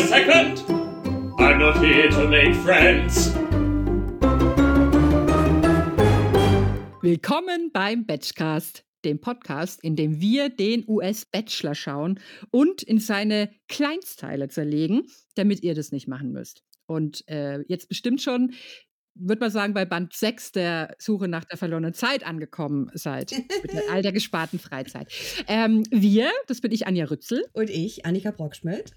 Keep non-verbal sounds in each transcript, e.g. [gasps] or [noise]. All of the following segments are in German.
a second? I'm not here to make friends. Willkommen beim Batchcast, dem Podcast, in dem wir den US-Bachelor schauen und in seine Kleinstteile zerlegen, damit ihr das nicht machen müsst. Und äh, jetzt bestimmt schon, würde man sagen, bei Band 6 der Suche nach der verlorenen Zeit angekommen seid, mit all der [laughs] gesparten Freizeit. Ähm, wir, das bin ich, Anja Rützel. Und ich, Annika Brockschmidt.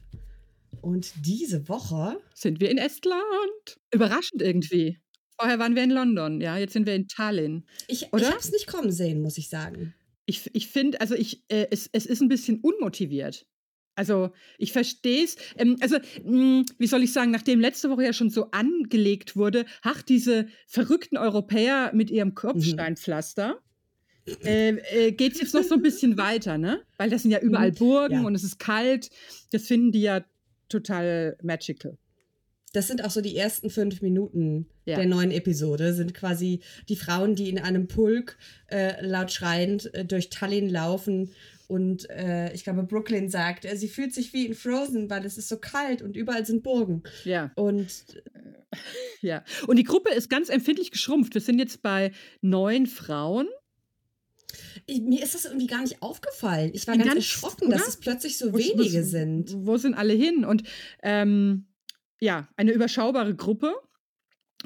Und diese Woche sind wir in Estland. Überraschend irgendwie. Vorher waren wir in London, ja, jetzt sind wir in Tallinn. Ich, ich habe es nicht kommen sehen, muss ich sagen. Ich, ich finde, also ich, äh, es, es ist ein bisschen unmotiviert. Also ich verstehe es. Ähm, also mh, hm, wie soll ich sagen, nachdem letzte Woche ja schon so angelegt wurde, ach, diese verrückten Europäer mit ihrem mhm. Kopfsteinpflaster, mhm. äh, äh, geht es jetzt noch so ein bisschen [laughs] weiter, ne? Weil das sind ja überall mhm. Burgen ja. und es ist kalt. Das finden die ja total magical das sind auch so die ersten fünf Minuten ja. der neuen Episode, sind quasi die Frauen, die in einem Pulk äh, laut schreiend äh, durch Tallinn laufen. Und äh, ich glaube, Brooklyn sagt, äh, sie fühlt sich wie in Frozen, weil es ist so kalt und überall sind Burgen. Ja. Und [laughs] ja. Und die Gruppe ist ganz empfindlich geschrumpft. Wir sind jetzt bei neun Frauen. Ich, mir ist das irgendwie gar nicht aufgefallen. Ich war ganz, ganz erschrocken, oder? dass es plötzlich so wo, wenige wo, sind. Wo sind alle hin? Und ähm, ja, eine überschaubare Gruppe.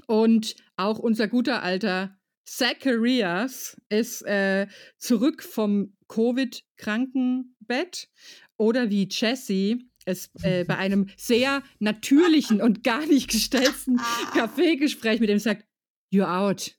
Und auch unser guter alter Zacharias ist äh, zurück vom Covid-Krankenbett. Oder wie Jesse es äh, bei [laughs] einem sehr natürlichen und gar nicht [laughs] gestellten [laughs] Kaffeegespräch mit ihm sagt, you're out.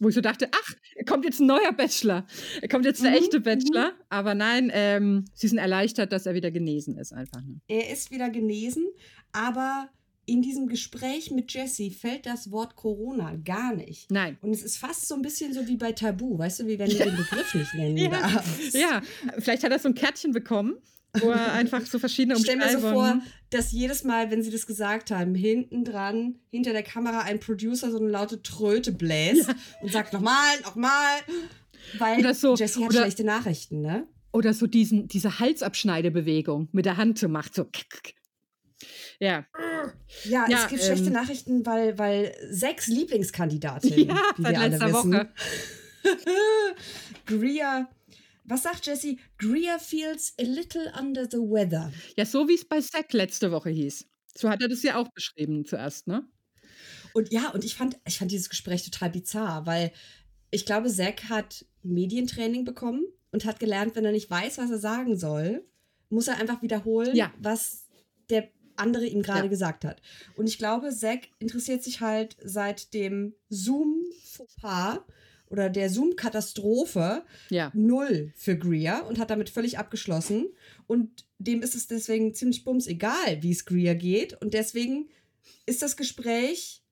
Wo ich so dachte, ach, kommt jetzt ein neuer Bachelor. Kommt jetzt der mhm, echte mhm. Bachelor. Aber nein, ähm, sie sind erleichtert, dass er wieder genesen ist einfach. Ne? Er ist wieder genesen, aber in diesem Gespräch mit Jesse fällt das Wort Corona gar nicht. Nein. Und es ist fast so ein bisschen so wie bei Tabu, weißt du, wie wenn du den Begriff nicht nennen [laughs] ja. darfst. Ja, vielleicht hat er so ein Kärtchen bekommen, wo er einfach so verschiedene Umschreibungen... Stell mir so vor, dass jedes Mal, wenn sie das gesagt haben, hinten dran, hinter der Kamera ein Producer so eine laute Tröte bläst ja. und sagt nochmal, nochmal, weil so, Jesse hat oder, schlechte Nachrichten, ne? Oder so diesen, diese Halsabschneidebewegung mit der Hand so macht, so ja. Ja, ja es gibt ähm, schlechte Nachrichten, weil, weil sechs Lieblingskandidatinnen, ja, wie wir alle wissen. Woche. [laughs] Greer, was sagt Jesse? Greer feels a little under the weather. Ja, so wie es bei Zack letzte Woche hieß. So hat er das ja auch beschrieben zuerst, ne? Und ja, und ich fand, ich fand dieses Gespräch total bizarr, weil ich glaube, Zack hat Medientraining bekommen und hat gelernt, wenn er nicht weiß, was er sagen soll, muss er einfach wiederholen, ja. was der andere ihm gerade ja. gesagt hat. Und ich glaube, Zack interessiert sich halt seit dem Zoom-Fauxpas oder der Zoom-Katastrophe ja. null für Greer und hat damit völlig abgeschlossen. Und dem ist es deswegen ziemlich bums egal, wie es Greer geht. Und deswegen ist das Gespräch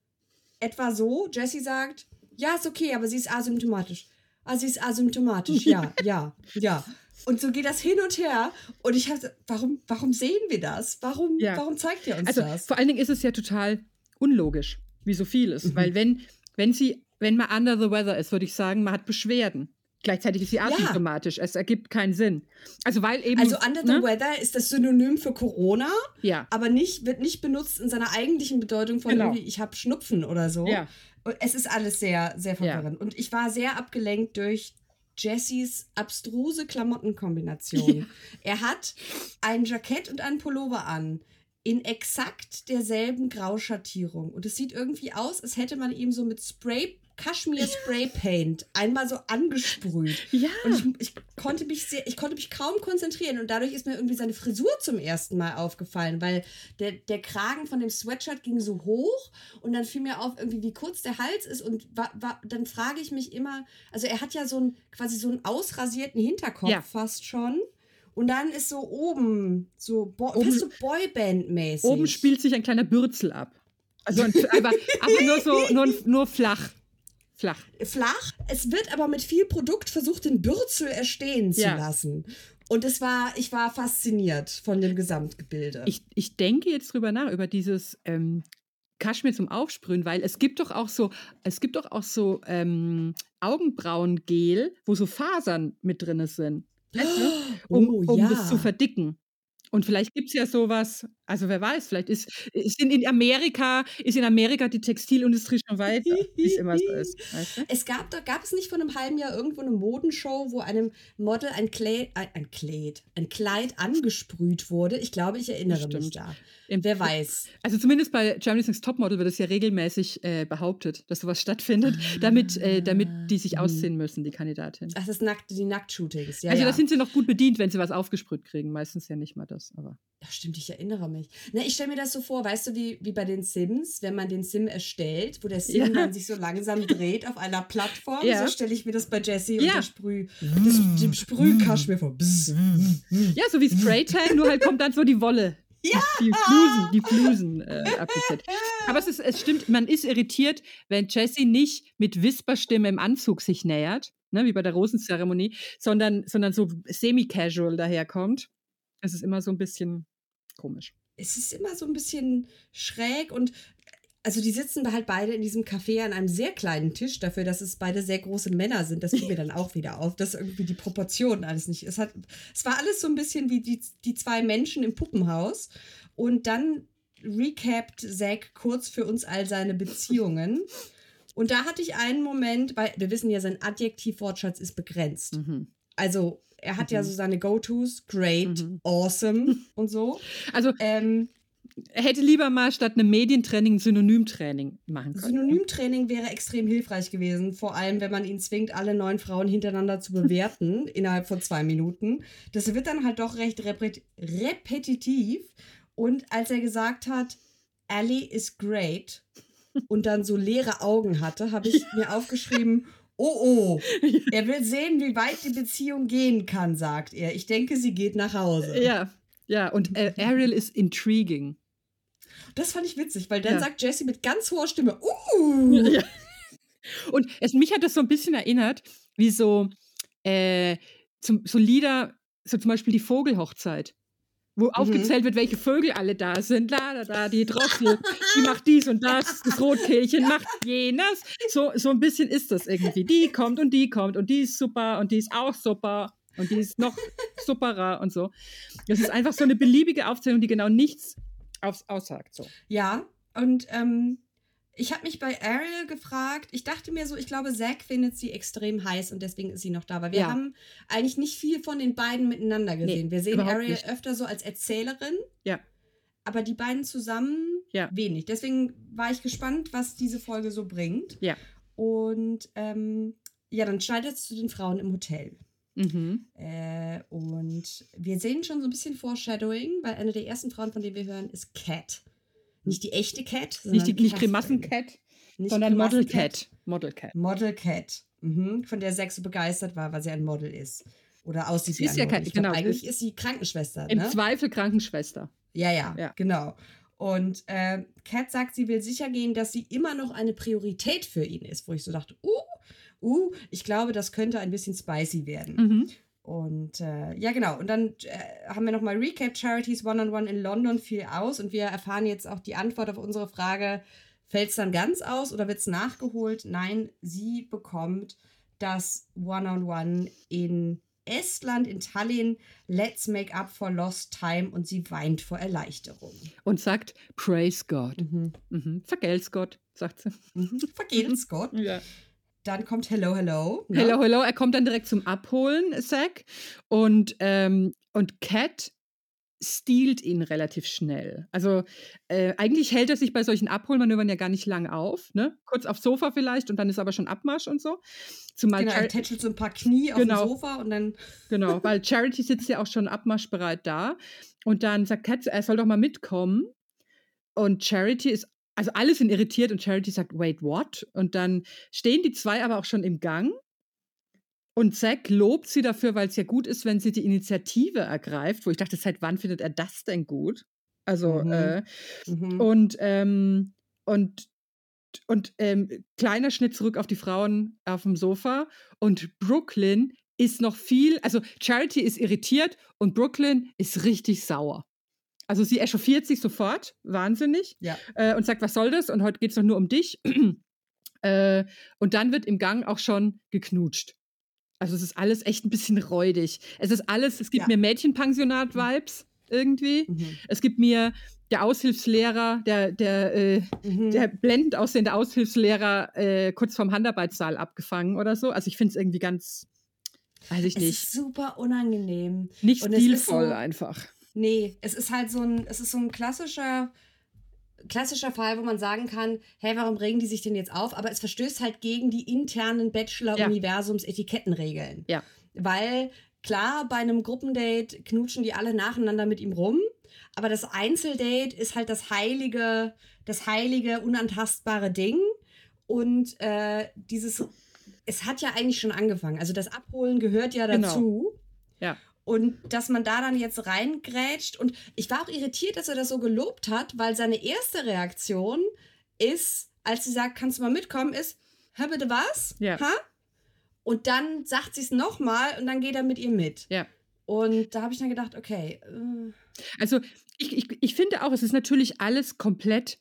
etwa so: Jesse sagt, ja, ist okay, aber sie ist asymptomatisch. Ah, sie ist asymptomatisch, ja, [laughs] ja, ja. Und so geht das hin und her. Und ich habe, warum, warum sehen wir das? Warum, ja. warum zeigt ihr uns also, das? Vor allen Dingen ist es ja total unlogisch, wie so viel ist. Mhm. Weil wenn, wenn sie, wenn man under the weather ist, würde ich sagen, man hat Beschwerden. Gleichzeitig ist sie asymptomatisch. Ja. Es ergibt keinen Sinn. Also, weil eben. Also, under the ne? weather ist das Synonym für Corona, ja. aber nicht, wird nicht benutzt in seiner eigentlichen Bedeutung von genau. irgendwie, ich habe Schnupfen oder so. Ja. Und es ist alles sehr, sehr verwirrend. Ja. Und ich war sehr abgelenkt durch Jessys abstruse Klamottenkombination. Ja. Er hat ein Jackett und einen Pullover an in exakt derselben Grauschattierung. Und es sieht irgendwie aus, als hätte man ihm so mit Spray Kaschmir Spray Paint einmal so angesprüht. [laughs] Ja. Und ich, ich, konnte mich sehr, ich konnte mich kaum konzentrieren und dadurch ist mir irgendwie seine Frisur zum ersten Mal aufgefallen, weil der, der Kragen von dem Sweatshirt ging so hoch und dann fiel mir auf irgendwie, wie kurz der Hals ist und wa, wa, dann frage ich mich immer, also er hat ja so ein, quasi so einen ausrasierten Hinterkopf ja. fast schon. Und dann ist so oben, so, Bo oben, so Boyband-mäßig. Oben spielt sich ein kleiner Bürzel ab. Also aber, aber nur so, nur, nur flach. Flach. Flach. Es wird aber mit viel Produkt versucht, den Bürzel erstehen zu ja. lassen. Und es war, ich war fasziniert von dem Gesamtgebilde. Ich, ich denke jetzt drüber nach, über dieses ähm, Kaschmir zum Aufsprühen, weil es gibt doch auch so, es gibt doch auch so ähm, Augenbrauengel, wo so Fasern mit drin sind. Weißt du? [gasps] um, oh, um das zu verdicken. Und vielleicht gibt es ja sowas, also wer weiß, vielleicht ist, ist in, in Amerika, ist in Amerika die Textilindustrie schon [laughs] weiter, wie es immer so ist. Weißt du? Es gab doch, gab es nicht vor einem halben Jahr irgendwo eine Modenshow, wo einem Model ein Kleid, ein, ein Kleid, ein Kleid angesprüht wurde? Ich glaube, ich erinnere mich Stimmt. da. Im- Wer weiß. Also zumindest bei Germany's Next Topmodel wird es ja regelmäßig äh, behauptet, dass sowas stattfindet, damit, äh, damit die sich Mhm. ausziehen müssen, die Kandidatin. Ach, das ist nackt, die Nacktshootings. Ja, also ja. da sind sie noch gut bedient, wenn sie was aufgesprüht kriegen. Meistens ja nicht mal das, aber. Ja, stimmt, ich erinnere mich. Na, ich stelle mir das so vor, weißt du, wie, wie bei den Sims, wenn man den Sim erstellt, wo der [laughs] Sim Ja. dann sich so langsam dreht auf einer Plattform. Ja. So stelle ich mir das bei Jessie Ja. und der Sprüh, das, dem Sprühkaschmir vor. Bzz. Ja, so wie Spraytan, nur halt kommt dann so die Wolle. Ja. Die Flusen, die Flusen äh, appliziert. Aber es, ist, es stimmt, man ist irritiert, wenn Jessie nicht mit Whisperstimme im Anzug sich nähert, ne, wie bei der Rosenzeremonie, sondern, sondern so semi-casual daherkommt. Es ist immer so ein bisschen komisch. es ist immer so ein bisschen schräg und also die sitzen halt beide in diesem Café an einem sehr kleinen Tisch, dafür, dass es beide sehr große Männer sind. Das fiel mir dann auch wieder auf, dass irgendwie die Proportionen alles nicht. Es, hat, es war alles so ein bisschen wie die, die zwei Menschen im Puppenhaus. Und dann recapt Zack kurz für uns all seine Beziehungen. Und da hatte ich einen Moment, weil wir wissen ja, sein Adjektivwortschatz ist begrenzt. Mhm. Also er hat ja Mhm. so seine Go-Tos, great, Mhm. awesome [laughs] und so. Also Ähm, er hätte lieber mal statt einem Medientraining ein Synonymtraining machen können. Synonymtraining wäre extrem hilfreich gewesen, vor allem wenn man ihn zwingt, alle neun Frauen hintereinander zu bewerten [laughs] innerhalb von zwei Minuten. Das wird dann halt doch recht repet repetitiv. Und als er gesagt hat, Ellie is great und dann so leere Augen hatte, habe ich mir [laughs] aufgeschrieben, oh oh, [laughs] er will sehen, wie weit die Beziehung gehen kann, sagt er. Ich denke, sie geht nach Hause. Ja, ja, und äh, Ariel ist intriguing. Das fand ich witzig, weil dann Ja. sagt Jessie mit ganz hoher Stimme, uh. [laughs] Ja. Und es, mich hat das so ein bisschen erinnert, wie so, äh, zum, so Lieder, so zum Beispiel die Vogelhochzeit, wo aufgezählt wird, welche Vögel alle da sind. Da, da, da, die Drossel, die macht dies und das, das Rotkehlchen macht jenes. So, so ein bisschen ist das irgendwie. Die kommt und die kommt und die ist super und die ist auch super und die ist noch superer und so. Das ist einfach so eine beliebige Aufzählung, die genau nichts aufs aussagt. So. Ja, und ähm, ich habe mich bei Ariel gefragt, ich dachte mir so, ich glaube, Zack findet sie extrem heiß und deswegen ist sie noch da, weil wir Ja. haben eigentlich nicht viel von den beiden miteinander gesehen. wir sehen Ariel nicht. öfter so als Erzählerin, Ja. aber die beiden zusammen Ja. wenig. Deswegen war ich gespannt, was diese Folge so bringt. Ja. Und ähm, ja, dann schneidet es zu den Frauen im Hotel. Mhm. Äh, und wir sehen schon so ein bisschen Foreshadowing, weil eine der ersten Frauen, von denen wir hören, ist Cat. Nicht die echte Cat, sondern Nicht, die, nicht. Grimassencat, sondern Model Grimassencat. Cat. Model Cat. Model Cat. Mhm. Von der Zack so begeistert war, weil sie ein Model ist. Oder aussieht Sie wie ist ja Model. kein- glaub, genau, sie eigentlich ist- sie Krankenschwester. Im Ne? Zweifel Krankenschwester. Ja, ja, Ja. genau. Und äh, Cat sagt, sie will sicher gehen, dass sie immer noch eine Priorität für ihn ist, wo ich so dachte, uh, uh, ich glaube, das könnte ein bisschen spicy werden. Mhm. Und äh, ja, genau. Und dann äh, haben wir nochmal Recap Charities One-on-One in London fiel aus. Und wir erfahren jetzt auch die Antwort auf unsere Frage, fällt es dann ganz aus oder wird es nachgeholt? Nein, sie bekommt das One-on-One in Estland, in Tallinn. Let's make up for lost time. Und sie weint vor Erleichterung. Und sagt, praise God. Mhm. Mhm. Vergelt's Gott, sagt sie. Mhm. Vergeht's Gott. [laughs] Ja. Dann kommt Hello, Hello. ne? Hello, hello. Er kommt dann direkt zum Abholen, Zack. Und, ähm, und Cat stiehlt ihn relativ schnell. Also äh, eigentlich hält er sich bei solchen Abholmanövern ja gar nicht lang auf. Ne? Kurz aufs Sofa vielleicht und dann ist aber schon Abmarsch und so. Zumal Genau, er tätschelt so ein paar Knie auf Genau. dem Sofa und dann [laughs] Genau, weil Charity sitzt ja auch schon abmarschbereit da. Und dann sagt Kat, er soll doch mal mitkommen. Und Charity ist, also alle sind irritiert und Charity sagt, wait, what? Und dann stehen die zwei aber auch schon im Gang. Und Zack lobt sie dafür, weil es ja gut ist, wenn sie die Initiative ergreift, wo ich dachte, seit wann findet er das denn gut? Also, Mhm. äh, Mhm. und, ähm, und, und ähm, kleiner Schnitt zurück auf die Frauen auf dem Sofa. Und Brooklyn ist noch viel, also Charity ist irritiert und Brooklyn ist richtig sauer. Also sie echauffiert sich sofort, wahnsinnig, Ja. äh, und sagt, was soll das? Und heute geht es doch nur um dich. [clears throat] äh, und dann wird im Gang auch schon geknutscht. Also es ist alles echt ein bisschen räudig. Es ist alles, es gibt Ja. mir Mädchenpensionat-Vibes. irgendwie. Mhm. Es gibt mir der Aushilfslehrer, der, der, äh, Mhm. der blendend aussehende Aushilfslehrer äh, kurz vorm Handarbeitssaal abgefangen oder so. Also ich finde es irgendwie ganz, weiß ich es nicht, ist super unangenehm. nicht und stilvoll so- einfach. Nee, es ist halt so ein, es ist so ein klassischer, klassischer Fall, wo man sagen kann, hey, warum regen die sich denn jetzt auf? Aber es verstößt halt gegen die internen Bachelor-Universums-Etikettenregeln. Ja. Weil, klar, bei einem Gruppendate knutschen die alle nacheinander mit ihm rum, aber das Einzeldate ist halt das heilige, das heilige, unantastbare Ding. Und äh, dieses, es hat ja eigentlich schon angefangen. Also das Abholen gehört ja Genau. dazu. Ja. Und dass man da dann jetzt reingrätscht. Und ich war auch irritiert, dass er das so gelobt hat, weil seine erste Reaktion ist, als sie sagt, kannst du mal mitkommen, ist, hör bitte was? Ja. Ha? Und dann sagt sie es nochmal und dann geht er mit ihr mit. Ja. Und da habe ich dann gedacht, okay, äh, Also ich, ich, ich finde auch, es ist natürlich alles komplett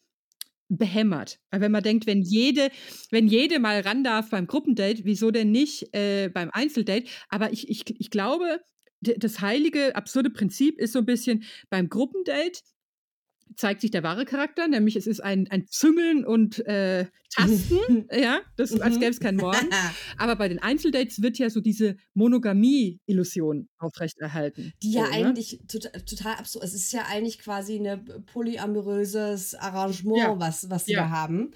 behämmert. Weil wenn man denkt, wenn jede, wenn jede mal ran darf beim Gruppendate, wieso denn nicht äh, beim Einzeldate? Aber ich, ich, ich glaube, das heilige, absurde Prinzip ist so ein bisschen beim Gruppendate zeigt sich der wahre Charakter, nämlich es ist ein, ein Züngeln und äh, Tasten, [laughs] ja, das, als Mhm. gäbe es keinen Morgen. [laughs] Aber bei den Einzeldates wird ja so diese Monogamie-Illusion aufrechterhalten. die ja so, ne? eigentlich total, total absurd. Es ist ja eigentlich quasi ein polyamoröses Arrangement, Ja. was, was sie Ja. da haben.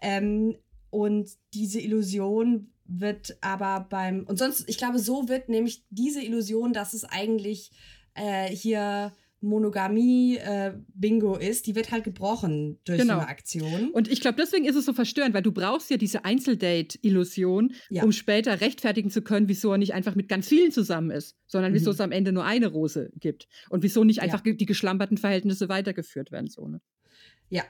Ähm, und diese Illusion wird aber beim. Und sonst, ich glaube, so wird nämlich diese Illusion, dass es eigentlich äh, hier Monogamie-Bingo ist, die wird halt gebrochen durch Genau. so eine Aktion. Und ich glaube, deswegen ist es so verstörend, weil du brauchst ja diese Einzeldate-Illusion, Ja. um später rechtfertigen zu können, wieso er nicht einfach mit ganz vielen zusammen ist, sondern wieso Mhm. es am Ende nur eine Rose gibt. Und wieso nicht Ja. einfach ge- die geschlamperten Verhältnisse weitergeführt werden. So, ne? ja.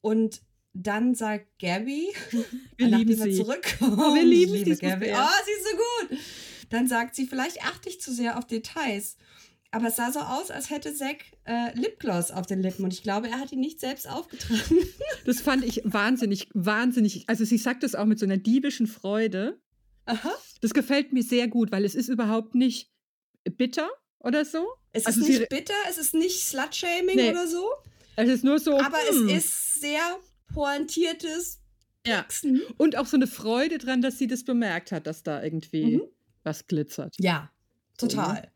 Und dann sagt Gabby, [laughs] Wir nachdem lieben sie. zurückkommt, Oh, wir lieben liebe Gabby. Oh, sie ist so gut. Dann sagt sie, vielleicht achte ich zu sehr auf Details. Aber es sah so aus, als hätte Zack äh, Lipgloss auf den Lippen. Und ich glaube, er hat ihn nicht selbst aufgetragen. [laughs] Das fand ich wahnsinnig, wahnsinnig. Also sie sagt das auch mit so einer diebischen Freude. Aha. Das gefällt mir sehr gut, weil es ist überhaupt nicht bitter oder so. Es Also ist nicht bitter, es ist nicht Slut-Shaming Nee. oder so. Es ist nur so. Aber hm. es ist sehr pointiertes Ja. Und auch so eine Freude dran, dass sie das bemerkt hat, dass da irgendwie Mhm. was glitzert. Ja, So, ne? total.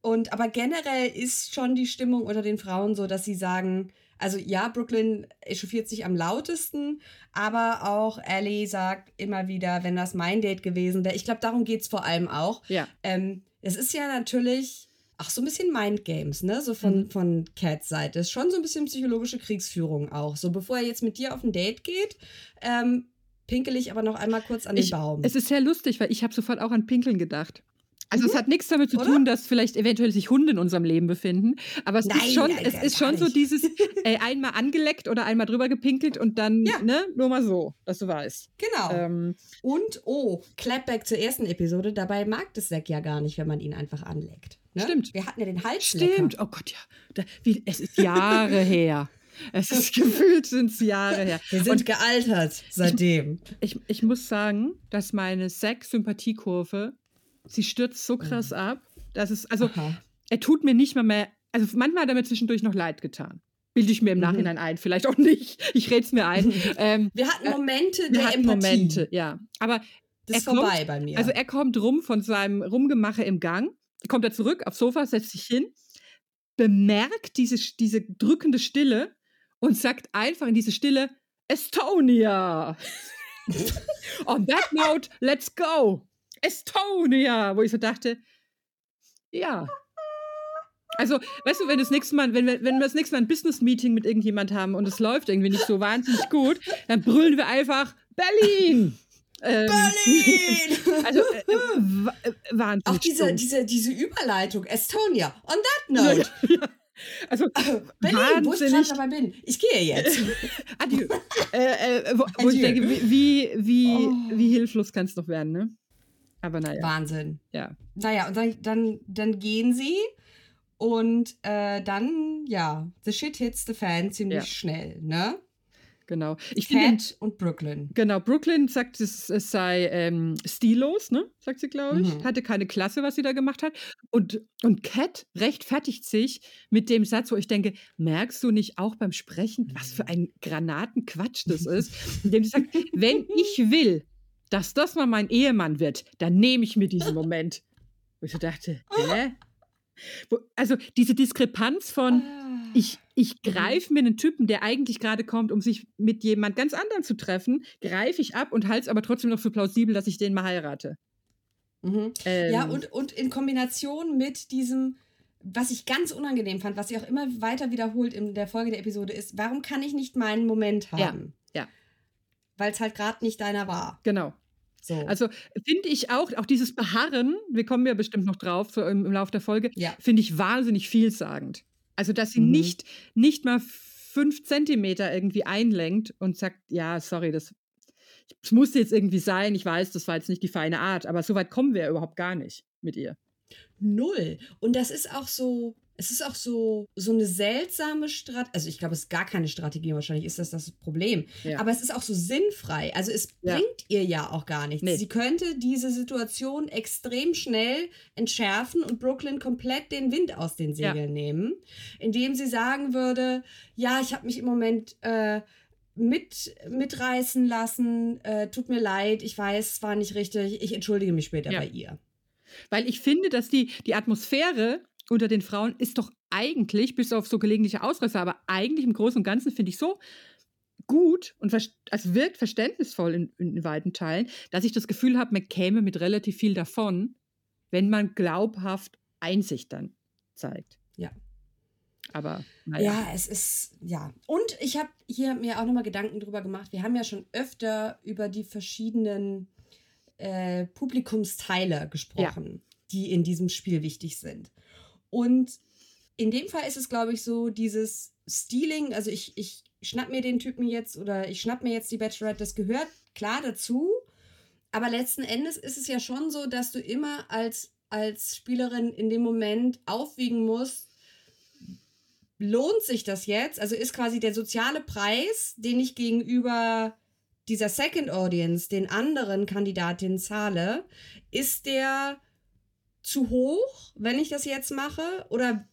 Und aber generell ist schon die Stimmung unter den Frauen so, dass sie sagen, also ja, Brooklyn echauffiert sich am lautesten, aber auch Ellie sagt immer wieder, wenn das mein Date gewesen wäre. Ich glaube, darum geht es vor allem auch. Ja. Ähm, es ist ja natürlich auch so ein bisschen Mindgames, ne? So von, Mhm. von Cats Seite. Ist schon so ein bisschen psychologische Kriegsführung auch. So bevor er jetzt mit dir auf ein Date geht, ähm, pinkel ich aber noch einmal kurz an den Ich- Baum. Es ist sehr lustig, weil ich habe sofort auch an Pinkeln gedacht. Also es hat nichts damit zu Oder? tun, dass vielleicht eventuell sich Hunde in unserem Leben befinden, aber es Nein, ist schon, es ist schon so dieses äh, einmal angeleckt oder einmal drüber gepinkelt und dann, Ja. ne, nur mal so, dass du weißt. genau. Ähm, Und, oh, Clapback zur ersten Episode. Dabei mag das Zack ja gar nicht, wenn man ihn einfach anleckt. Ne? Stimmt. Wir hatten ja den Hals. stimmt, oh Gott, ja. Da, wie, es ist Jahre her. Es ist [laughs] gefühlt sind es Jahre her. Wir sind Und gealtert seitdem. ich, ich muss sagen, dass meine Sex-Sympathiekurve, sie stürzt so krass ab, dass es, also Aha. er tut mir nicht mal mehr, also manchmal hat er mir zwischendurch noch leid getan. Bilde ich mir im Mhm. Nachhinein ein, vielleicht auch nicht. Ich rede es mir ein. [laughs] ähm, Wir hatten Äh, Momente wir der hatten Empathie. Momente, ja. Aber Das ist er kommt- vorbei bei mir. also er kommt rum von seinem Rumgemache im Gang, kommt er zurück aufs Sofa, setzt sich hin, bemerkt diese, diese drückende Stille und sagt einfach in diese Stille, Estonia. On that note, let's go. Estonia. Wo ich so dachte, ja. Also, weißt du, wenn das nächste Mal, wenn wir, wenn wir das nächste Mal ein Business-Meeting mit irgendjemand haben und es läuft irgendwie nicht so wahnsinnig gut, dann brüllen wir einfach Berlin! Ähm, Berlin! [laughs] Also, äh, äh, äh, wahnsinnig. Auch diese, diese, diese Überleitung. Estonia. On that note. ja, ja. Also, [laughs] Berlin, wo ich gerade wahnsinnig. dabei bin. Ich gehe jetzt. [laughs] Adieu. äh, äh, wo, wo ich denke, wie, wie, wie, Oh. wie hilflos kann es noch werden, ne? Aber naja, Wahnsinn. ja. Naja, und dann, dann, dann gehen sie und äh, dann, ja, the shit hits the fan ziemlich Ja. schnell, ne? Genau. Ich Cat und Brooklyn. genau, Brooklyn sagt, es, es sei ähm, stillos, ne? Sagt sie, glaube ich. Mhm. Hatte keine Klasse, was sie da gemacht hat. Und, und Cat rechtfertigt sich mit dem Satz, wo ich denke, merkst du nicht auch beim Sprechen, was für ein Granatenquatsch das ist? Indem sie sagt, wenn ich will, dass das mal mein Ehemann wird, dann nehme ich mir diesen Moment. Wo ich so dachte, hä? Wo, also diese Diskrepanz von, Ah. ich, ich greife mir einen Typen, der eigentlich gerade kommt, um sich mit jemand ganz anderem zu treffen, greife ich ab und halte es aber trotzdem noch für plausibel, dass ich den mal heirate. Mhm. Ähm, Ja, und, und in Kombination mit diesem, was ich ganz unangenehm fand, was sie auch immer weiter wiederholt in der Folge der Episode ist, warum kann ich nicht meinen Moment Ja, haben? ja. Weil es halt gerade nicht deiner war. Genau. So. Also finde ich auch, auch dieses Beharren, wir kommen ja bestimmt noch drauf so im, im Laufe der Folge, ja. finde ich wahnsinnig vielsagend. Also, dass sie Mhm. nicht, nicht mal fünf Zentimeter irgendwie einlenkt und sagt, ja, sorry, das, das musste jetzt irgendwie sein, ich weiß, das war jetzt nicht die feine Art, aber so weit kommen wir ja überhaupt gar nicht mit ihr. Null. Und das ist auch so, es ist auch so, so eine seltsame Strategie. Also ich glaube, es ist gar keine Strategie, wahrscheinlich ist das das Problem. Ja. Aber es ist auch so sinnfrei. Also es Ja. bringt ihr ja auch gar nichts. Nee. Sie könnte diese Situation extrem schnell entschärfen und Brooklyn komplett den Wind aus den Ja. Segeln nehmen, indem sie sagen würde, ja, ich habe mich im Moment äh, mit, mitreißen lassen, äh, tut mir leid, ich weiß, es war nicht richtig, ich entschuldige mich später Ja. bei ihr. Weil ich finde, dass die, die Atmosphäre unter den Frauen ist doch eigentlich, bis auf so gelegentliche Ausreißer, aber eigentlich im Großen und Ganzen finde ich so gut und also wirkt verständnisvoll in, in weiten Teilen, dass ich das Gefühl habe, man käme mit relativ viel davon, wenn man glaubhaft Einsicht dann zeigt. Ja. Aber naja. Ja, es ist, ja. Und ich habe hier mir auch nochmal Gedanken drüber gemacht. Wir haben ja schon öfter über die verschiedenen äh, Publikumsteile gesprochen, die in diesem Spiel wichtig sind. Und in dem Fall ist es, glaube ich, so dieses Stealing, also ich, ich schnapp mir den Typen jetzt oder ich schnapp mir jetzt die Bachelorette, das gehört klar dazu. Aber letzten Endes ist es ja schon so, dass du immer als, als Spielerin in dem Moment aufwiegen musst, lohnt sich das jetzt? Also ist quasi der soziale Preis, den ich gegenüber dieser Second Audience, den anderen Kandidatinnen zahle, ist der zu hoch, wenn ich das jetzt mache? Oder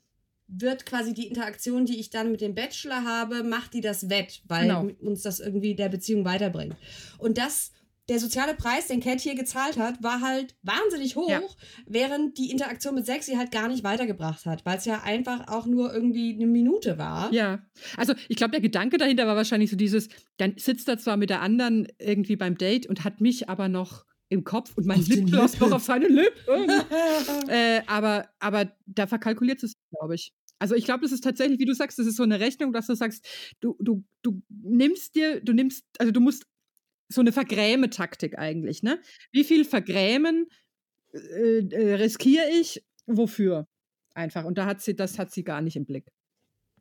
wird quasi die Interaktion, die ich dann mit dem Bachelor habe, macht die das wett, weil Genau. uns das irgendwie der Beziehung weiterbringt? Und das, der soziale Preis, den Cat hier gezahlt hat, war halt wahnsinnig hoch, Ja. während die Interaktion mit Sexy halt gar nicht weitergebracht hat, weil es ja einfach auch nur irgendwie eine Minute war. Ja, also ich glaube, der Gedanke dahinter war wahrscheinlich so dieses, dann sitzt er zwar mit der anderen irgendwie beim Date und hat mich aber noch im Kopf und mein Lipgloss noch auf seine Lippen. [laughs] äh, aber, aber da verkalkuliert es, glaube ich. Also ich glaube, das ist tatsächlich, wie du sagst, das ist so eine Rechnung, dass du sagst, du, du, du nimmst dir, du nimmst, also du musst so eine Vergräme-Taktik eigentlich, ne? Wie viel Vergrämen äh, äh, riskiere ich? Wofür? Einfach. Und da hat sie, das hat sie gar nicht im Blick.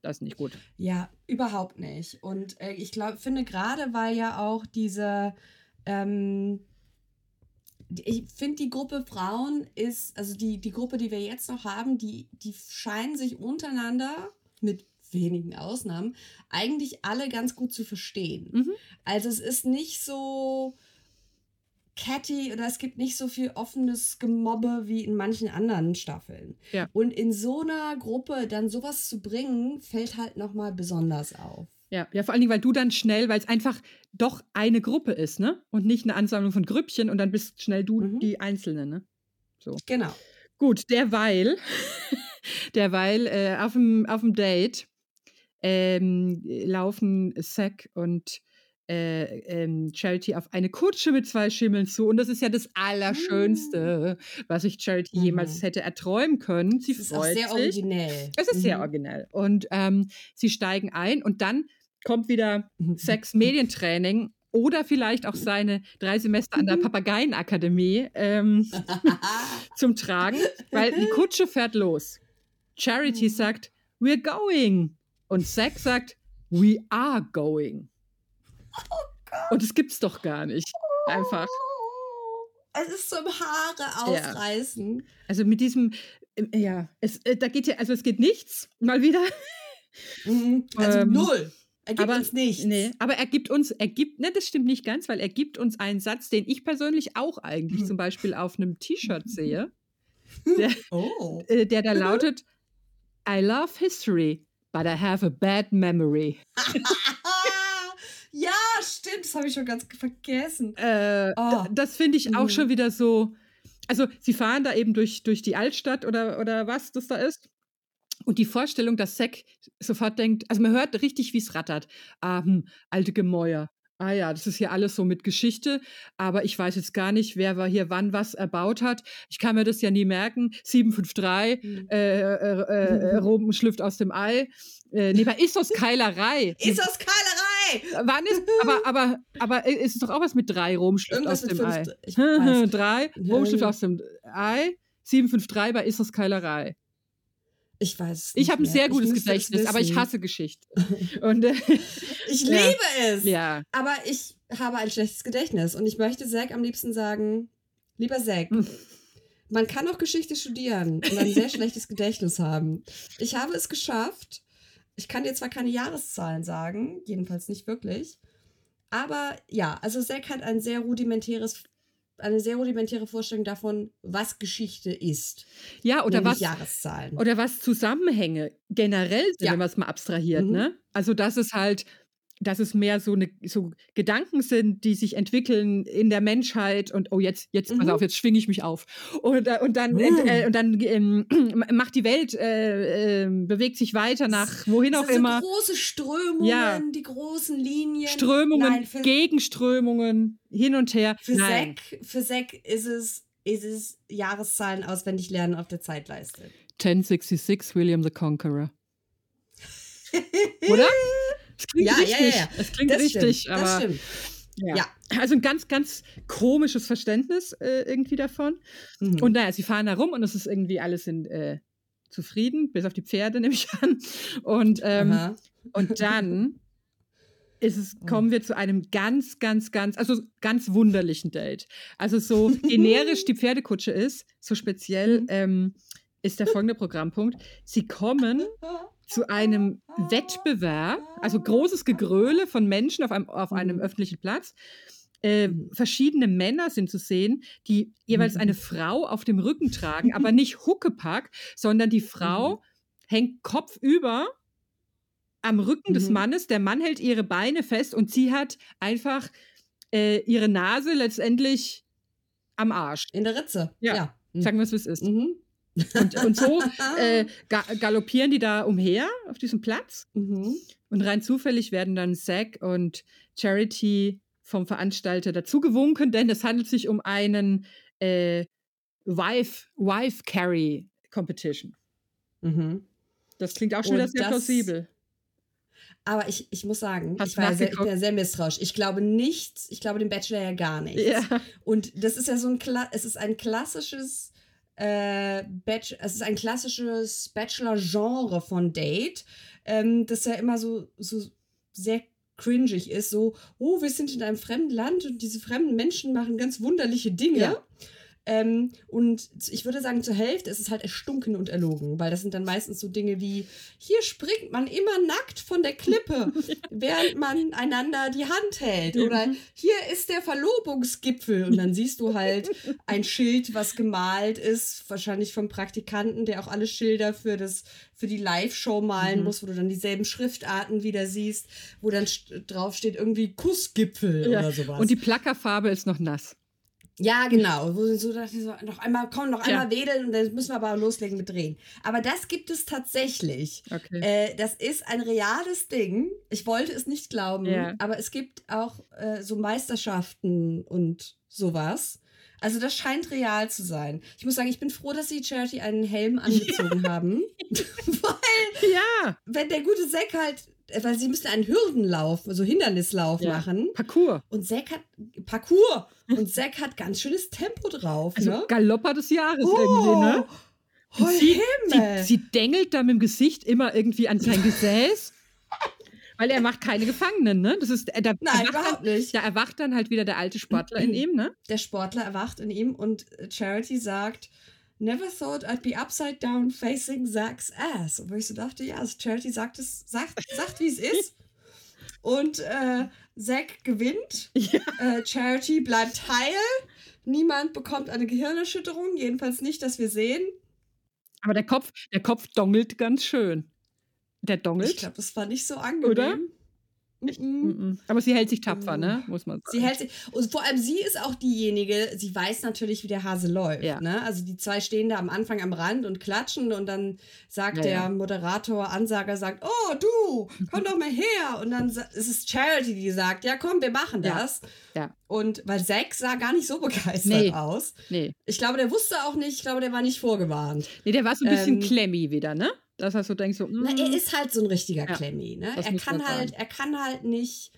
Das ist nicht gut. Ja, überhaupt nicht. Und äh, ich glaube, finde gerade, weil ja auch diese, ähm, ich finde die Gruppe Frauen ist, also die, die Gruppe, die wir jetzt noch haben, die, die scheinen sich untereinander mit wenigen Ausnahmen eigentlich alle ganz gut zu verstehen. Mhm. Also es ist nicht so catty oder es gibt nicht so viel offenes Gemobbe wie in manchen anderen Staffeln. Ja. Und in so einer Gruppe dann sowas zu bringen, fällt halt nochmal besonders auf. Ja, ja, vor allen Dingen, weil du dann schnell, weil es einfach doch eine Gruppe ist, ne? Und nicht eine Ansammlung von Grüppchen und dann bist schnell du Mhm. die Einzelne, ne? Genau. Gut, derweil, [laughs] derweil äh, auf dem auf dem Date ähm, laufen Zack und äh, ähm, Charity auf eine Kutsche mit zwei Schimmeln zu. Und das ist ja das Allerschönste, was sich Charity Mhm. jemals hätte erträumen können. Sie Das ist auch freut sehr sich. originell. Es ist sehr Mhm. originell. Und ähm, sie steigen ein und dann kommt wieder Sex [laughs] Medientraining oder vielleicht auch seine drei Semester an der Papageienakademie ähm, [laughs] zum Tragen, weil die Kutsche fährt los. Charity sagt, we're going. Und Zack sagt, we are going. Und das gibt's doch gar nicht. Einfach. Es ist zum Haare Ja. ausreißen. Also mit diesem, ähm, ja, es, äh, da geht ja, also es geht nichts, mal wieder. Mhm. Also Ähm, null. Er gibt aber, uns nichts. Nee, aber er gibt uns, er gibt, ne, das stimmt nicht ganz, weil er gibt uns einen Satz, den ich persönlich auch eigentlich Mhm. zum Beispiel auf einem T-Shirt [laughs] sehe, der, Oh. äh, der da lautet, I love history, but I have a bad memory. [laughs] ja, stimmt, das habe ich schon ganz vergessen. Äh, Oh. da- Das finde ich auch Mhm. schon wieder so. Also, sie fahren da eben durch, durch die Altstadt oder, oder was das da ist. Und die Vorstellung, dass Zack sofort denkt, also man hört richtig, wie es rattert. Ah, hm, alte Gemäuer. Ah ja, das ist hier alles so mit Geschichte, aber ich weiß jetzt gar nicht, wer war hier wann was erbaut hat. Ich kann mir das ja nie merken. 753, Mhm. äh, äh, äh, äh, [laughs] Roben schlüpft aus dem Ei. Äh, nee, bei Issos Keilerei. Ist das Keilerei? Wann ist, aber, aber, aber äh, ist es doch auch was mit drei Rom schlüpft Irgendwas aus dem. Ei. [laughs] Drei, Ja, Rom schlüpft ja. aus dem Ei. 753 bei Issos Keilerei. Ich weiß. Ich habe ein sehr gutes Gedächtnis, aber ich hasse Geschichte. [laughs] Und äh, Ich Ja. liebe es. ja. Aber ich habe ein schlechtes Gedächtnis und ich möchte Zack am liebsten sagen, lieber Zack, Hm. man kann auch Geschichte studieren und ein sehr [laughs] schlechtes Gedächtnis haben. Ich habe es geschafft. Ich kann dir zwar keine Jahreszahlen sagen, jedenfalls nicht wirklich, aber ja, also Zack hat ein sehr rudimentäres, eine sehr rudimentäre Vorstellung davon, was Geschichte ist. Ja, oder was, Jahreszahlen. oder was Zusammenhänge generell sind, Ja. wenn man es mal abstrahiert, Mhm. ne? Also, dass es halt, dass es mehr so, eine, so Gedanken sind, die sich entwickeln in der Menschheit und oh, jetzt, jetzt, pass Mhm. auf, jetzt schwinge ich mich auf. Und, äh, und dann, Mhm. äh, und dann ähm, [clears throat] macht die Welt, äh, äh, bewegt sich weiter nach wohin Das auch sind immer. So große Strömungen, Ja. die großen Linien. Strömungen, Nein, für, Gegenströmungen, hin und her. Für Nein. Für ist es, ist es Jahreszahlen auswendig lernen auf der Zeitleiste. 1066 William the Conqueror. [laughs] Oder? Es klingt Ja, richtig. ja, ja. Es klingt Das richtig, stimmt, aber das stimmt. Ja. Ja. Also ein ganz, ganz komisches Verständnis äh, irgendwie davon. Mhm. Und naja, sie fahren da rum und es ist irgendwie alles in, äh, zufrieden, bis auf die Pferde, [laughs] nehme ich an. Und, ähm, und dann ist es, Oh. kommen wir zu einem ganz, ganz, ganz, also ganz wunderlichen Date. Also so generisch die Pferdekutsche ist, so speziell Mhm. ähm, ist der folgende Programmpunkt. Sie kommen [laughs] zu einem Wettbewerb, also großes Gegröle von Menschen auf einem, auf einem Mhm. öffentlichen Platz. Äh, Mhm. verschiedene Männer sind zu sehen, die jeweils Mhm. eine Frau auf dem Rücken tragen, aber nicht Huckepack, sondern die Frau hängt kopfüber am Rücken des. Mannes. Der Mann hält ihre Beine fest und sie hat einfach äh, ihre Nase letztendlich am Arsch. In der Ritze. Ja. ja. Sagen wir es, wie es ist. Mhm. Und, und so [laughs] äh, ga galoppieren die da umher auf diesem Platz. Mhm. Und rein zufällig werden dann Zack und Charity vom Veranstalter dazugewunken, denn es handelt sich um einen äh, Wife, Wife Carry Competition. Mhm. Das klingt auch schon wieder sehr plausibel. Aber ich, ich muss sagen, Hast ich, war sehr, ich bin ja sehr misstrauisch. Ich glaube nichts, ich glaube dem Bachelor ja gar nichts. Ja. Und das ist ja so ein, Kla es ist ein klassisches, äh, es ist ein klassisches Bachelor-Genre von Date, ähm, das ja immer so, so sehr cringig ist, so, oh, wir sind in einem fremden Land und diese fremden Menschen machen ganz wunderliche Dinge. Ja. Ähm, und ich würde sagen, zur Hälfte ist es halt erstunken und erlogen, weil das sind dann meistens so Dinge wie, hier springt man immer nackt von der Klippe, [laughs] während man einander die Hand hält. Oder hier ist der Verlobungsgipfel. Und dann siehst du halt ein Schild, was gemalt ist, wahrscheinlich vom Praktikanten, der auch alle Schilder für, das, für die Live-Show malen Mhm. muss, wo du dann dieselben Schriftarten wieder siehst, wo dann st- drauf steht irgendwie Kussgipfel Ja. oder sowas. Und die Plackerfarbe ist noch nass. Ja, genau. Wo sie so dachte ich so, noch einmal, komm, noch Ja. einmal wedeln und dann müssen wir aber loslegen mit drehen. Aber das gibt es tatsächlich. Okay. Äh, das ist ein reales Ding. Ich wollte es nicht glauben, Ja. aber es gibt auch äh, so Meisterschaften und sowas. Also das scheint real zu sein. Ich muss sagen, ich bin froh, dass sie Charity einen Helm [laughs] angezogen haben. [laughs] Weil, ja, wenn der gute Zack halt, weil sie müssen einen Hürdenlauf, so Hindernislauf Ja. machen. Parcours. Und Zack hat Parcours. Und Zack hat ganz schönes Tempo drauf, Also ne? Galopper des Jahres Oh, irgendwie, ne? Oh, Und sie, Himmel. sie, sie dengelt da mit dem Gesicht immer irgendwie an sein Gesäß, weil er macht keine Gefangenen, ne? Das ist, da, Nein, überhaupt dann, nicht. da erwacht dann halt wieder der alte Sportler in [clears throat] ihm, ne? Der Sportler erwacht in ihm und Charity sagt, Never thought I'd be upside down facing Zach's ass. Und wo ich so dachte, ja, also Charity sagt es, sagt, sagt wie es [laughs] ist. Und äh, Zack gewinnt. [laughs] Ja. Äh, Charity bleibt heil. Niemand bekommt eine Gehirnerschütterung. Jedenfalls nicht, dass wir sehen. Aber der Kopf, der Kopf dongelt ganz schön. Der dongelt. Ich glaube, das war nicht so angenehm. Oder? Mhm. Mhm. Aber sie hält sich tapfer, ne? Muss man sagen. Sie hält sich, und vor allem sie ist auch diejenige, sie weiß natürlich, wie der Hase läuft. Ja. Ne? Also die zwei stehen da am Anfang am Rand und klatschen und dann sagt Ja, der ja. Moderator, Ansager sagt, oh du, komm doch mal her. Und dann ist es Charity, die sagt, ja komm, wir machen das. Ja. Und weil Zack sah gar nicht so begeistert Nee. aus. Nee. Ich glaube, der wusste auch nicht, ich glaube, der war nicht vorgewarnt. nee, der war so ein bisschen Ähm, klemmy wieder, ne? Dass er so denkt, so, Na, mm, er ist halt so ein richtiger Ja, Klemmi, ne? Er kann halt, sagen. er kann halt nicht.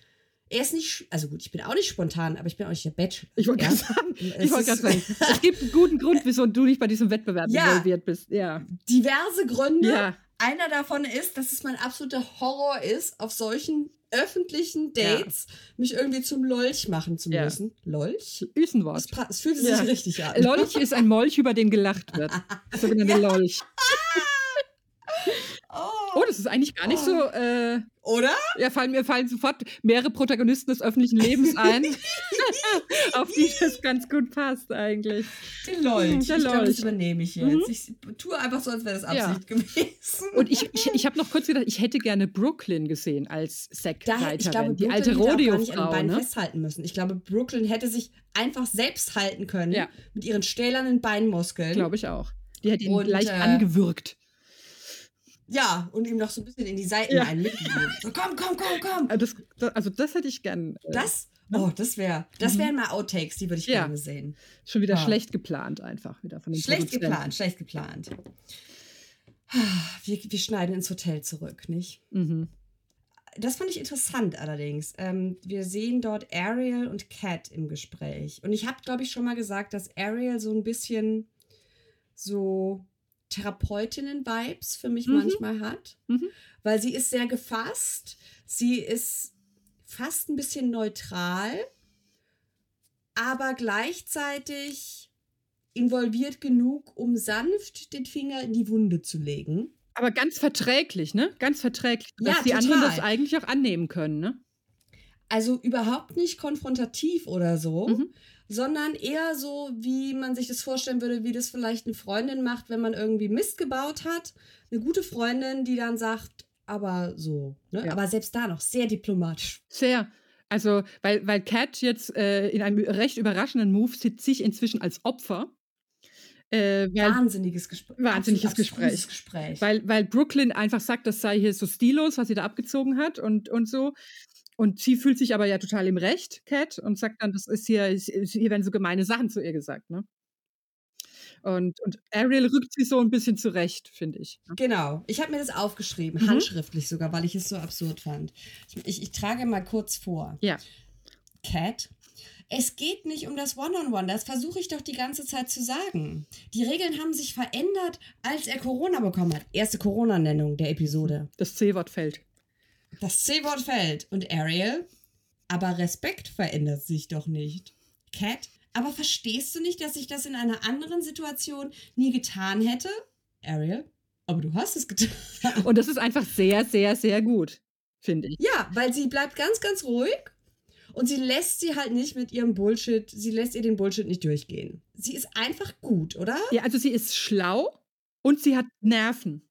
Er ist nicht, also gut, ich bin auch nicht spontan, aber ich bin auch nicht der Bachelor. ich wollte ja? gerade sagen, Es ich wollte gerade sagen, [laughs] es gibt einen guten Grund, wieso du nicht bei diesem Wettbewerb Ja. involviert bist. Ja. diverse Gründe. Ja. Einer davon ist, dass es mein absoluter Horror ist, auf solchen öffentlichen Ja. Dates mich irgendwie zum Lolch machen zu Ja. müssen. Lolch? Üsenwort. Das fühlt sich Ja. richtig an. Lolch ist ein Molch, über den gelacht wird. Das [laughs] sogenannte Lolch. [laughs] Oh, Oh, das ist eigentlich gar nicht so. Äh, oder? ja, fallen mir fallen sofort mehrere Protagonisten des öffentlichen Lebens ein, [laughs] auf die das ganz gut passt eigentlich. Der Lolch. Hm, ich der glaube, das Lolch. übernehme ich jetzt. Mhm. Ich tue einfach so, als wäre das Ja. Absicht gewesen. Und ich, ich, ich habe noch kurz gedacht, ich hätte gerne Brooklyn gesehen als Da, hätte- ich glaube, Sekreiterin, die alte hätte auch gar nicht an den Rodeo-Frau. Beinen Ne? festhalten müssen. Ich glaube, Brooklyn hätte sich einfach selbst halten können Ja. mit ihren stählernen Beinmuskeln. Glaube ich auch. Die hätte ihn Und, leicht äh, angewürgt. Ja, und ihm noch so ein bisschen in die Seiten Ja. So, komm, komm, komm, komm. Äh, Das, das, also das hätte ich gern. Äh, Das, oh, das wäre, das Mhm. wären mal Outtakes, die würde ich Ja. gerne sehen. schon wieder Ah. schlecht geplant einfach wieder von den Schlecht geplant, schlecht geplant. Wir, wir schneiden ins Hotel zurück, nicht? Mhm. Das fand ich interessant allerdings. Ähm, wir sehen dort Ariel und Kat im Gespräch. Und ich habe, glaube ich, schon mal gesagt, dass Ariel so ein bisschen so Therapeutinnen-Vibes für mich Mhm. manchmal hat. Mhm. Weil sie ist sehr gefasst. Sie ist fast ein bisschen neutral, aber gleichzeitig involviert genug, um sanft den Finger in die Wunde zu legen. Aber ganz verträglich, ne? Ganz verträglich. Dass Ja, die anderen total. das eigentlich auch annehmen können, ne? Also überhaupt nicht konfrontativ oder so, Mhm. sondern eher so, wie man sich das vorstellen würde, wie das vielleicht eine Freundin macht, wenn man irgendwie Mist gebaut hat. Eine gute Freundin, die dann sagt, aber so. Ne? Ja. Aber selbst da noch sehr diplomatisch. Sehr. Also, weil, weil Cat jetzt äh, in einem recht überraschenden Move sieht sich inzwischen als Opfer. Äh, weil, Wahnsinniges Gespräch. Wahnsinniges Gespräch. Gespräch. weil, weil Brooklyn einfach sagt, das sei hier so stillos, was sie da abgezogen hat und, und so. Und sie fühlt sich aber ja total im Recht, Cat, und sagt dann, das ist hier, hier werden so gemeine Sachen zu ihr gesagt, ne? Und, und Ariel rückt sie so ein bisschen zurecht, finde ich. ne? Genau. Ich habe mir das aufgeschrieben, Mhm. handschriftlich sogar, weil ich es so absurd fand. Ich, ich, trage mal kurz vor. Ja. Cat. Es geht nicht um das One-on-One, das versuche ich doch die ganze Zeit zu sagen. Die Regeln haben sich verändert, als er Corona bekommen hat. Erste Corona-Nennung der Episode. Das C-Wort fällt. Das C-Wort fällt. Und Ariel? Aber Respekt verändert sich doch nicht. Cat? Aber verstehst du nicht, dass ich das in einer anderen Situation nie getan hätte? Ariel? Aber du hast es getan. [laughs] Und das ist einfach sehr, sehr, sehr gut, finde ich. Ja, weil sie bleibt ganz, ganz ruhig und sie lässt sie halt nicht mit ihrem Bullshit, sie lässt ihr den Bullshit nicht durchgehen. Sie ist einfach gut, oder? Ja, also sie ist schlau und sie hat Nerven.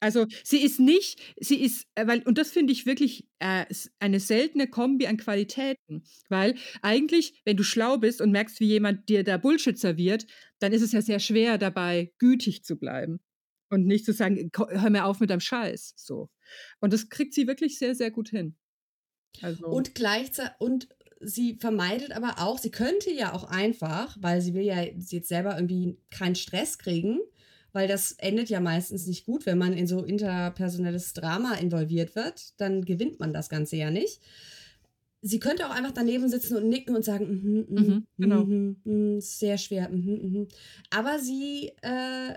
Also sie ist nicht, sie ist, äh, weil, und das finde ich wirklich äh, eine seltene Kombi an Qualitäten. Weil eigentlich, wenn du schlau bist und merkst, wie jemand dir da Bullshit serviert, dann ist es ja sehr schwer dabei, gütig zu bleiben. Und nicht zu sagen, "Ko- hör mir auf mit deinem Scheiß. So. Und das kriegt sie wirklich sehr, sehr gut hin. Also, Und gleichzeitig, und sie vermeidet aber auch, sie könnte ja auch einfach, weil sie will ja jetzt selber irgendwie keinen Stress kriegen, weil das endet ja meistens nicht gut, wenn man in so interpersonelles Drama involviert wird, dann gewinnt man das Ganze ja nicht. Sie könnte auch einfach daneben sitzen und nicken und sagen, mhm, mhm, Mhm, genau. mhm, mhm, sehr schwer, mhm, mhm. aber sie, äh,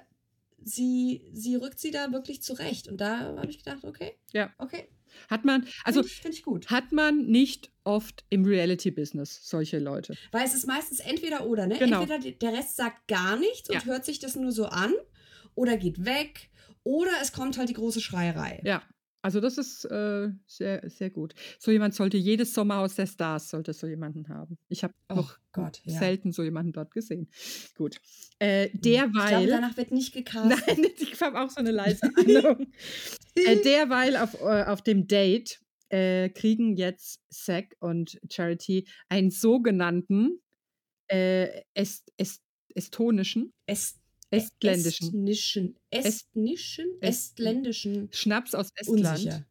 sie, sie rückt sie da wirklich zurecht und da habe ich gedacht, okay, Ja. okay, hat man, also finde ich, find ich gut. hat man nicht oft im Reality-Business solche Leute. Weil es ist meistens entweder oder, ne? Genau. Entweder der Rest sagt gar nichts und Ja. hört sich das nur so an oder geht weg oder es kommt halt die große Schreierei. Ja. Also das ist äh, sehr, sehr gut. So jemand sollte jedes Sommerhaus der Stars sollte so jemanden haben. Ich habe Oh noch Gott, ja. selten so jemanden dort gesehen. Gut. Äh, Ich glaube, derweil. danach wird nicht [laughs] gecastet. Nein, [laughs] ich habe auch so eine leise Ahnung. [laughs] äh, derweil auf, äh, auf dem Date äh, kriegen jetzt Zack und Charity einen sogenannten äh, est, est, estonischen, Est estländischen Estnischen. Estnischen? Est- Estländischen. Schnaps aus Estland. Unsicher.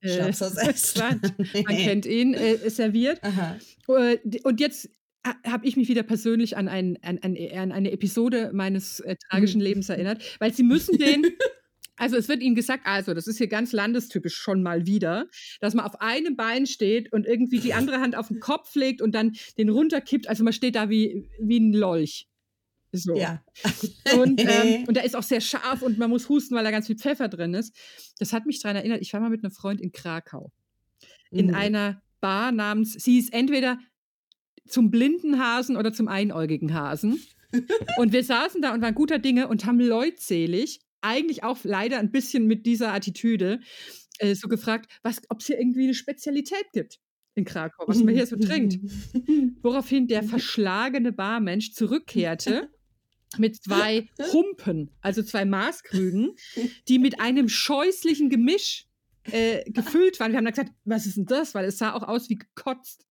Äh, Schnaps aus [laughs] Estland. [laughs] Man kennt ihn, äh, serviert. Aha. Äh, Und jetzt habe ich mich wieder persönlich an, ein, an, an, an eine Episode meines äh, tragischen Mhm. Lebens erinnert, weil sie müssen [laughs] den, also es wird ihnen gesagt, also das ist hier ganz landestypisch schon mal wieder, dass man auf einem Bein steht und irgendwie die andere Hand auf den Kopf legt und dann den runterkippt, also man steht da wie, wie ein Lolch. So. Ja. Und, [laughs] ähm, und der ist auch sehr scharf und man muss husten, weil da ganz viel Pfeffer drin ist. Das hat mich daran erinnert, ich war mal mit einem Freund in Krakau in Mhm. einer Bar namens, sie ist entweder zum blinden Hasen oder zum einäugigen Hasen. und wir saßen da und waren guter Dinge und haben leutselig, eigentlich auch leider ein bisschen mit dieser Attitüde, äh, so gefragt, ob es hier irgendwie eine Spezialität gibt in Krakau, was man hier so trinkt. [laughs] Woraufhin der verschlagene Barmensch zurückkehrte mit zwei Humpen, also zwei Maßkrügen, die mit einem scheußlichen Gemisch äh, gefüllt waren. Wir haben dann gesagt, was ist denn das? Weil es sah auch aus wie gekotzt.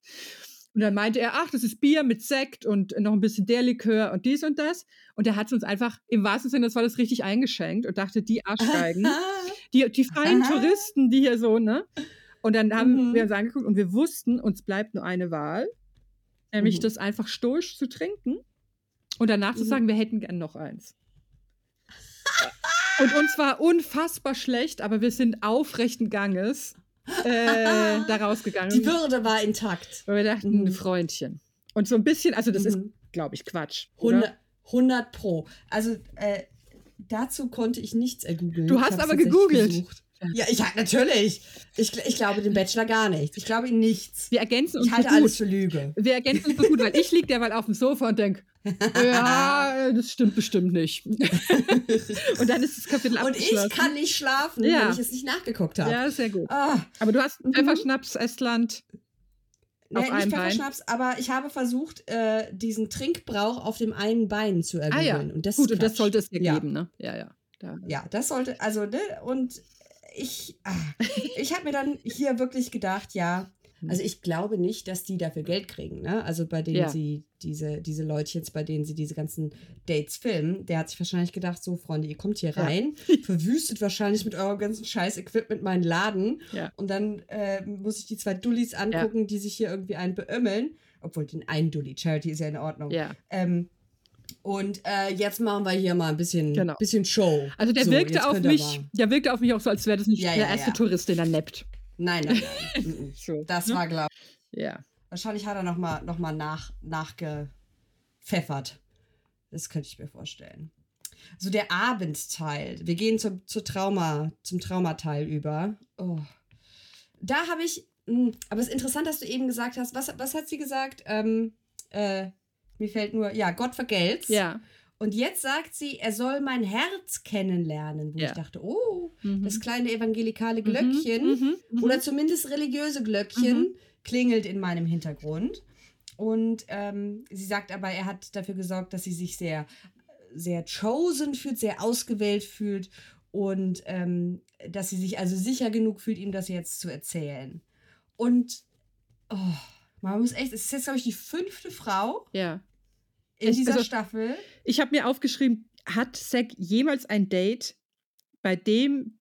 Und dann meinte er, ach, das ist Bier mit Sekt und noch ein bisschen der Likör und dies und das. Und er hat es uns einfach im wahrsten Sinne des Wortes richtig eingeschenkt und dachte, die Arschgeigen, [laughs] die, die freien Aha. Touristen, die hier so, ne? Und dann haben Mhm. wir uns angeguckt und wir wussten, uns bleibt nur eine Wahl, nämlich Mhm. das einfach stoisch zu trinken und danach zu Mhm. sagen, wir hätten gern noch eins. Und uns war unfassbar schlecht, aber wir sind aufrechten Ganges äh, da rausgegangen. Die Würde war intakt. weil wir dachten, Mhm. Freundchen. Und so ein bisschen, also das ist, Mhm. glaube ich, Quatsch. oder? 100, 100 Pro. Also äh, dazu konnte ich nichts ergoogeln. Du hast aber gegoogelt. Ja, ich natürlich. Ich, ich glaube dem Bachelor gar nichts. Ich glaube ihm nichts. Wir ergänzen uns Ich halte so gut. alles für Lüge. Wir ergänzen uns so gut, weil ich liege derweil auf dem Sofa und denke, ja, [laughs] das stimmt bestimmt nicht. [laughs] und dann ist das Kapitel Und ich abgeschlossen. kann nicht schlafen, Ja. wenn ich es nicht nachgeguckt habe. Ja, sehr gut. Ah, Aber du hast Mhm. Pfefferschnaps, Estland. nee, Auf nicht einem Bein? Pfefferschnaps, aber ich habe versucht, äh, diesen Trinkbrauch auf dem einen Bein zu Ah ergoogeln. ja, Und das gut, und das sollte es dir Ja. geben, ne? Ja, ja. Da. Ja, das sollte, also, ne, und ich, ah, ich habe mir dann hier wirklich gedacht, ja, also ich glaube nicht, dass die dafür Geld kriegen, ne? Also bei denen Ja. sie, diese, diese Leute jetzt, bei denen sie diese ganzen Dates filmen, der hat sich wahrscheinlich gedacht, so, Freunde, ihr kommt hier Ja. rein, [laughs] verwüstet wahrscheinlich mit eurem ganzen Scheiß-Equipment meinen Laden Ja. und dann äh, muss ich die zwei Dullis angucken, die sich hier irgendwie einen beömmeln, obwohl den einen Dulli, Charity ist ja in Ordnung. ja. Ähm, und äh, jetzt machen wir hier mal ein bisschen, Genau. bisschen Show. Also der So, wirkte auf mich, der wirkte auf mich auch so, als wäre das nicht Ja, der ja, erste ja. Tourist, den er neppt. Nein, nein, nein. So, [laughs] Das ne? war, glaube Ja. Wahrscheinlich hat er nochmal noch mal nach, nachgepfeffert. Das könnte ich mir vorstellen. So der Abendteil. Wir gehen zum, zur Trauma, zum Traumateil über. Oh. Da habe ich. mh, Aber es ist interessant, dass du eben gesagt hast. Was, was hat sie gesagt? Ähm, äh, mir fällt nur, ja, Gott vergelt's. Ja. Und jetzt sagt sie, er soll mein Herz kennenlernen. Wo Ja. ich dachte, oh, Mhm. das kleine evangelikale Mhm, Glöckchen mhm, mhm. oder zumindest religiöse Glöckchen klingelt in meinem Hintergrund. Und ähm, sie sagt aber, er hat dafür gesorgt, dass sie sich sehr, sehr chosen fühlt, sehr ausgewählt fühlt und ähm, dass sie sich also sicher genug fühlt, ihm das jetzt zu erzählen. Und oh, man muss echt, es ist jetzt, glaube ich, die fünfte Frau Ja. In Ich- dieser also- Staffel. Ich habe mir aufgeschrieben, hat Zack jemals ein Date, bei dem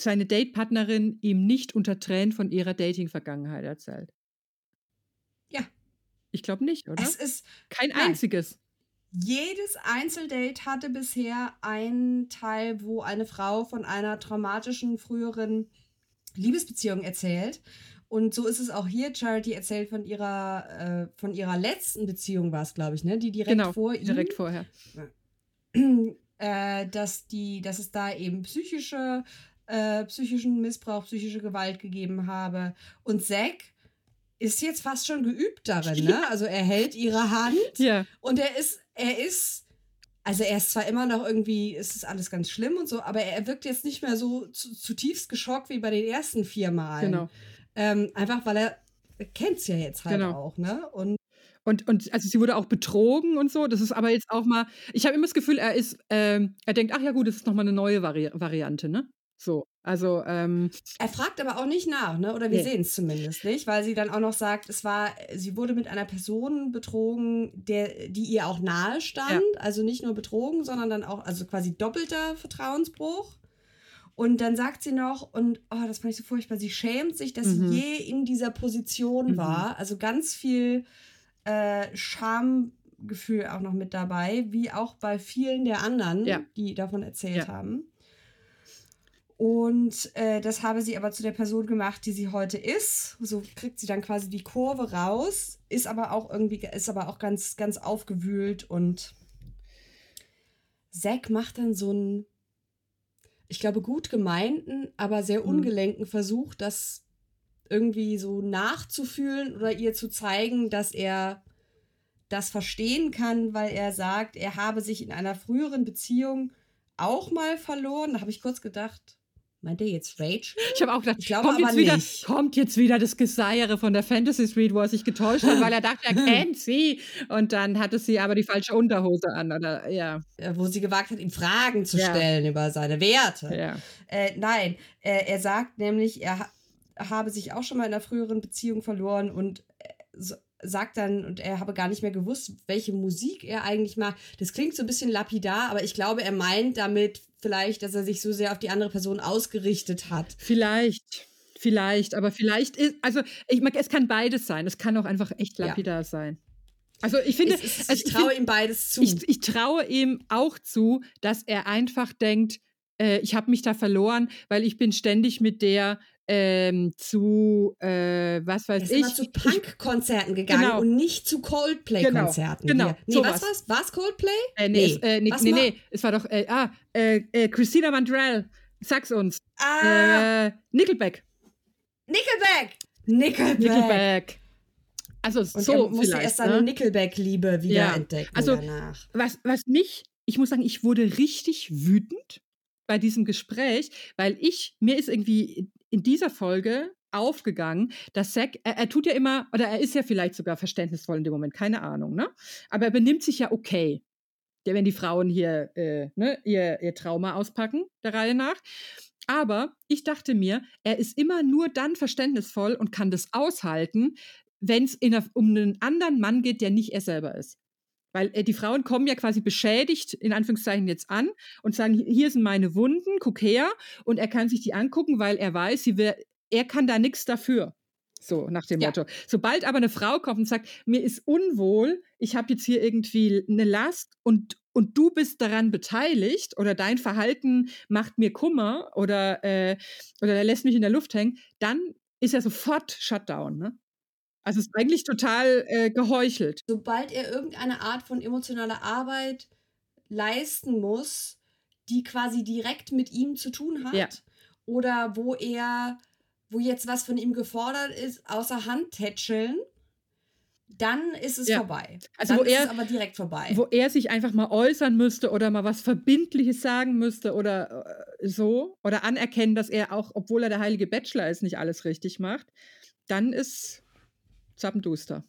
seine Datepartnerin ihm nicht unter Tränen von ihrer Dating-Vergangenheit erzählt? Ja. Ich glaube nicht, oder? Es ist Kein nein. einziges. Jedes Einzeldate hatte bisher einen Teil, wo eine Frau von einer traumatischen früheren Liebesbeziehung erzählt. Und so ist es auch hier. Charity erzählt von ihrer, äh, von ihrer letzten Beziehung, war es, glaube ich, ne? Die direkt genau, vor ihm. direkt vorher. [clears throat] äh, dass, die, dass es da eben psychische, äh, psychischen Missbrauch, psychische Gewalt gegeben habe. Und Zack ist jetzt fast schon geübt darin, ne? [laughs] Also er hält ihre Hand Ja, und er ist, er ist also er ist zwar immer noch irgendwie, es ist alles ganz schlimm und so, aber er wirkt jetzt nicht mehr so zu, zutiefst geschockt wie bei den ersten vier Malen. Genau. Ähm, einfach weil er kennt es ja jetzt halt Genau. auch, ne? Und Und, und also sie wurde auch betrogen und so. Das ist aber jetzt auch mal, ich habe immer das Gefühl, er ist, ähm, er denkt, ach ja gut, das ist nochmal eine neue Vari Variante, ne? So. Also, ähm, er fragt aber auch nicht nach, ne? Oder wir Nee. sehen es zumindest nicht, weil sie dann auch noch sagt, es war, sie wurde mit einer Person betrogen, der, die ihr auch nahe stand. Also nicht nur betrogen, sondern dann auch, also quasi doppelter Vertrauensbruch. Und dann sagt sie noch, und oh, das fand ich so furchtbar, sie schämt sich, dass Mhm. sie je in dieser Position Mhm. war. Also ganz viel äh, Schamgefühl auch noch mit dabei, wie auch bei vielen der anderen, Ja. die davon erzählt Ja. haben. Und äh, das habe sie aber zu der Person gemacht, die sie heute ist. So kriegt sie dann quasi die Kurve raus, ist aber auch irgendwie, ist aber auch ganz, ganz aufgewühlt und Zack macht dann so einen, ich glaube, gut gemeinten, aber sehr Mhm. ungelenken Versuch, das irgendwie so nachzufühlen oder ihr zu zeigen, dass er das verstehen kann, weil er sagt, er habe sich in einer früheren Beziehung auch mal verloren. Da habe ich kurz gedacht, meint er jetzt Rachel? ich habe auch gedacht, Ich glaube kommt, jetzt aber wieder, nicht. kommt jetzt wieder das Geseiere von der Fantasy Suite, wo er sich getäuscht hat, weil er dachte, er [laughs] kennt sie. Und dann hatte sie aber die falsche Unterhose an. Oder, ja, Wo sie gewagt hat, ihm Fragen zu Ja. stellen über seine Werte. ja. Äh, nein, äh, er sagt nämlich, er ha habe sich auch schon mal in einer früheren Beziehung verloren und äh, so, sagt dann, und er habe gar nicht mehr gewusst, welche Musik er eigentlich mag. Das klingt so ein bisschen lapidar, aber ich glaube, er meint damit vielleicht, dass er sich so sehr auf die andere Person ausgerichtet hat. Vielleicht. Vielleicht, aber vielleicht ist, also ich mag, es kann beides sein. Es kann auch einfach echt Ja. lapidar sein. Also ich finde, Es ist, also ich traue find- ihm beides zu. ich, ich traue ihm auch zu, dass er einfach denkt, äh, ich habe mich da verloren, weil ich bin ständig mit der ähm, zu, äh, was weiß ich. immer zu Punk-Konzerten gegangen Genau. und nicht zu Coldplay-Konzerten. Genau, Hier. Nee, genau, was war's? War's Coldplay? äh, nee, Nee. es, äh, nee, Was nee, nee, es war doch, äh, ah, äh, äh, Christina Mandrell, sag's uns. Ah, Äh, Nickelback. Nickelback! Nickelback! Nickelback. Also Und so musste vielleicht, erst seine ne? Nickelback-Liebe wieder Ja, entdecken also- danach. was, was mich, ich muss sagen, ich wurde richtig wütend bei diesem Gespräch, weil ich, mir ist irgendwie in dieser Folge aufgegangen, dass Zack, er, er tut ja immer, oder er ist ja vielleicht sogar verständnisvoll in dem Moment, keine Ahnung, ne? Aber er benimmt sich ja okay. Wenn die Frauen hier äh, ne, ihr, ihr Trauma auspacken, der Reihe nach. Aber ich dachte mir, er ist immer nur dann verständnisvoll und kann das aushalten, wenn es um einen anderen Mann geht, der nicht er selber ist. Weil äh, die Frauen kommen ja quasi beschädigt, in Anführungszeichen, jetzt an und sagen, hier sind meine Wunden, guck her. Und er kann sich die angucken, weil er weiß, sie wär, er kann da nichts dafür. So nach dem Ja. Motto. Sobald aber eine Frau kommt und sagt, mir ist unwohl, ich habe jetzt hier irgendwie eine Last und, und du bist daran beteiligt oder dein Verhalten macht mir Kummer oder, äh, oder er lässt mich in der Luft hängen, dann ist er sofort Shutdown. Ne? Also es ist eigentlich total äh, geheuchelt. Sobald er irgendeine Art von emotionaler Arbeit leisten muss, die quasi direkt mit ihm zu tun hat, Ja. oder wo er, wo jetzt was von ihm gefordert ist, außer Hand tätscheln, dann ist es Ja. vorbei. Also dann wo ist er- es aber direkt vorbei. wo er sich einfach mal äußern müsste oder mal was Verbindliches sagen müsste oder äh, so oder anerkennen, dass er auch, obwohl er der heilige Bachelor ist, nicht alles richtig macht, dann ist Zappenduster.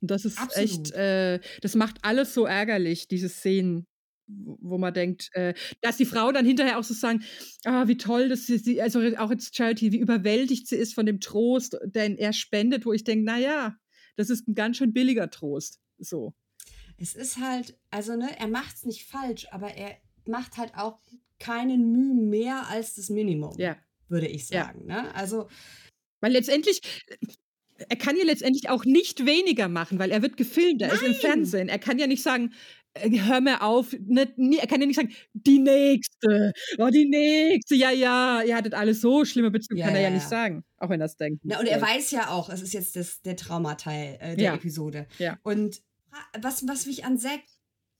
Und das ist Absolut. echt, äh, das macht alles so ärgerlich, diese Szenen, wo man denkt, äh, dass die Frau dann hinterher auch so sagen, ah, wie toll, dass sie, sie, also auch jetzt Charity, wie überwältigt sie ist von dem Trost, den er spendet, wo ich denke, naja, das ist ein ganz schön billiger Trost. So. Es ist halt, also ne, er macht es nicht falsch, aber er macht halt auch keinen Mühe mehr als das Minimum, Ja. würde ich Ja. sagen. Ne? Also Weil letztendlich, er kann ja letztendlich auch nicht weniger machen, weil er wird gefilmt, er ist im Nein. Fernsehen. Er kann ja nicht sagen, äh, hör mir auf, nicht, nie, er kann ja nicht sagen, die nächste, oh, die nächste, ja, ja, ihr hattet alles so schlimme Beziehungen, Ja, kann er ja, ja, nicht sagen, auch wenn er es denkt. Na, und er weiß ja auch, es ist jetzt das, der Traumateil äh, der Ja. Episode. Ja. Und was, was mich an Zack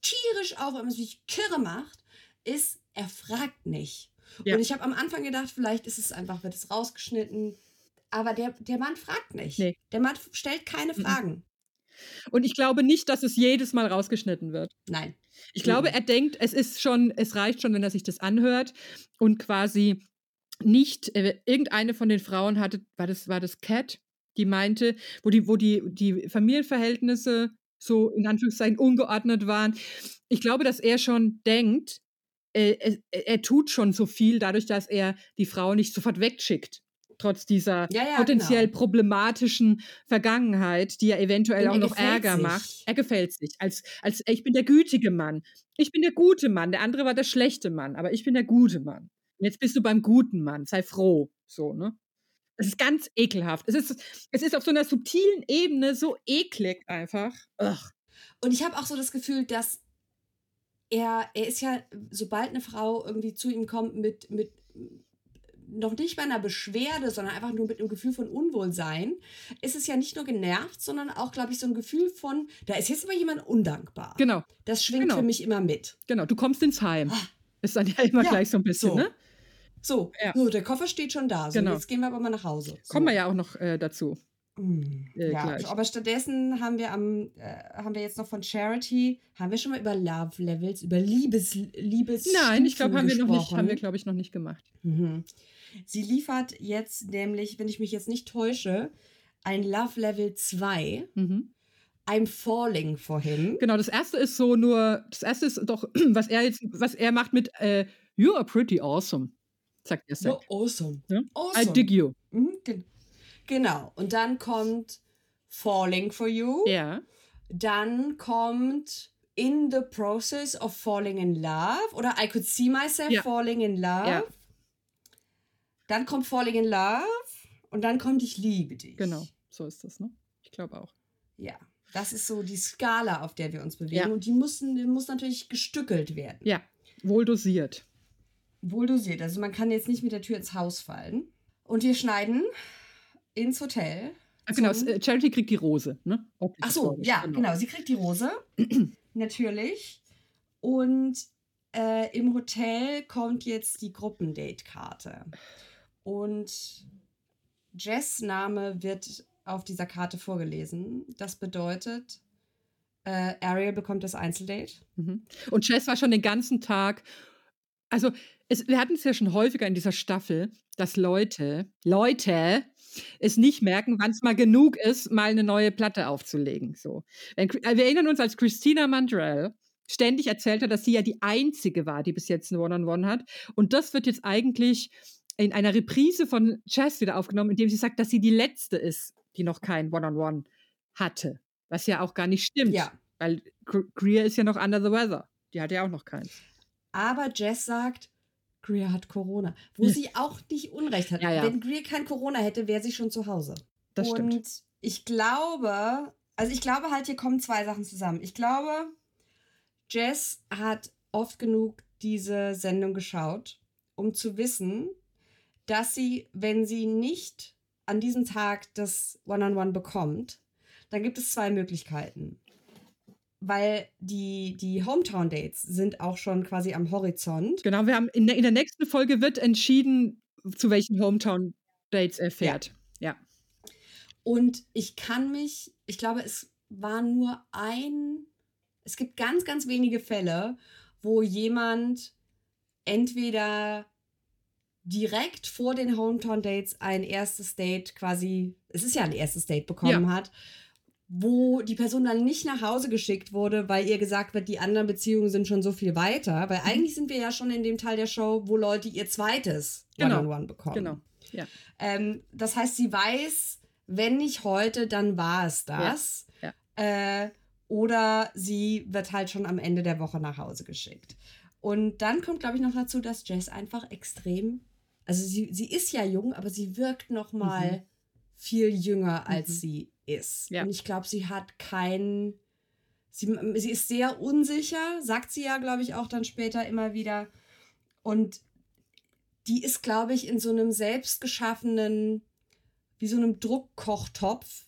tierisch auch, was mich kirre macht, ist, er fragt nicht. Und ich habe am Anfang gedacht, vielleicht ist es einfach, wird es rausgeschnitten. Aber der, der Mann fragt nicht. Nee. Der Mann stellt keine Mhm. Fragen. Und ich glaube nicht, dass es jedes Mal rausgeschnitten wird. Nein. Ich glaube, Mhm. er denkt, es ist schon, es reicht schon, wenn er sich das anhört und quasi nicht äh, irgendeine von den Frauen hatte, war das, war das Cat, die meinte, wo die, wo die, die Familienverhältnisse so in Anführungszeichen ungeordnet waren. Ich glaube, dass er schon denkt, äh, er, er tut schon so viel, dadurch, dass er die Frau nicht sofort wegschickt. Trotz dieser Ja, ja, potenziell genau. problematischen Vergangenheit, die ja eventuell auch noch Ärger sich. macht. Er gefällt sich. Als, als ich bin der gütige Mann. Ich bin der gute Mann. Der andere war der schlechte Mann, aber ich bin der gute Mann. Und jetzt bist du beim guten Mann. Sei froh. So, ne? Es ist ganz ekelhaft. Es ist, es ist auf so einer subtilen Ebene so eklig einfach. Ugh. Und ich habe auch so das Gefühl, dass er, er ist ja, sobald eine Frau irgendwie zu ihm kommt mit, mit noch nicht bei einer Beschwerde, sondern einfach nur mit einem Gefühl von Unwohlsein, ist es ja nicht nur genervt, sondern auch, glaube ich, so ein Gefühl von, da ist jetzt mal jemand undankbar. Genau, Das schwingt Genau. für mich immer mit. genau. Du kommst ins Heim. Ah. Ist dann ja immer Ja, gleich so ein bisschen, so. ne? So, Ja. so, der Koffer steht schon da. So, Genau. jetzt gehen wir aber mal nach Hause. So. Kommen wir ja auch noch äh, dazu. Mm, äh, ja, gleich. aber stattdessen haben wir am äh, haben wir jetzt noch von Charity, haben wir schon mal über Love Levels, über Liebes Liebes Nein, ich glaube, haben wir noch nicht, haben wir, glaube ich, noch nicht gemacht. Mhm. Sie liefert jetzt nämlich, wenn ich mich jetzt nicht täusche, ein Love Level 2. Mhm. I'm falling for him. Genau, das erste ist so nur, das erste ist doch, [clears throat] was er jetzt, was er macht mit äh, You are pretty awesome, sagt er. So awesome. Ja? I awesome. dig you. Mhm, gen- genau. Und dann kommt Falling for You. Ja. Dann kommt In the Process of Falling in Love oder I Could See Myself Ja. Falling in Love. Ja. Dann kommt Falling in Love und dann kommt Ich liebe dich. Genau, so ist das, ne? Ich glaube auch. Ja. Das ist so die Skala, auf der wir uns bewegen. Ja. Und die, müssen, die muss natürlich gestückelt werden. Ja, wohl dosiert. Wohl dosiert. Also man kann jetzt nicht mit der Tür ins Haus fallen. Und wir schneiden ins Hotel. Ah, genau, äh, Charity kriegt die Rose, ne? Ach so, ja, genau. Sie kriegt die Rose. [clears throat] Natürlich. Und äh, im Hotel kommt jetzt die Gruppendate-Karte. Und Jess Name wird auf dieser Karte vorgelesen. Das bedeutet, äh, Ariel bekommt das Einzeldate. Mhm. Und Jess war schon den ganzen Tag. Also, es, wir hatten es ja schon häufiger in dieser Staffel, dass Leute, Leute, es nicht merken, wann es mal genug ist, mal eine neue Platte aufzulegen. So. Wenn, äh, wir erinnern uns, als Christina Mandrell ständig erzählt hat, dass sie ja die einzige war, die bis jetzt ein One-on-One hat. Und das wird jetzt eigentlich in einer Reprise von Jazz wieder aufgenommen, indem sie sagt, dass sie die letzte ist, die noch kein One-on-One hatte. Was ja auch gar nicht stimmt. Ja. Weil Gre- Greer ist ja noch under the weather. Die hat ja auch noch keins. Aber Jess sagt, Greer hat Corona. Wo Ja. sie auch nicht Unrecht hat. Ja, ja. Wenn Greer kein Corona hätte, wäre sie schon zu Hause. Das und stimmt. ich glaube, also ich glaube halt, hier kommen zwei Sachen zusammen. Ich glaube, Jess hat oft genug diese Sendung geschaut, um zu wissen, dass sie, wenn sie nicht an diesem Tag das One-on-One bekommt, dann gibt es zwei Möglichkeiten. Weil die, die Hometown-Dates sind auch schon quasi am Horizont. Genau, wir haben in der, in der nächsten Folge wird entschieden, zu welchen Hometown-Dates er fährt. Ja. Und ich kann mich, ich glaube, es war nur ein, es gibt ganz, ganz wenige Fälle, wo jemand entweder direkt vor den Hometown Dates ein erstes Date quasi, es ist ja ein erstes Date bekommen hat, wo die Person dann nicht nach Hause geschickt wurde, weil ihr gesagt wird, die anderen Beziehungen sind schon so viel weiter. Weil eigentlich sind wir ja schon in dem Teil der Show, wo Leute ihr zweites Genau. One-on-One bekommen. Genau. Ja. Ähm, das heißt, sie weiß, wenn nicht heute, dann war es das. Ja, Äh, oder sie wird halt schon am Ende der Woche nach Hause geschickt. Und dann kommt, glaube ich, noch dazu, dass Jess einfach extrem, also sie, sie ist ja jung, aber sie wirkt noch mal Mhm. viel jünger, als Mhm. sie ist. Ja. Und ich glaube, sie hat kein, sie, sie ist sehr unsicher, sagt sie ja, glaube ich, auch dann später immer wieder. Und die ist, glaube ich, in so einem selbstgeschaffenen, wie so einem Druckkochtopf.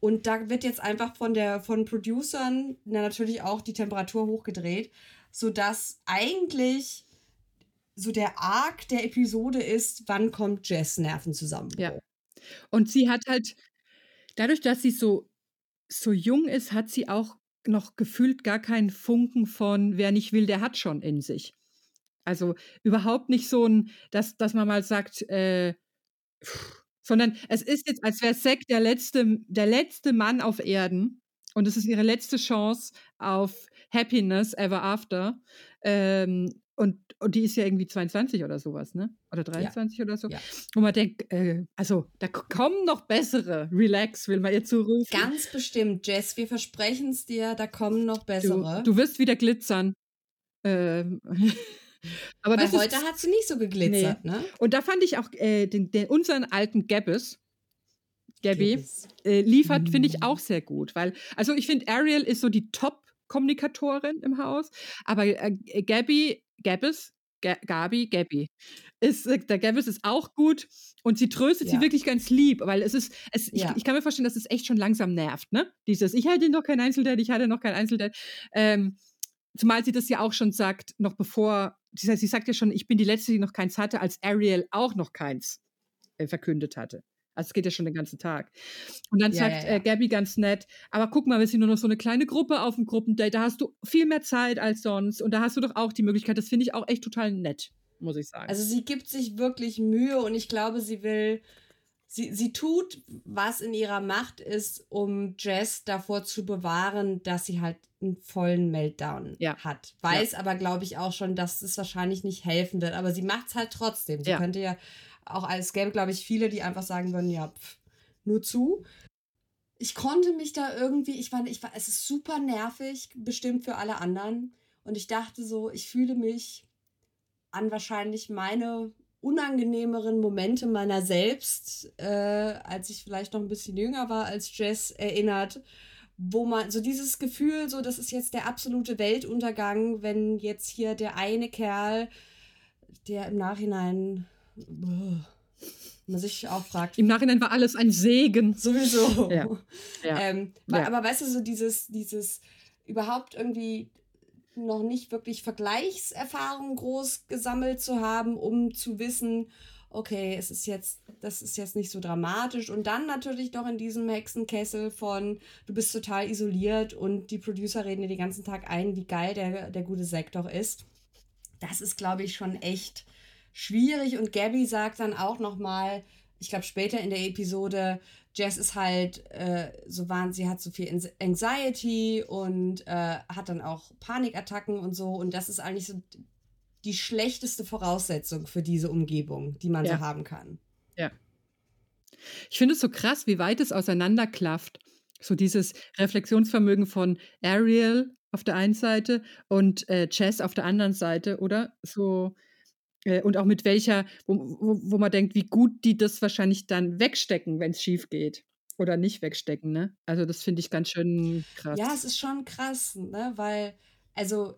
Und da wird jetzt einfach von der von Producern na, natürlich auch die Temperatur hochgedreht, sodass eigentlich so der Arc der Episode ist, wann kommt Jess Nerven zusammen. Ja. Und sie hat halt, dadurch, dass sie so, so jung ist, hat sie auch noch gefühlt gar keinen Funken von wer nicht will, der hat schon in sich. Also überhaupt nicht so ein, dass, dass man mal sagt, äh, sondern es ist jetzt, als wäre Zack der letzte, der letzte Mann auf Erden und es ist ihre letzte Chance auf Happiness ever after. Ähm, und, und die ist ja irgendwie 22 oder sowas, ne? Oder 23 ja. oder so. Ja. Wo man denkt, äh, also da kommen noch bessere. Relax, will man ihr zurufen. Ganz bestimmt, Jess, wir versprechen es dir, da kommen noch bessere. Du, du wirst wieder glitzern. Ähm. [laughs] Aber Weil heute ist, hat sie nicht so geglitzert, nee. ne? Und da fand ich auch äh, den, den, unseren alten Gabbes, Gabby, äh, liefert, mm. finde ich auch sehr gut. Weil, also ich finde, Ariel ist so die Top-Kommunikatorin im Haus, aber äh, Gabby, Gabbes, Gabi, Gabby. Ist, äh, der Gabbis ist auch gut und sie tröstet ja. sie wirklich ganz lieb, weil es ist, es, ja. ich, ich, kann mir vorstellen, dass es echt schon langsam nervt, ne? Dieses, ich hatte noch kein Einzeldate, ich hatte noch kein Einzeldate. Ähm, zumal sie das ja auch schon sagt, noch bevor sie, sie sagt ja schon, ich bin die Letzte, die noch keins hatte, als Ariel auch noch keins äh, verkündet hatte. Also es geht ja schon den ganzen Tag. Und dann ja, sagt ja, ja. Äh, Gabby ganz nett, aber guck mal, wir sind nur noch so eine kleine Gruppe auf dem Gruppendate, da hast du viel mehr Zeit als sonst und da hast du doch auch die Möglichkeit, das finde ich auch echt total nett, muss ich sagen. Also sie gibt sich wirklich Mühe und ich glaube, sie will sie, sie tut, was in ihrer Macht ist, um Jess davor zu bewahren, dass sie halt einen vollen Meltdown hat. Weiß aber, glaube ich, auch schon, dass es wahrscheinlich nicht helfen wird. Aber sie macht es halt trotzdem. Sie könnte ja auch, es gäbe, glaube ich, viele, die einfach sagen würden, ja, pff, nur zu. Ich konnte mich da irgendwie, ich war, ich war, es ist super nervig, bestimmt für alle anderen. Und ich dachte so, ich fühle mich an wahrscheinlich meine unangenehmeren Momente meiner selbst, äh, als ich vielleicht noch ein bisschen jünger war als Jess, erinnert, wo man so dieses Gefühl, so das ist jetzt der absolute Weltuntergang, wenn jetzt hier der eine Kerl, der im Nachhinein man sich auch fragt. Im Nachhinein war alles ein Segen. Sowieso. Ja. ja. Ähm, ja. Aber weißt du, so dieses, dieses überhaupt irgendwie noch nicht wirklich Vergleichserfahrung groß gesammelt zu haben, um zu wissen, okay, es ist jetzt, das ist jetzt nicht so dramatisch. Und dann natürlich doch in diesem Hexenkessel von, du bist total isoliert und die Producer reden dir den ganzen Tag ein, wie geil der, der gute doch ist. Das ist, glaube ich, schon echt schwierig. Und Gabby sagt dann auch nochmal, ich glaube später in der Episode, Jess ist halt äh, so waren, sie hat so viel Anxiety und äh, hat dann auch Panikattacken und so. Und das ist eigentlich so die schlechteste Voraussetzung für diese Umgebung, die man ja. so haben kann. Ja. Ich finde es so krass, wie weit es auseinanderklafft. So dieses Reflexionsvermögen von Ariel auf der einen Seite und äh, Jess auf der anderen Seite, oder? So, und auch mit welcher, wo, wo, wo, man denkt, wie gut die das wahrscheinlich dann wegstecken, wenn es schief geht. Oder nicht wegstecken, ne? Also das finde ich ganz schön krass. Ja, es ist schon krass, ne? Weil, also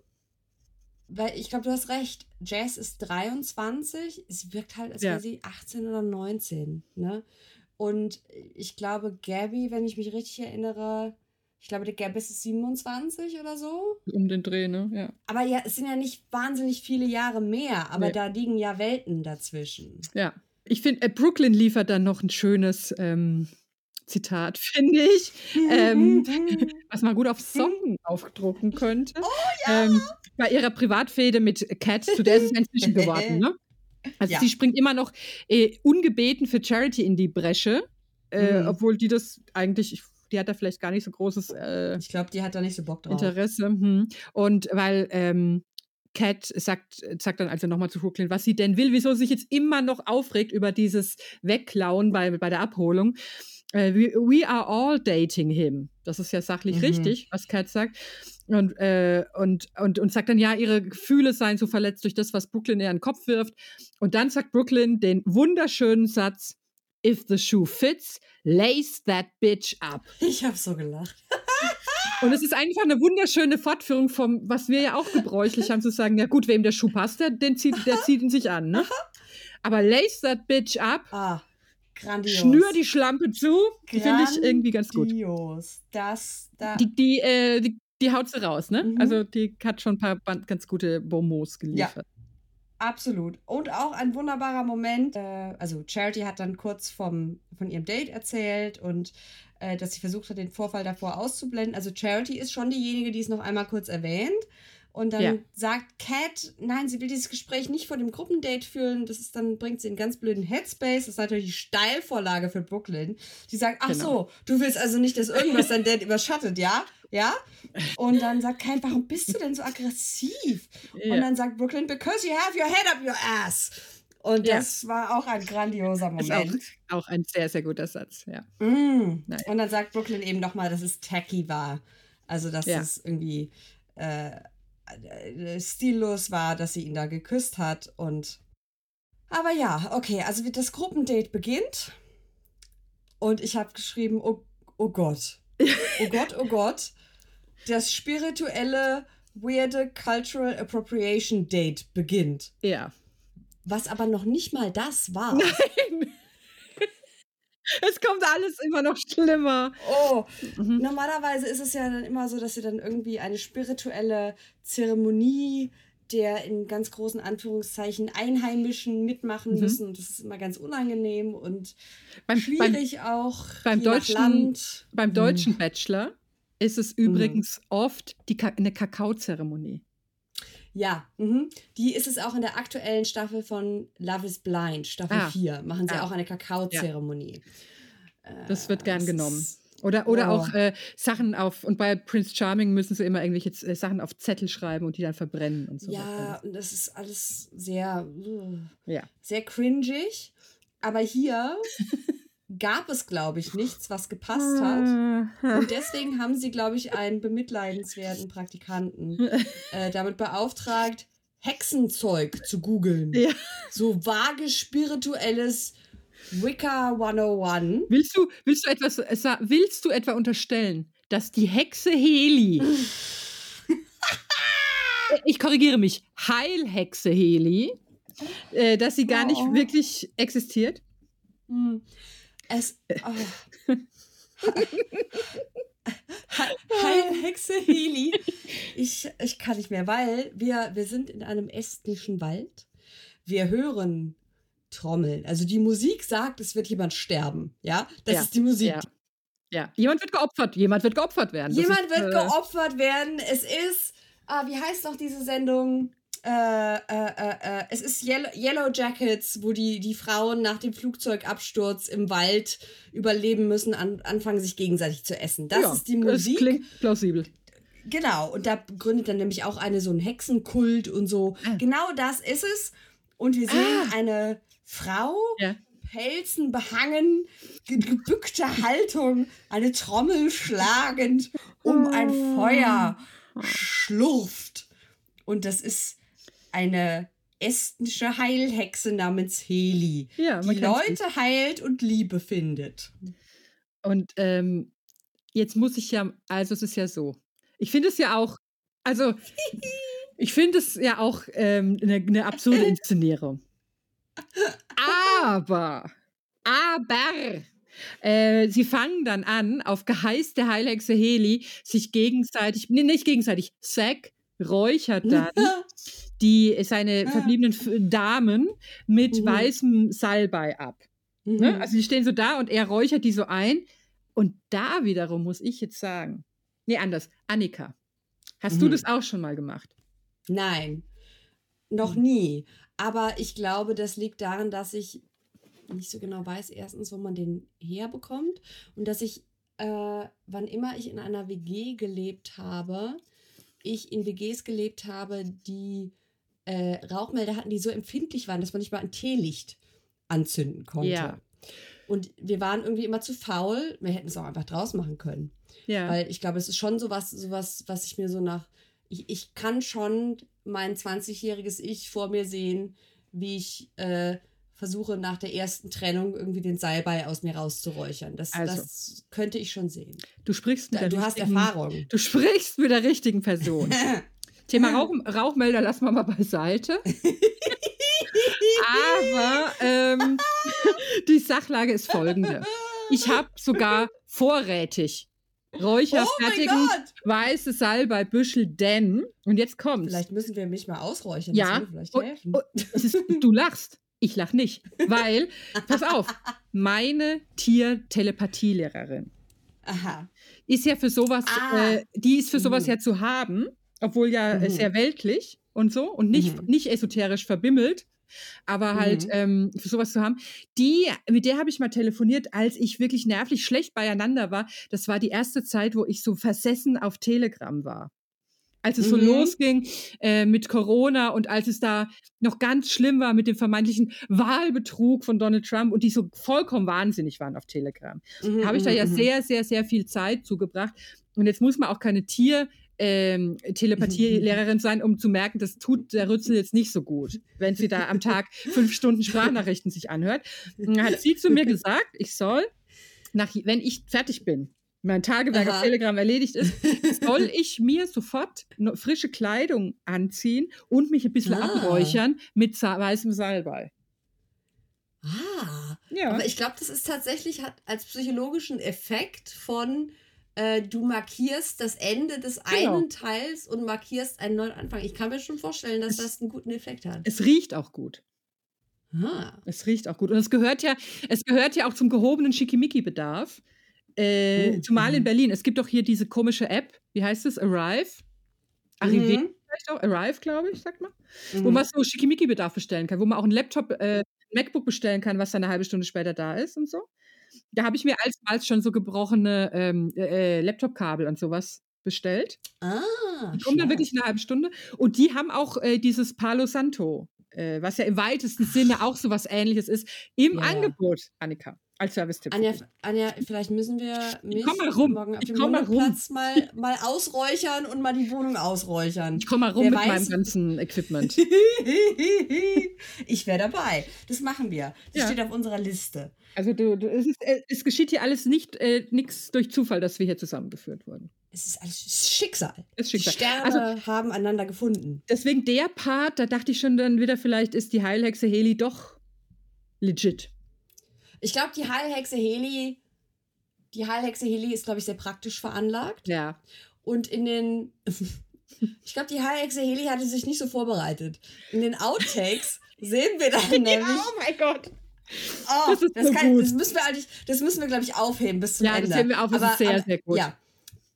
weil ich glaube, du hast recht. Jazz ist 23. Sie wirkt halt, als ja. wäre sie 18 oder 19. Ne? Und ich glaube, Gabby, wenn ich mich richtig erinnere, ich glaube, der Gabby ist 27 oder so. Um den Dreh, ne? Ja. Aber ja, es sind ja nicht wahnsinnig viele Jahre mehr, aber nee. da liegen ja Welten dazwischen. Ja. Ich finde, äh, Brooklyn liefert dann noch ein schönes ähm, Zitat, [laughs] finde ich, ähm, [laughs] was man gut auf Socken aufdrucken könnte. Oh ja! Ähm, bei ihrer Privatfehde mit Cat, zu der ist es inzwischen geworden, ne? Also ja. sie springt immer noch äh, ungebeten für Charity in die Bresche, äh, mhm. obwohl die das eigentlich, die hat da vielleicht gar nicht so großes äh, Ich glaube, die hat da nicht so Bock drauf. Interesse. Hm. Und weil ähm, Cat sagt, sagt dann also nochmal zu Brooklyn, was sie denn will, wieso sie sich jetzt immer noch aufregt über dieses Wegklauen bei, bei der Abholung. Uh, we, we, are all dating him. Das ist ja sachlich mhm. richtig, was Kat sagt. Und, äh, und, und, und sagt dann, ja, ihre Gefühle seien so verletzt durch das, was Brooklyn in ihren Kopf wirft. Und dann sagt Brooklyn den wunderschönen Satz, If the shoe fits, lace that bitch up. Ich habe so gelacht. Und es ist einfach eine wunderschöne Fortführung vom, was wir ja auch gebräuchlich haben, zu sagen, ja gut, wem der Schuh passt, der, den zieht, der zieht ihn sich an. Ne? Aber lace that bitch up. Ah Grandios. Schnür die Schlampe zu. Die finde ich irgendwie ganz gut. Grandios. Das, da. Die, die, äh, die, die haut sie raus, ne? Mhm. Also die hat schon ein paar ganz gute Bonmots geliefert. Ja. Absolut. Und auch ein wunderbarer Moment. Äh, also Charity hat dann kurz vom, von ihrem Date erzählt und äh, dass sie versucht hat, den Vorfall davor auszublenden. Also Charity ist schon diejenige, die es noch einmal kurz erwähnt. Und dann Ja. sagt Cat, nein, sie will dieses Gespräch nicht vor dem Gruppendate führen. Das ist dann, bringt sie in einen ganz blöden Headspace. Das ist natürlich die Steilvorlage für Brooklyn. Die sagt, ach Genau. so, du willst also nicht, dass irgendwas dein Date überschattet, ja? Ja? Und dann sagt Cat, warum bist du denn so aggressiv? Ja. Und dann sagt Brooklyn, because you have your head up your ass. Und Ja. das war auch ein grandioser Ist auch, Moment. auch ein sehr, sehr guter Satz, ja. Mm. Und dann sagt Brooklyn eben nochmal, dass es tacky war. Also, dass es irgendwie äh, stillos war, dass sie ihn da geküsst hat. Und. Aber ja, okay, also das Gruppendate beginnt. Und ich habe geschrieben, oh, oh Gott. Oh Gott, oh Gott. Das spirituelle, weirde Cultural Appropriation Date beginnt. Ja. Was aber noch nicht mal das war. Nein. Es kommt alles immer noch schlimmer. Oh, Mhm. Normalerweise ist es ja dann immer so, dass sie dann irgendwie eine spirituelle Zeremonie der in ganz großen Anführungszeichen Einheimischen mitmachen Mhm. müssen. Und das ist immer ganz unangenehm und Beim, beim, schwierig auch. beim je nach deutschen- Land. beim deutschen Bachelor ist es Mhm. übrigens oft die eine Kakaozeremonie. Ja, mhm. die ist es auch in der aktuellen Staffel von Love is Blind, Staffel Ah. 4. Machen sie Ah. auch eine Kakaozeremonie. Das wird Äh, gern das genommen. ist- Oder, oder Oh. auch äh, Sachen auf, und bei Prince Charming müssen sie immer irgendwelche äh, Sachen auf Zettel schreiben und die dann verbrennen und so. Ja, und das ist alles sehr, uh, Ja. sehr cringig. Aber hier [laughs] gab es, glaube ich, nichts, was gepasst hat. Und deswegen haben sie, glaube ich, einen bemitleidenswerten Praktikanten [laughs] äh, damit beauftragt, Hexenzeug zu googeln. Ja. So vage spirituelles Wicca 101. Willst du, willst du etwas, äh, willst du etwa unterstellen, dass die Hexe Heli, [laughs] Äh, ich korrigiere mich, Heilhexe Heli, äh, dass sie gar nicht Oh. wirklich existiert? Hm. Es. Oh. He- Heilhexe Heli. Ich, ich kann nicht mehr, weil wir, wir sind in einem estnischen Wald. Wir hören Trommeln. Also die Musik sagt, es wird jemand sterben. Ja, das Ja, ist die Musik. Ja. ja. Jemand wird geopfert, jemand wird geopfert werden. Das Jemand ist, wird äh, geopfert werden. Es ist, ah, wie heißt noch diese Sendung? Äh, äh, äh, es ist Yellow, Yellow Jackets, wo die, die Frauen nach dem Flugzeugabsturz im Wald überleben müssen, an, anfangen sich gegenseitig zu essen. Das ja, ist die Musik. Das klingt plausibel. Genau, und da gründet dann nämlich auch eine so einen Hexenkult und so. Ah. Genau das ist es. Und wir sehen Ah. eine Frau, Ja. Pelzen behangen, ge gebückte Haltung, eine Trommel schlagend, um ein Oh. Feuer schlurft. Und das ist eine estnische Heilhexe namens Heli, Ja, die. Leute heilt und Liebe findet. Und ähm, jetzt muss ich ja, also es ist ja so. Ich finde es ja auch, also [laughs] ich finde es ja auch ähm, eine, eine absurde Inszenierung. Aber, aber, äh, sie fangen dann an, auf Geheiß der Heilhexe Heli, sich gegenseitig, nee, nicht gegenseitig, Zack räuchert dann [laughs] die, seine Ah. verbliebenen Damen mit Mhm. weißem Salbei ab. Ne? Also die stehen so da und er räuchert die so ein. Und da wiederum muss ich jetzt sagen, nee, anders, Annika, hast du Mhm. das auch schon mal gemacht? Nein, noch Hm. nie. Aber ich glaube, das liegt daran, dass ich nicht so genau weiß, erstens, wo man den herbekommt und dass ich, äh, wann immer ich in einer WG gelebt habe, ich in WGs gelebt habe, die äh, Rauchmelder hatten, die so empfindlich waren, dass man nicht mal ein Teelicht anzünden konnte. Ja. Und wir waren irgendwie immer zu faul. Wir hätten es auch einfach draußen machen können. Ja. Weil ich glaube, es ist schon sowas, sowas, was ich mir so nach. Ich, ich kann schon mein 20-jähriges Ich vor mir sehen, wie ich äh, versuche, nach der ersten Trennung irgendwie den Salbei aus mir rauszuräuchern. Das, Also. das könnte ich schon sehen. du sprichst mit der Du hast Erfahrung. Du sprichst mit der richtigen Person. [laughs] Thema Rauch, Rauchmelder lassen wir mal beiseite. [laughs] Aber ähm, die Sachlage ist folgende. Ich habe sogar vorrätig Räucher Oh weiße Salbei Büschel, denn, und jetzt kommt's. Vielleicht müssen wir mich mal ausräuchern. Ja, und- und ist, du lachst. Ich lach nicht. Weil, pass auf, meine Tiertelepathie-Lehrerin Aha. ist ja für sowas, Ah. äh, die ist für sowas Mhm. ja zu haben, obwohl ja äh, Mhm. sehr weltlich und so und nicht, Mhm. nicht esoterisch verbimmelt, aber halt Mhm. ähm, für sowas zu haben. Die, mit der habe ich mal telefoniert, als ich wirklich nervlich schlecht beieinander war. Das war die erste Zeit, wo ich so versessen auf Telegram war. Als es so Mhm. losging äh, mit Corona und als es da noch ganz schlimm war mit dem vermeintlichen Wahlbetrug von Donald Trump und die so vollkommen wahnsinnig waren auf Telegram Mhm, habe ich da mhm, ja mhm. sehr, sehr, sehr viel Zeit zugebracht. Und jetzt muss man auch keine Tier- ähm, Telepathie-Lehrerin sein, um zu merken, das tut der Rützel jetzt nicht so gut, wenn sie da am Tag fünf Stunden Sprachnachrichten sich anhört. Dann hat sie zu mir gesagt, ich soll, nach, wenn ich fertig bin, mein Tagewerk auf Aha. Telegram erledigt ist, soll ich mir sofort frische Kleidung anziehen und mich ein bisschen Ah. abräuchern mit weißem Salbei. Ah, Ja. aber ich glaube, das ist tatsächlich hat als psychologischen Effekt von äh, du markierst das Ende des Genau. einen Teils und markierst einen neuen Anfang. Ich kann mir schon vorstellen, dass Es- das einen guten Effekt hat. es riecht auch gut. Ah. Es riecht auch gut. Und es gehört ja, es gehört ja auch zum gehobenen Schickimicki-Bedarf. Äh, Oh, zumal in mhm. Berlin. Es gibt doch hier diese komische App, wie heißt es? Arrive? Arrive Mhm. vielleicht auch? Arrive, glaube ich, sagt man. Mhm. Wo man so Schickimicki-Bedarf bestellen kann, wo man auch einen Laptop, äh, ein MacBook bestellen kann, was dann eine halbe Stunde später da ist und so. Da habe ich mir alsmals schon so gebrochene ähm, äh, Laptop-Kabel und sowas bestellt. Ah, Die kommen dann wirklich in einer halben Stunde. Und die haben auch äh, dieses Palo Santo, äh, was ja im weitesten Sinne auch so was ähnliches ist, im ja. Angebot, Annika, als Service-Tipp. Anja. Anja, vielleicht müssen wir mich morgen auf dem mal. Hundeplatz mal, mal ausräuchern und mal die Wohnung ausräuchern. Ich komme mal rum Wer mit weiß- meinem ganzen Equipment. [laughs] ich wäre dabei. Das machen wir. Das Ja. steht auf unserer Liste. Also du, du, es, ist, äh, es geschieht hier alles nicht äh, nichts durch Zufall, dass wir hier zusammengeführt wurden. Es ist alles Schicksal. Es ist Schicksal. Die Sterne Also haben einander gefunden. deswegen der Part, da dachte ich schon dann wieder, vielleicht ist die Heilhexe Heli doch legit. Ich glaube, die Heilhexe Heli, die Heilhexe Heli ist, glaube ich, sehr praktisch veranlagt. Ja. Und in den. [laughs] ich glaube, die Heilhexe Heli hatte sich nicht so vorbereitet. In den Outtakes [laughs] sehen wir dann nämlich. oh mein Gott. Oh, Das ist das, so kann, gut. das müssen wir eigentlich, das müssen wir, glaube ich, aufheben bis zum Ja, das Ende. heben wir auf, das ist sehr, aber, sehr gut. Ja.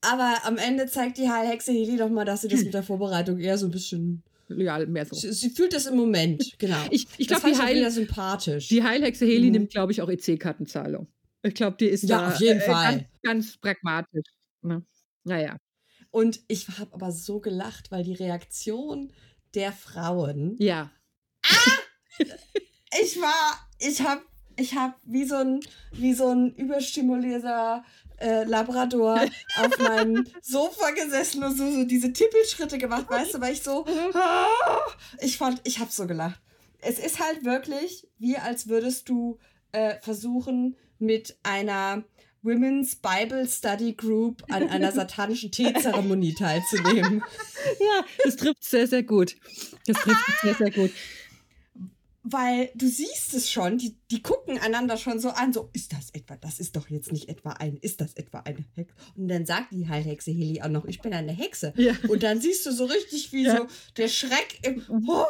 Aber am Ende zeigt die Heilhexe Heli doch mal, dass sie das [clears throat] mit der Vorbereitung eher so ein bisschen. Ja, mehr so. Sie, sie fühlt das im Moment, [laughs] genau. Ich, ich glaube, die, Heil sympathisch. die Heilhexe Heli Mhm. nimmt, glaube ich, auch EC-Kartenzahlung. Ich glaube, die ist Ja, da auf jeden äh, Fall. Ganz, ganz pragmatisch. Ne? Naja. Und ich habe aber so gelacht, weil die Reaktion der Frauen. Ja. Ich war, ich habe, ich habe wie so ein, wie so ein überstimulierter äh, Labrador auf meinem [laughs] Sofa gesessen und so, so diese Tippelschritte gemacht, weißt du, weil ich so, ah, [laughs] ich fand, ich habe so gelacht. Es ist halt wirklich wie als würdest du äh, versuchen mit einer Women's Bible Study Group an einer [laughs] satanischen Teezeremonie teilzunehmen. Ja, das trifft sehr, sehr gut. Das trifft sehr, sehr gut. Weil du siehst es schon, die, die gucken einander schon so an, so, ist das etwa, das ist doch jetzt nicht etwa ein, ist das etwa eine Hexe? Und dann sagt die Heilhexe Heli auch noch, ich bin eine Hexe. Ja. Und dann siehst du so richtig, wie Ja. so der Schreck im, oh,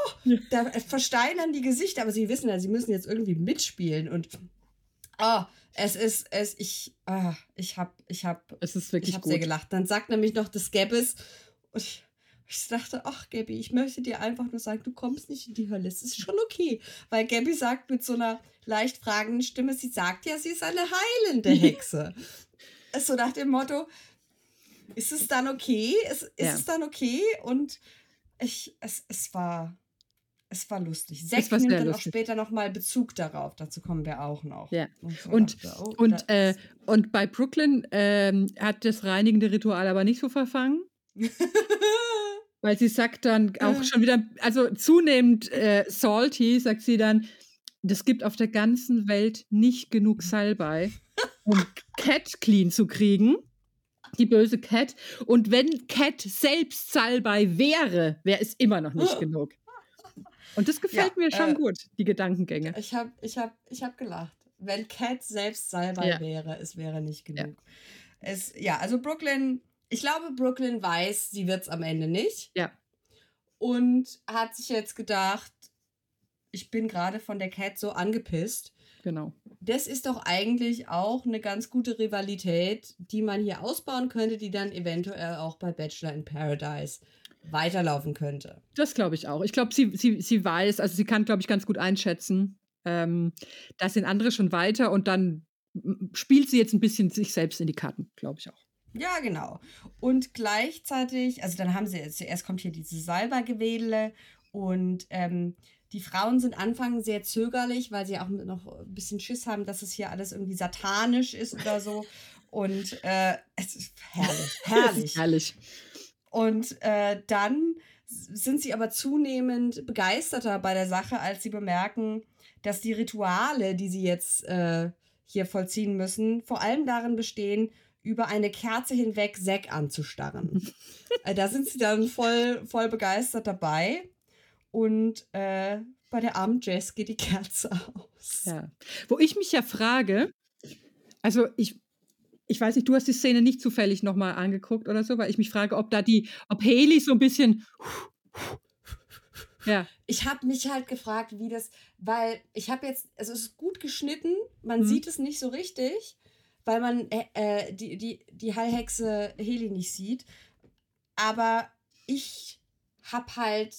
da versteinern die Gesichter, aber sie wissen ja, sie müssen jetzt irgendwie mitspielen und, oh, es ist, es, ich, ah, ich hab, ich hab, Es ist ich wirklich hab gut. sehr gelacht. Dann sagt nämlich noch das Gabbis und ich, ich dachte, ach Gabby, ich möchte dir einfach nur sagen, du kommst nicht in die Hölle. Es ist schon okay. Weil Gabby sagt mit so einer leicht fragenden Stimme, sie sagt ja, sie ist eine heilende [laughs] Hexe. so nach dem Motto, ist es dann okay? Ist, ist Ja. es dann okay? Und ich, es, es war, es war lustig. War nimmt dann auch lustig. später nochmal Bezug darauf. Dazu kommen wir auch noch. Ja. Und, Und- dachte, oh, Und, äh, und bei Brooklyn ähm, hat das reinigende Ritual aber nicht so verfangen. [laughs] Weil sie sagt dann auch Äh. schon wieder, also zunehmend äh, salty, sagt sie dann, das gibt auf der ganzen Welt nicht genug Salbei, um [laughs] Cat clean zu kriegen. Die böse Cat. Und wenn Cat selbst Salbei wäre, wäre es immer noch nicht [gasps] genug. Und das gefällt Ja, mir schon äh, gut, die Gedankengänge. Ich habe ich hab, ich hab gelacht. Wenn Cat selbst Salbei Ja. wäre, es wäre nicht Ja. genug. Es, ja, also Brooklyn, ich glaube, Brooklyn weiß, sie wird es am Ende nicht. Ja. Und hat sich jetzt gedacht, ich bin gerade von der Cat so angepisst. Genau. Das ist doch eigentlich auch eine ganz gute Rivalität, die man hier ausbauen könnte, die dann eventuell auch bei Bachelor in Paradise weiterlaufen könnte. Das glaube ich auch. Ich glaube, sie, sie, sie weiß, also sie kann, glaube ich, ganz gut einschätzen. Ähm, da sind andere schon weiter und dann spielt sie jetzt ein bisschen sich selbst in die Karten, glaube ich auch. Ja, genau. Und gleichzeitig, also dann haben sie, zuerst kommt hier diese Salbergewedele und ähm, die Frauen sind anfangs sehr zögerlich, weil sie auch noch ein bisschen Schiss haben, dass es hier alles irgendwie satanisch ist oder so. Und äh, es ist herrlich, [laughs] herrlich. Herrlich. Und äh, dann sind sie aber zunehmend begeisterter bei der Sache, als sie bemerken, dass die Rituale, die sie jetzt äh, hier vollziehen müssen, vor allem darin bestehen, über eine Kerze hinweg Zack anzustarren. äh, da sind sie dann voll, voll begeistert dabei. Und äh, bei der armen Jess geht die Kerze aus. Ja. Wo ich mich ja frage, also ich, ich weiß nicht, du hast die Szene nicht zufällig nochmal angeguckt oder so, weil ich mich frage, ob da die, ob Haley so ein bisschen. [laughs] Ja, Ich habe mich halt gefragt, wie das, weil ich habe jetzt, also es ist gut geschnitten, man Mhm. sieht es nicht so richtig, weil man äh, äh, die, die, die Heilhexe Heli nicht sieht. Aber ich habe halt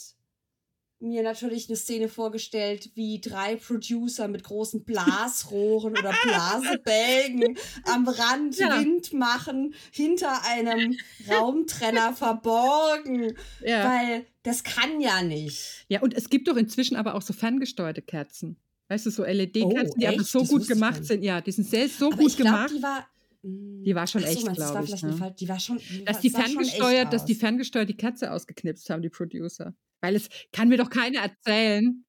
mir natürlich eine Szene vorgestellt, wie drei Producer mit großen Blasrohren oder [laughs] Blasebälgen am Rand Ja. Wind machen, hinter einem Raumtrenner [laughs] verborgen. ja. Weil das kann ja nicht. Ja, und es gibt doch inzwischen aber auch so ferngesteuerte Kerzen. Weißt du, so LED-Kerzen, Oh, die aber so Das gut gemacht sind. Ja, die sind selbst so Aber gut ich glaube, gemacht. die war. mm, Die war schon ach so, echt, glaub war ich, ne? Die war schon. Die dass war, die schon ferngesteuert, dass die ferngesteuert die Kerze ausgeknipst haben, die Producer. Weil es kann mir doch keiner erzählen.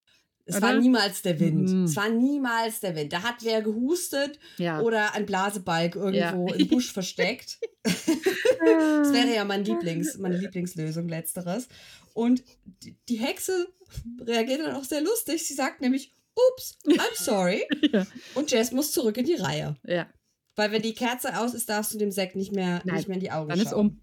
Es oder? war niemals der Wind. Mhm. Es war niemals der Wind. Da hat wer gehustet Ja. oder ein Blasebalg irgendwo Ja. im [laughs] Busch versteckt. [laughs] Das wäre ja mein Lieblings, meine Lieblingslösung, letzteres. Und die, die Hexe reagiert dann auch sehr lustig. Sie sagt nämlich, ups, I'm [laughs] sorry. Ja. Und Jess muss zurück in die Reihe. ja, Weil wenn die Kerze aus ist, darfst du dem Sekt nicht mehr, Nein, nicht mehr in die Augen dann ist schauen. um.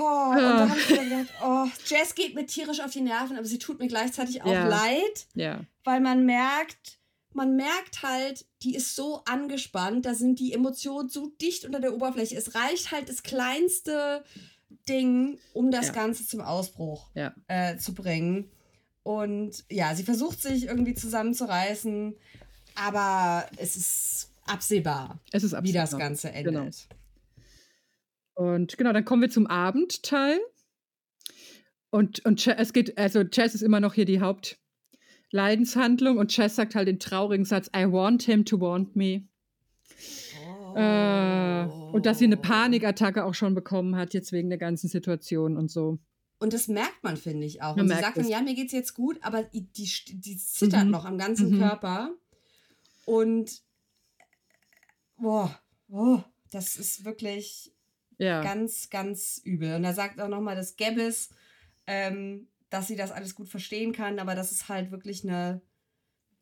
Oh, und Ah. da habe ich [laughs] mir gedacht, oh, Jess geht mir tierisch auf die Nerven, aber sie tut mir gleichzeitig auch Ja. leid, Ja, weil man merkt, man merkt halt, die ist so angespannt, da sind die Emotionen so dicht unter der Oberfläche. Es reicht halt das kleinste Ding, um das Ja. Ganze zum Ausbruch ja. äh, zu bringen. Und ja, sie versucht sich irgendwie zusammenzureißen, aber es ist absehbar, Es ist wie das. Ganze endet. Genau. Und genau, dann kommen wir zum Abendteil. Und, und es geht, also Chess ist immer noch hier die Hauptleidenshandlung und Chess sagt halt den traurigen Satz, I want him to want me. Äh, und dass sie eine Panikattacke auch schon bekommen hat, jetzt wegen der ganzen Situation und so. Und das merkt man, finde ich auch. Man Und sie sagt dann, ja, mir geht's jetzt gut, aber die, die, zittert Mhm. noch am ganzen Mhm. Körper. Und boah, oh, das ist wirklich Ja. ganz, ganz übel. Und er sagt auch nochmal, dass Gabbis, ähm, dass sie das alles gut verstehen kann, aber dass es halt wirklich eine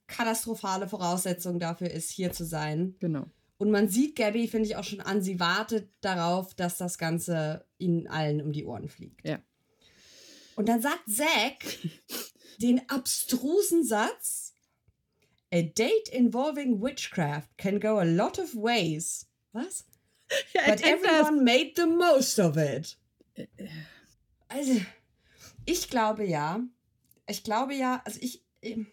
katastrophale Voraussetzung dafür ist, hier zu sein. Genau. Und man sieht Gabby, finde ich auch schon an, sie wartet darauf, dass das Ganze ihnen allen um die Ohren fliegt. Ja. Und dann sagt Zack den abstrusen Satz: A date involving witchcraft can go a lot of ways. Was? [laughs] But everyone made the most of it. Also, ich glaube ja. Ich glaube ja, also ich. ähm,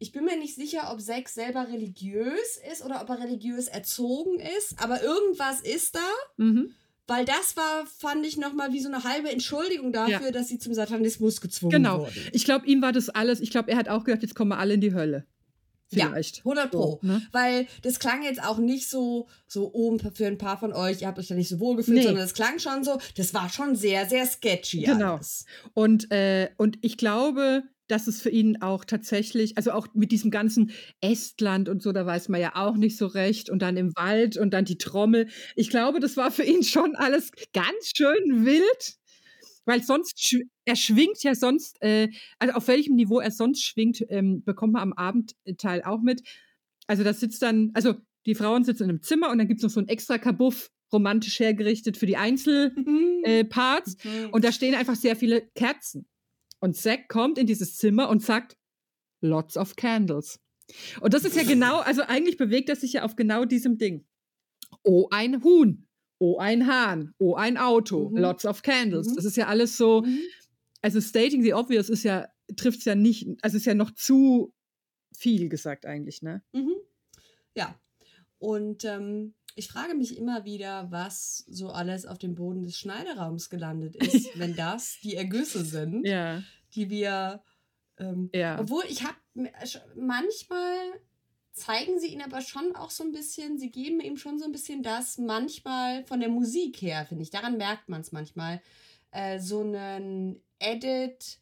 Ich bin mir nicht sicher, ob Zack selber religiös ist oder ob er religiös erzogen ist, aber irgendwas ist da, Mhm. Weil das war, fand ich nochmal wie so eine halbe Entschuldigung dafür, Ja. dass sie zum Satanismus gezwungen Genau. wurden. Ich glaube, ihm war das alles, ich glaube, er hat auch gedacht, jetzt kommen wir alle in die Hölle. Ja, Vielleicht. 100 Pro. So, ne? Weil das klang jetzt auch nicht so, so oben für ein paar von euch, ihr habt euch da nicht so wohl gefühlt, Nee. sondern es klang schon so, das war schon sehr, sehr sketchy Genau. alles. Und, äh, und ich glaube, dass es für ihn auch tatsächlich, also auch mit diesem ganzen Estland und so, da weiß man ja auch nicht so recht. Und dann im Wald und dann die Trommel. Ich glaube, das war für ihn schon alles ganz schön wild. Weil sonst, er schwingt ja sonst, äh, also auf welchem Niveau er sonst schwingt, ähm, bekommt man am Abendteil auch mit. Also das sitzt dann, also die Frauen sitzen in einem Zimmer und dann gibt es noch so einen extra Kabuff romantisch hergerichtet für die Einzelparts. Äh, Mhm. und da stehen einfach sehr viele Kerzen. Und Zack kommt in dieses Zimmer und sagt, lots of candles. Und das ist ja genau, also eigentlich bewegt er sich ja auf genau diesem Ding. Oh, ein Huhn. Oh, ein Hahn. Oh, ein Auto. Mhm. Lots of candles. Mhm. Das ist ja alles so, Mhm. also stating the obvious ist ja, trifft es ja nicht, also ist ja noch zu viel gesagt eigentlich, ne? Mhm. Ja. Und ähm, ich frage mich immer wieder, was so alles auf dem Boden des Schneideraums gelandet ist, [laughs] wenn das die Ergüsse sind, Ja. die wir. Ähm, Ja. Obwohl ich habe manchmal zeigen sie ihn aber schon auch so ein bisschen, sie geben ihm schon so ein bisschen das manchmal von der Musik her, finde ich. Daran merkt man es manchmal. Äh, so einen Edit,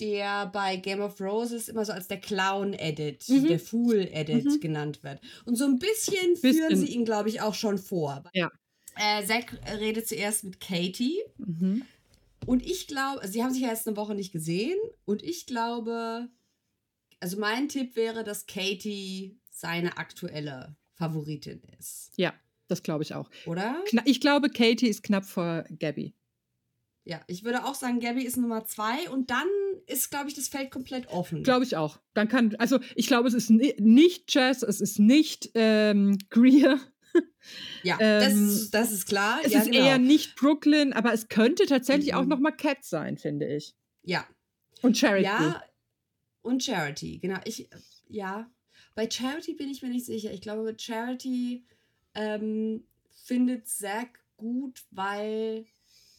der bei Game of Roses immer so als der Clown-Edit, Mhm. der Fool-Edit Mhm. genannt wird. Und so ein bisschen, Bisschen. führen sie ihn, glaube ich, auch schon vor. Ja. Äh, Zack redet zuerst mit Katie. Mhm. Und ich glaube, also sie haben sich ja jetzt eine Woche nicht gesehen. Und ich glaube, also mein Tipp wäre, dass Katie seine aktuelle Favoritin ist. Ja, das glaube ich auch. Oder? Ich glaube, Katie ist knapp vor Gabby. Ja, ich würde auch sagen, Gabby ist Nummer zwei. Und dann ist, glaube ich, das Feld komplett offen. Glaube ich auch. Dann kann, also ich glaube, es ist ni nicht Jazz, es ist nicht ähm, [laughs] Greer, ja, das, ähm, ist, das ist klar. es ja, ist genau. eher nicht Brooklyn, aber es könnte tatsächlich auch Mhm. noch mal Cat sein, finde ich. Ja, Und Charity. Ja, und Charity, genau. Ich, ja, bei Charity bin ich mir nicht sicher. Ich glaube, Charity ähm, findet Zack gut, weil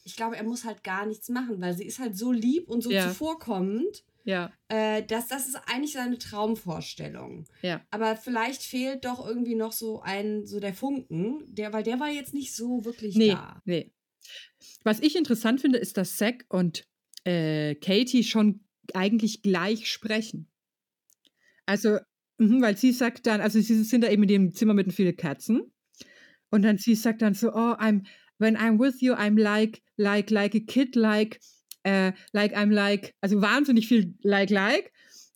ich glaube, er muss halt gar nichts machen, weil sie ist halt so lieb und so Ja. zuvorkommend, Ja, äh, dass das ist eigentlich seine Traumvorstellung. ja. Aber vielleicht fehlt doch irgendwie noch so ein, so der Funken, der, weil der war jetzt nicht so wirklich Nee, da. nee. Was ich interessant finde, ist, dass Zack und äh, Katie schon eigentlich gleich sprechen. Also, mhm, weil sie sagt dann, also sie sind da eben in dem Zimmer mit den vielen Katzen. Und dann sie sagt dann so, oh, I'm, when I'm with you, I'm like, like, like a kid, like, äh, like I'm like, also wahnsinnig viel like, like,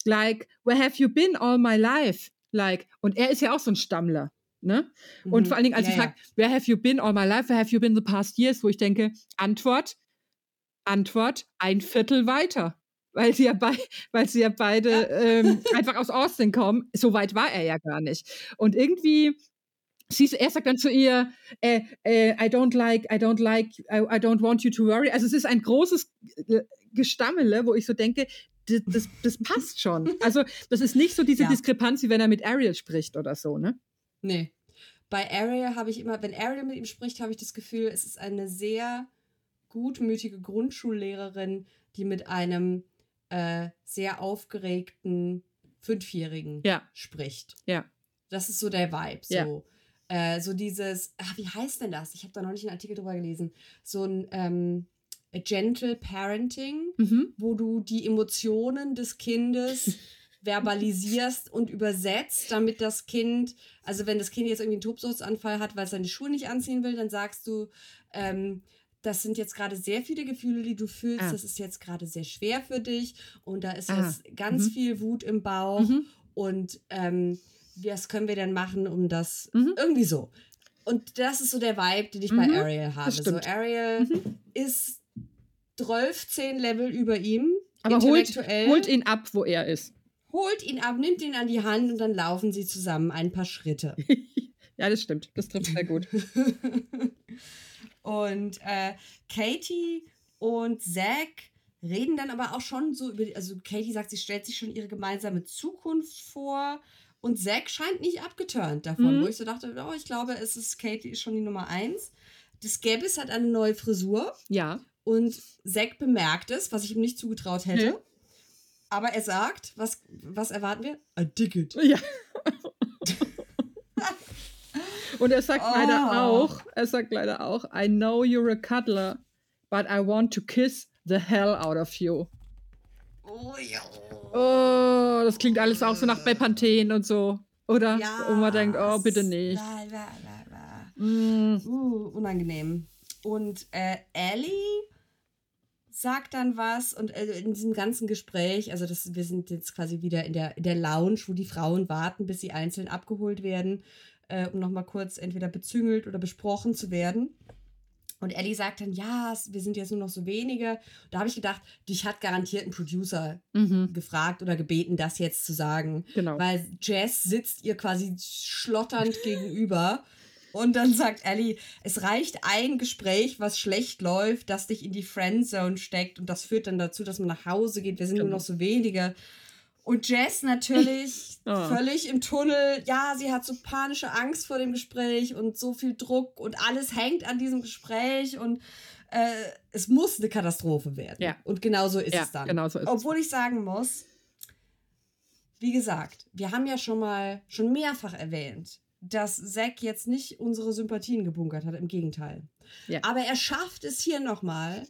like, where have you been all my life? Like, und er ist ja auch so ein Stammler, ne? Und Mhm. vor allen Dingen, als Ja, sie ja. where have you been all my life, where have you been the past years, wo ich denke, Antwort, Antwort, ein Viertel weiter. Weil sie ja, bei, [laughs] weil sie ja beide ähm, [laughs] einfach aus Austin kommen. So weit war er ja gar nicht. Und irgendwie, sie, er sagt dann zu ihr, äh, äh, I don't like, I don't like, I, I don't want you to worry. Also es ist ein großes äh, Gestammele, wo ich so denke, das, das, das passt schon. Also das ist nicht so diese Ja. Diskrepanz, wie wenn er mit Ariel spricht oder so, ne? Nee. Bei Ariel habe ich immer, wenn Ariel mit ihm spricht, habe ich das Gefühl, es ist eine sehr gutmütige Grundschullehrerin, die mit einem äh, sehr aufgeregten Fünfjährigen Ja. spricht. Ja. Das ist so der Vibe. So, Ja. Äh, so dieses, ach, wie heißt denn das? Ich habe da noch nicht einen Artikel drüber gelesen. So ein ähm, Gentle Parenting, Mhm. wo du die Emotionen des Kindes [laughs] verbalisierst und übersetzt, damit das Kind, also wenn das Kind jetzt irgendwie einen Tobsuchtsanfall hat, weil es seine Schuhe nicht anziehen will, dann sagst du, ähm, das sind jetzt gerade sehr viele Gefühle, die du fühlst, Ah. das ist jetzt gerade sehr schwer für dich und da ist Ah. jetzt ganz Mhm. viel Wut im Bauch Mhm. und ähm, was können wir denn machen, um das Mhm. irgendwie so. Und das ist so der Vibe, den ich bei Mhm, Ariel habe. So. Ariel Mhm. ist 12, 10 Level über ihm. Aber holt, intellektuell. holt ihn ab, wo er ist. holt ihn ab, nimmt ihn an die Hand und dann laufen sie zusammen ein paar Schritte. [laughs] ja, das stimmt. Das trifft sehr gut. [laughs] und äh, Katie und Zack reden dann aber auch schon so über, also Katie sagt, sie stellt sich schon ihre gemeinsame Zukunft vor und Zack scheint nicht abgeturnt davon, Mhm. wo ich so dachte, oh, ich glaube, es ist Katie ist schon die Nummer eins. Das Gabbis hat eine neue Frisur Ja. und Zack bemerkt es, was ich ihm nicht zugetraut hätte. Nee. Aber er sagt, was, was erwarten wir? Dig it. Ja. Und er sagt leider Oh. auch, er sagt leider auch, I know you're a cuddler, but I want to kiss the hell out of you. Oh ja. Oh, das klingt alles auch so nach Bepanthen und so. Oder? Und man denkt, oh, bitte nicht. La, la, la. Mm, Uh, unangenehm. Und äh, Ellie sagt dann was und äh, in diesem ganzen Gespräch, also das, wir sind jetzt quasi wieder in der, in der Lounge, wo die Frauen warten, bis sie einzeln abgeholt werden. äh, um nochmal kurz entweder bezüngelt oder besprochen zu werden. Und Ellie sagt dann, ja, wir sind jetzt nur noch so wenige. Da habe ich gedacht, dich hat garantiert ein Producer Mhm, gefragt oder gebeten, das jetzt zu sagen. genau. Weil Jess sitzt ihr quasi schlotternd [laughs] gegenüber. Und dann sagt Ellie, es reicht ein Gespräch, was schlecht läuft, das dich in die Friendzone steckt. Und das führt dann dazu, dass man nach Hause geht. Wir sind nur Genau. noch so wenige. Und Jess natürlich [laughs] Ah. völlig im Tunnel. Ja, sie hat so panische Angst vor dem Gespräch und so viel Druck und alles hängt an diesem Gespräch und äh, es muss eine Katastrophe werden. Ja. Und genau so ist Ja, es dann. genau so ist. Obwohl ich sagen muss, wie gesagt, wir haben ja schon mal, schon mehrfach erwähnt, dass Zack jetzt nicht unsere Sympathien gebunkert hat, im Gegenteil. Ja. Aber er schafft es hier nochmal,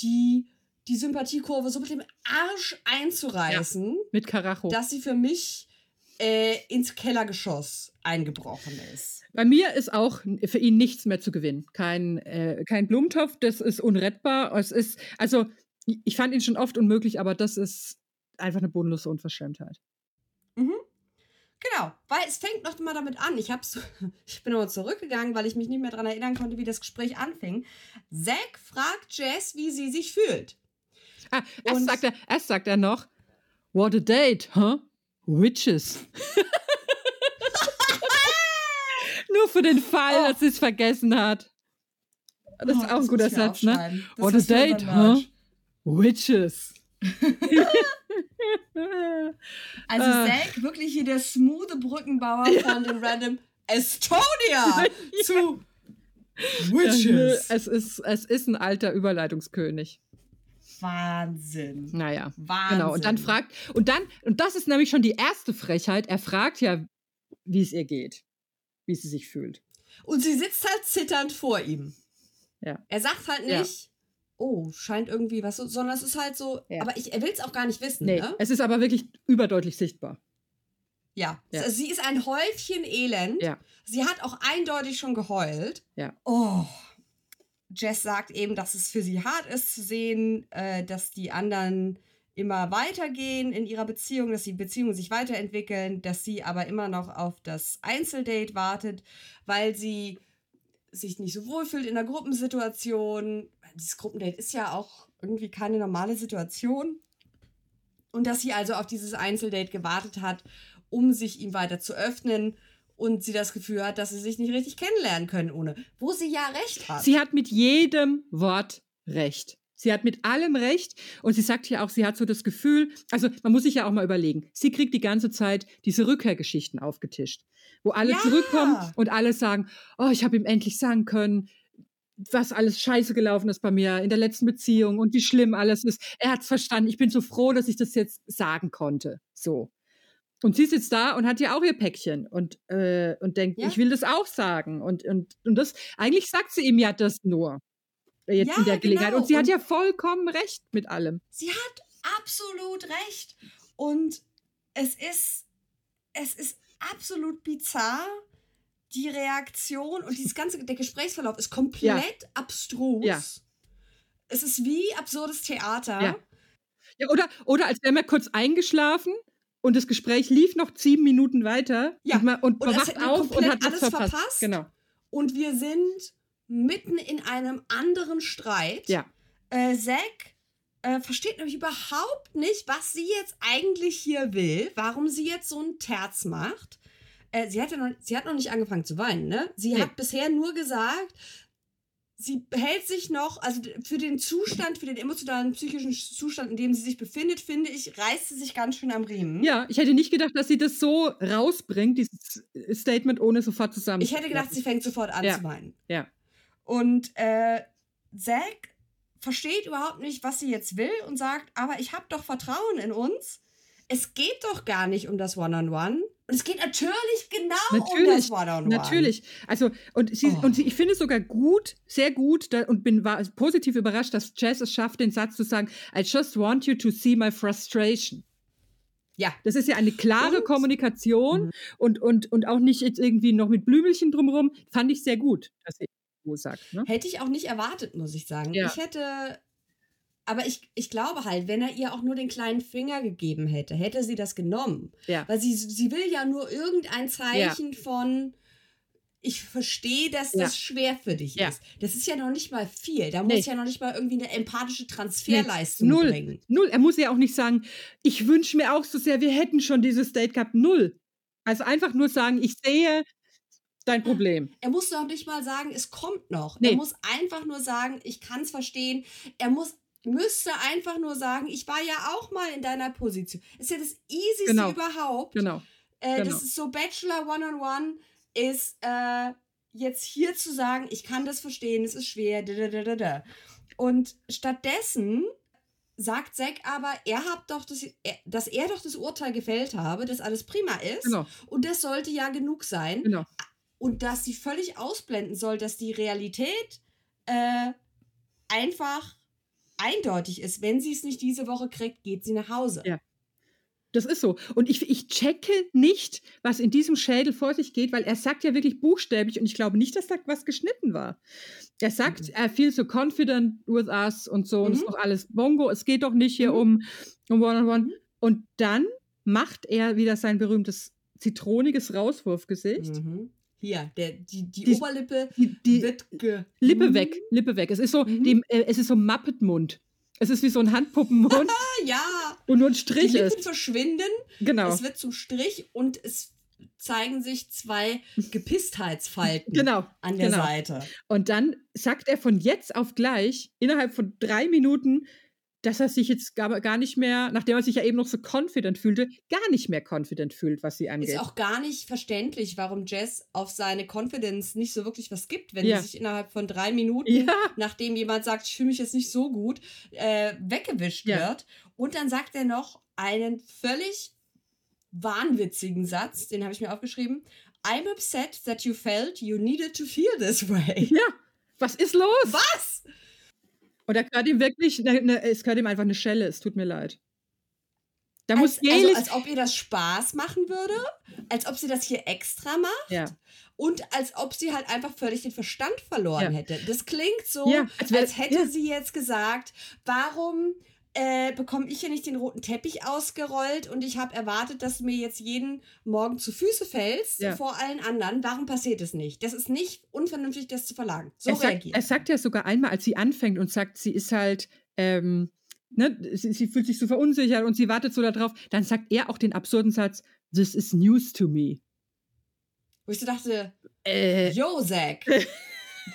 die, die Sympathiekurve so mit dem Arsch einzureißen, Mit Karacho. dass sie für mich äh, ins Kellergeschoss eingebrochen ist. Bei mir ist auch für ihn nichts mehr zu gewinnen. Kein, äh, kein Blumentopf, das ist unrettbar. Es ist, also, ich fand ihn schon oft unmöglich, aber das ist einfach eine bodenlose Unverschämtheit. Genau, weil es fängt noch mal damit an. Ich, hab's, [laughs] ich bin nochmal zurückgegangen, weil ich mich nicht mehr daran erinnern konnte, wie das Gespräch anfing. Zack fragt Jess, wie sie sich fühlt. [laughs] Erst sagt, er, erst sagt er noch, what a date, huh? Witches. [laughs] Nur für den Fall, Oh. dass sie es vergessen hat. Das ist Oh, auch ein guter Satz, ne? What a date, huh? Witches. [laughs] Also Ah. Zack, wirklich hier der smoothe Brückenbauer von dem Random Estonia zu Witches. Es ist, es ist ein alter Überleitungskönig. Wahnsinn. Naja. Wahnsinn. Genau, und dann fragt, und dann, und das ist nämlich schon die erste Frechheit, er fragt ja, wie es ihr geht, wie sie sich fühlt. Und sie sitzt halt zitternd vor ihm. Ja. Er sagt halt Ja. nicht, oh, scheint irgendwie was, so, sondern es ist halt so, Ja. aber ich, er will es auch gar nicht wissen, Nee, ne? es ist aber wirklich überdeutlich sichtbar. Ja. Ja. Sie ist ein Häufchen Elend. Ja. Sie hat auch eindeutig schon geheult. Ja. Oh. Jess sagt eben, dass es für sie hart ist zu sehen, äh, dass die anderen immer weitergehen in ihrer Beziehung, dass die Beziehungen sich weiterentwickeln, dass sie aber immer noch auf das Einzeldate wartet, weil sie sich nicht so wohl fühlt in der Gruppensituation. Dieses Gruppendate ist ja auch irgendwie keine normale Situation. Und dass sie also auf dieses Einzeldate gewartet hat, um sich ihm weiter zu öffnen und sie das Gefühl hat, dass sie sich nicht richtig kennenlernen können ohne. Wo sie ja recht hat. Sie hat mit jedem Wort recht. Sie hat mit allem recht und sie sagt ja auch, sie hat so das Gefühl, also man muss sich ja auch mal überlegen, sie kriegt die ganze Zeit diese Rückkehrgeschichten aufgetischt, wo alle Ja. zurückkommen und alle sagen, oh, ich habe ihm endlich sagen können, was alles scheiße gelaufen ist bei mir in der letzten Beziehung und wie schlimm alles ist. Er hat es verstanden. Ich bin so froh, dass ich das jetzt sagen konnte. So. Und sie sitzt da und hat ja auch ihr Päckchen und, äh, und denkt, Ja. ich will das auch sagen. Und, und, und das, eigentlich sagt sie ihm ja das nur. äh, Jetzt Ja, in der Gelegenheit. genau. Und sie hat Und- ja vollkommen recht mit allem. Sie hat absolut recht. Und es ist, es ist absolut bizarr. Die Reaktion und dieses ganze, der Gesprächsverlauf ist komplett abstrus. Ja. Es ist wie absurdes Theater. Ja. Ja, oder, oder als wäre man kurz eingeschlafen und das Gespräch lief noch sieben Minuten weiter Ja. und man, und man wacht auf und hat alles verpasst. verpasst. Genau. Und wir sind mitten in einem anderen Streit. Ja. Äh, Zack äh, versteht nämlich überhaupt nicht, was sie jetzt eigentlich hier will, warum sie jetzt so einen Terz macht. Äh, sie, hat ja noch, sie hat noch nicht angefangen zu weinen, ne? Sie Nee. hat bisher nur gesagt, sie hält sich noch, also für den Zustand, für den emotionalen, psychischen Zustand, in dem sie sich befindet, finde ich, reißt sie sich ganz schön am Riemen. Ja, ich hätte nicht gedacht, dass sie das so rausbringt, dieses Statement, ohne sofort zusammen. Ich hätte gedacht, sie fängt sofort an Ja. zu weinen. Ja. Und äh, Zack versteht überhaupt nicht, was sie jetzt will und sagt, aber ich habe doch Vertrauen in uns. Es geht doch gar nicht um das One-on-One. Und es geht natürlich genau um Natürlich, das One-on-One. Natürlich. Also, und, sie, Oh. und sie, ich finde es sogar gut, sehr gut, da, und bin war positiv überrascht, dass Jess es schafft, den Satz zu sagen: I just want you to see my frustration. Ja. Das ist ja eine klare Und- Kommunikation Mhm. und, und, und auch nicht jetzt irgendwie noch mit Blümelchen drumherum. Fand ich sehr gut, dass sie so sagt. Ne? Hätte ich auch nicht erwartet, muss ich sagen. Ja. Ich hätte. Aber ich, ich glaube halt, wenn er ihr auch nur den kleinen Finger gegeben hätte, hätte sie das genommen. Ja. Weil sie, sie will ja nur irgendein Zeichen von ich verstehe, dass Ja. das schwer für dich Ja. ist. Das ist ja noch nicht mal viel. Da Nee. muss ja noch nicht mal irgendwie eine empathische Transferleistung Null. bringen. Null. Er muss ja auch nicht sagen, ich wünsche mir auch so sehr, wir hätten schon dieses Date gehabt. Null. Also einfach nur sagen, ich sehe dein Problem. Er muss doch nicht mal sagen, es kommt noch. Nee. Er muss einfach nur sagen, ich kann es verstehen. Er muss müsste einfach nur sagen, ich war ja auch mal in deiner Position. Ist ja das easyste Genau. überhaupt. Genau. Äh, genau. Das ist so Bachelor One-on-One ist äh, jetzt hier zu sagen, ich kann das verstehen, es ist schwer. Da, da, da, da, da. Und stattdessen sagt Zack aber, er hat doch das, dass er doch das Urteil gefällt habe, dass alles prima ist. Genau. Und das sollte ja genug sein. Genau. Und dass sie völlig ausblenden soll, dass die Realität äh, einfach eindeutig ist. Wenn sie es nicht diese Woche kriegt, geht sie nach Hause. Ja. Das ist so. Und ich, ich checke nicht, was in diesem Schädel vor sich geht, weil er sagt ja wirklich buchstäblich, und ich glaube nicht, dass da was geschnitten war. Er sagt, Mhm. er feel so confident with us und so, und es ist Mhm. doch alles Bongo, es geht doch nicht hier Mhm. um, um One-on-One. Mhm. Und dann macht er wieder sein berühmtes zitroniges Rauswurfgesicht. Mhm. Hier, der, die, die, Die- Oberlippe Die, die wird ge Lippe weg, Lippe weg. Es ist so, Mhm. dem, äh, es ist so Muppet-Mund. Es ist wie so ein Handpuppenmund, [laughs] ja, wo nur ein die Strich Lippen ist. verschwinden, Genau. es wird zum Strich und es zeigen sich zwei Gepisstheitsfalten Genau. an der genau. Seite. Und dann sagt er von jetzt auf gleich, innerhalb von drei Minuten, dass er sich jetzt gar, gar nicht mehr, nachdem er sich ja eben noch so confident fühlte, gar nicht mehr confident fühlt, was sie angeht. Ist auch gar nicht verständlich, warum Jess auf seine Confidence nicht so wirklich was gibt, wenn Ja. die sich innerhalb von drei Minuten, ja, nachdem jemand sagt, ich fühle mich jetzt nicht so gut, äh, weggewischt Ja. wird. Und dann sagt er noch einen völlig wahnwitzigen Satz, den habe ich mir aufgeschrieben. I'm upset that you felt you needed to feel this way. ja. Was ist los? Was? Und er gehört ihm wirklich, ne, ne, es gehört ihm einfach eine Schelle, es tut mir leid. Da muss Als, also, jedes. als ob ihr das Spaß machen würde, als ob sie das hier extra macht ja. und als ob sie halt einfach völlig den Verstand verloren Ja. hätte. Das klingt so, Ja, als wär- als hätte sie jetzt gesagt, warum äh, bekomme ich hier nicht den roten Teppich ausgerollt und ich habe erwartet, dass du mir jetzt jeden Morgen zu Füße fällst Ja. vor allen anderen. Warum passiert es nicht? Das ist nicht unvernünftig, das zu verlangen. So er, sagt, er sagt ja sogar einmal, als sie anfängt und sagt, sie ist halt, ähm, ne, sie, sie fühlt sich so verunsichert und sie wartet so darauf, dann sagt er auch den absurden Satz, This is news to me. Wo ich so dachte, Äh, Zack. [laughs]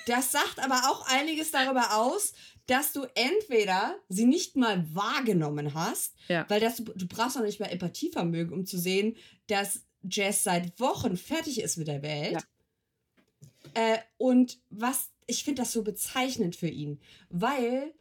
Das sagt aber auch einiges darüber aus, dass du entweder sie nicht mal wahrgenommen hast, Ja. weil das, du brauchst noch nicht mal Empathievermögen, um zu sehen, dass Jess seit Wochen fertig ist mit der Welt. Ja. Äh, und was, ich finde das so bezeichnend für ihn, weil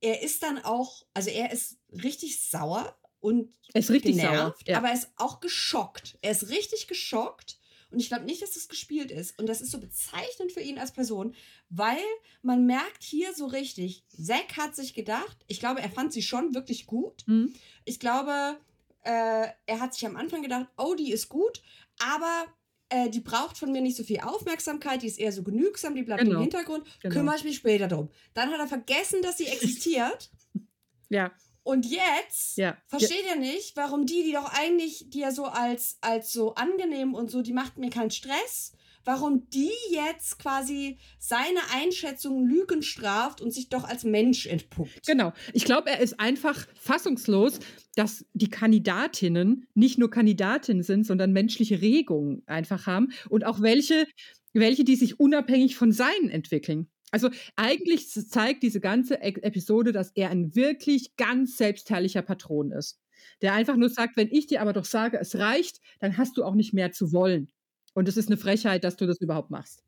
er ist dann auch, also er ist richtig sauer und er ist richtig sauer. genervt, Ja. aber er ist auch geschockt. Er ist richtig geschockt. Und ich glaube nicht, dass das gespielt ist. Und das ist so bezeichnend für ihn als Person, weil man merkt hier so richtig, Zack hat sich gedacht, ich glaube, er fand sie schon wirklich gut. Hm? Ich glaube, äh, er hat sich am Anfang gedacht, oh, die ist gut, aber äh, die braucht von mir nicht so viel Aufmerksamkeit, die ist eher so genügsam, die bleibt Genau. im Hintergrund, Genau. kümmere ich mich später drum. Dann hat er vergessen, dass sie existiert. [laughs] ja, Und jetzt ja. versteht er nicht, warum die, die doch eigentlich, die er so als, als so angenehm und so, die macht mir keinen Stress, warum die jetzt quasi seine Einschätzung Lügen straft und sich doch als Mensch entpuppt. Genau. Ich glaube, er ist einfach fassungslos, dass die Kandidatinnen nicht nur Kandidatinnen sind, sondern menschliche Regungen einfach haben und auch welche, welche, die sich unabhängig von seinen entwickeln. Also eigentlich zeigt diese ganze E- Episode, dass er ein wirklich ganz selbstherrlicher Patron ist. Der einfach nur sagt, wenn ich dir aber doch sage, es reicht, dann hast du auch nicht mehr zu wollen. Und es ist eine Frechheit, dass du das überhaupt machst.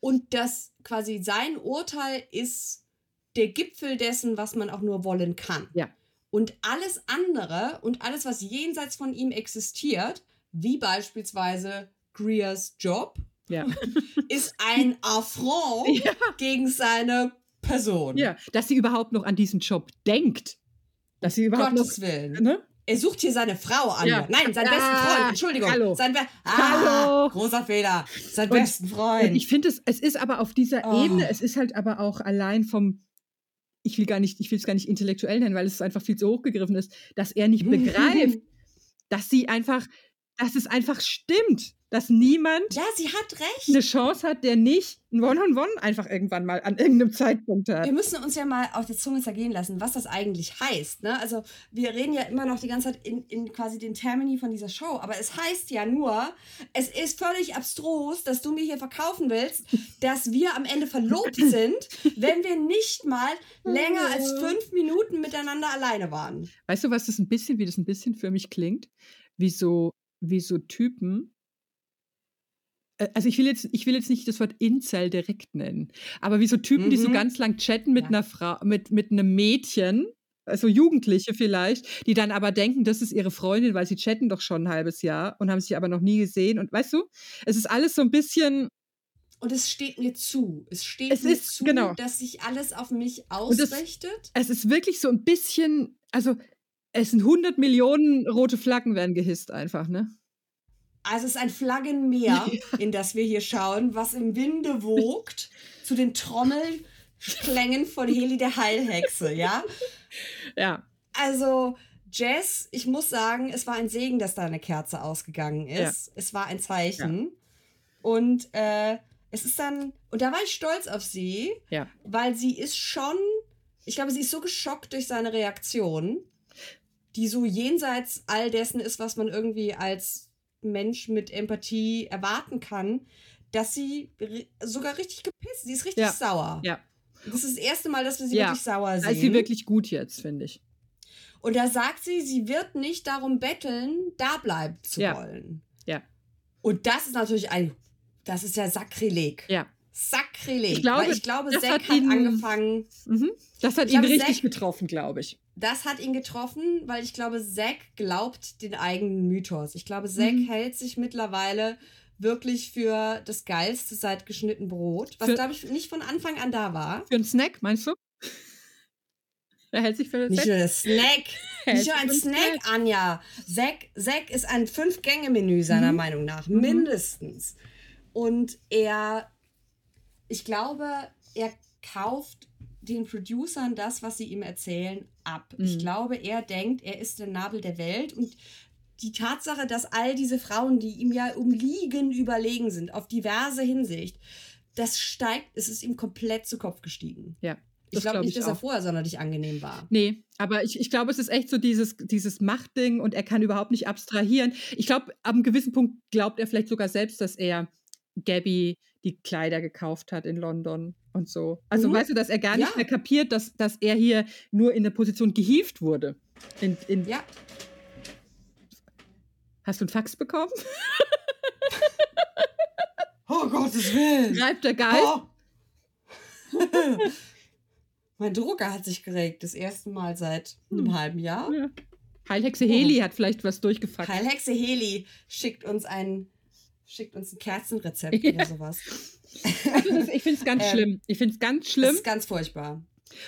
Und das quasi sein Urteil ist der Gipfel dessen, was man auch nur wollen kann. Ja. Und alles andere und alles, was jenseits von ihm existiert, wie beispielsweise Greers Job, Ja. [laughs] ist ein Affront [laughs] Ja. gegen seine Person. ja. Dass sie überhaupt noch an diesen Job denkt. Dass sie überhaupt noch. Gottes Willen. Ne? Er sucht hier seine Frau an. Ja. Nein, seinen Ah, besten Freund. Entschuldigung. hallo. Sein Be ah, Hallo. Großer Fehler. Sein Und- besten Freund. Und ich finde es, es ist aber auf dieser Oh. Ebene, es ist halt aber auch allein vom, ich will gar nicht, ich will es gar nicht intellektuell nennen, weil es einfach viel zu hoch gegriffen ist, dass er nicht [laughs] begreift, dass sie einfach, dass es einfach stimmt. Dass niemand Ja, sie hat recht. eine Chance hat, der nicht ein One-on-One einfach irgendwann mal an irgendeinem Zeitpunkt hat. Wir müssen uns ja mal auf der Zunge zergehen lassen, was das eigentlich heißt. Ne? Also wir reden ja immer noch die ganze Zeit in, in quasi den Termini von dieser Show, aber es heißt ja nur, es ist völlig abstrus, dass du mir hier verkaufen willst, [laughs] dass wir am Ende verlobt sind, wenn wir nicht mal länger als fünf Minuten miteinander alleine waren. Weißt du, was das ein bisschen, wie das ein bisschen für mich klingt? Wie so, wie so Typen. Äh, Also ich will jetzt, ich will jetzt nicht das Wort Incel direkt nennen, aber wie so Typen, die so Mhm. ganz lang chatten mit Ja. einer Frau, mit, mit einem Mädchen, also Jugendliche vielleicht, die dann aber denken, das ist ihre Freundin, weil sie chatten doch schon ein halbes Jahr und haben sich aber noch nie gesehen. Und weißt du, es ist alles so ein bisschen, Und es steht mir zu. Es steht Es mir ist- zu, genau. dass sich alles auf mich das- ausrichtet. es ist wirklich so ein bisschen, also es sind 100 Millionen rote Flaggen werden gehisst einfach, ne? Also es ist ein Flaggenmeer, in das wir hier schauen, was im Winde wogt zu den Trommelklängen von Heli der Heilhexe, ja? Ja, Also Jess, ich muss sagen, es war ein Segen, dass da eine Kerze ausgegangen ist. Es war ein Zeichen. Und äh, es ist dann, und da war ich stolz auf sie, ja. weil sie ist schon, ich glaube, sie ist so geschockt durch seine Reaktion, die so jenseits all dessen ist, was man irgendwie als Mensch mit Empathie erwarten kann, dass sie sogar richtig gepisst, sie ist richtig Ja. sauer. Ja. Das ist das erste Mal, dass wir sie Ja. wirklich sauer Da sehen. ist sie wirklich gut jetzt, finde ich. Und da sagt sie, sie wird nicht darum betteln, da bleiben zu Ja. wollen. Ja. Und das ist natürlich ein, das ist ja Sakrileg. Ja. Sakrileg. Ich glaube, Weil ich glaube, Zack hat ihn- angefangen, Mhm. Das hat ihn glaube, richtig Zack- getroffen, glaube ich. Das hat ihn getroffen, weil ich glaube, Zack glaubt den eigenen Mythos. Ich glaube, Zack Mhm. hält sich mittlerweile wirklich für das Geilste seit geschnitten Brot, was, Für- glaube ich, nicht von Anfang an da war. Für einen Snack, meinst du? [laughs] Er hält sich für das Nicht Set. nur das Snack. [laughs] Nicht nur ein für den Snack, Anja. Zack, Zack ist ein Fünf-Gänge-Menü seiner Mhm. Meinung nach. Mhm. Mindestens. Und er, ich glaube, er kauft den Producern das, was sie ihm erzählen, ab. Ich Mhm. glaube, er denkt, er ist der Nabel der Welt und die Tatsache, dass all diese Frauen, die ihm ja umliegen, überlegen sind, auf diverse Hinsicht, das steigt, es ist ihm komplett zu Kopf gestiegen. Ja, Ich glaube glaub nicht, ich dass er auch. vorher sonderlich angenehm war. Nee, aber ich, ich glaube, es ist echt so dieses, dieses Machtding und er kann überhaupt nicht abstrahieren. Ich glaube, ab einem gewissen Punkt glaubt er vielleicht sogar selbst, dass er Gabby die Kleider gekauft hat in London und so. Also Mhm. weißt du, dass er gar nicht Ja. mehr kapiert, dass, dass er hier nur in der Position gehievt wurde. In, in, Ja, Hast du einen Fax bekommen? [laughs] Oh Gottes Willen. Greift der Geist? Oh. [laughs] mein Drucker hat sich geregt, das erste Mal seit einem Hm. halben Jahr. Ja. Heilhexe Heli hat vielleicht was durchgefaxt. Heilhexe Heli schickt uns ein, schickt uns ein Kerzenrezept [laughs] Ja. oder sowas. Das- ich finde es ganz [laughs] Ähm, schlimm. Ich finde es ganz Das schlimm. ist ganz furchtbar.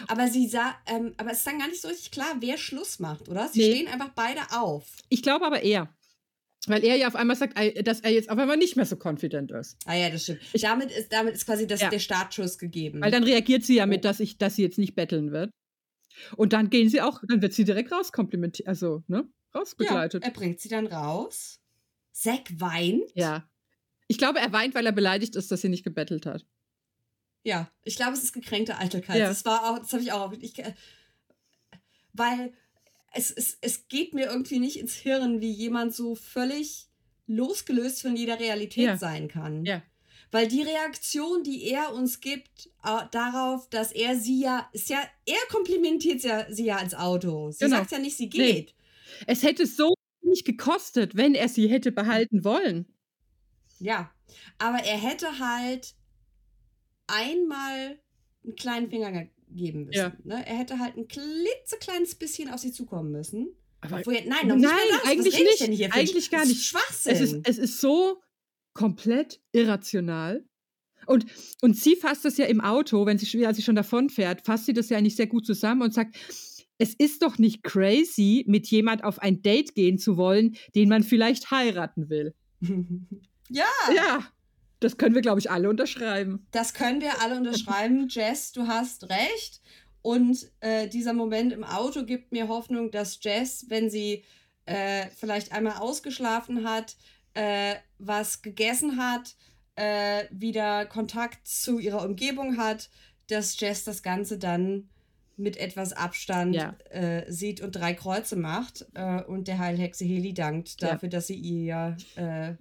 Aber sie sah, ähm, aber es ist dann gar nicht so richtig klar, wer Schluss macht, oder? Sie Nee. stehen einfach beide auf. Ich glaube aber eher. Weil er ja auf einmal sagt, ey, dass er jetzt auf einmal nicht mehr so confident ist. Ah ja, das stimmt. damit, ist, damit ist quasi das, Ja. der Startschuss gegeben. Weil dann reagiert sie ja mit, Oh. dass, ich, dass sie jetzt nicht betteln wird. Und dann gehen sie auch, dann wird sie direkt rauskomplimentiert, also, ne? ja, Rausbegleitet. er bringt sie dann raus. Zack weint. Ja. Ich glaube, er weint, weil er beleidigt ist, dass sie nicht gebettelt hat. Ja, ich glaube, es ist gekränkte Eitelkeit. Ja. Das war auch, das habe ich auch. Ich, äh, weil es, es, es geht mir irgendwie nicht ins Hirn, wie jemand so völlig losgelöst von jeder Realität Ja. sein kann. Ja. Weil die Reaktion, die er uns gibt, darauf, dass er sie ja, ist ja, er komplimentiert ja, sie ja als Auto. Sie Genau. sagt ja nicht, sie Nee. geht. Es hätte so nicht gekostet, wenn er sie hätte behalten wollen. Ja. Aber er hätte halt einmal einen kleinen Finger geben müssen. Ja. Ne? Er hätte halt ein klitzekleines bisschen auf sie zukommen müssen. Aber Obwohl, nein, Nein, das. eigentlich nicht. Eigentlich gar nicht. Schwachsinn. es ist, es ist so komplett irrational. Und, und sie fasst das ja im Auto, wenn sie, als sie schon davon fährt, fasst sie das ja nicht sehr gut zusammen und sagt, es ist doch nicht crazy, mit jemand auf ein Date gehen zu wollen, den man vielleicht heiraten will. [laughs] ja, Ja, das können wir, glaube ich, alle unterschreiben. das können wir alle unterschreiben. [laughs] Jess, du hast recht. Und äh, dieser Moment im Auto gibt mir Hoffnung, dass Jess, wenn sie äh, vielleicht einmal ausgeschlafen hat, äh, was gegessen hat, äh, wieder Kontakt zu ihrer Umgebung hat, dass Jess das Ganze dann mit etwas Abstand Ja. äh, sieht und drei Kreuze macht äh, und der Heilhexe Heli dankt Ja. dafür, dass sie ihr, äh,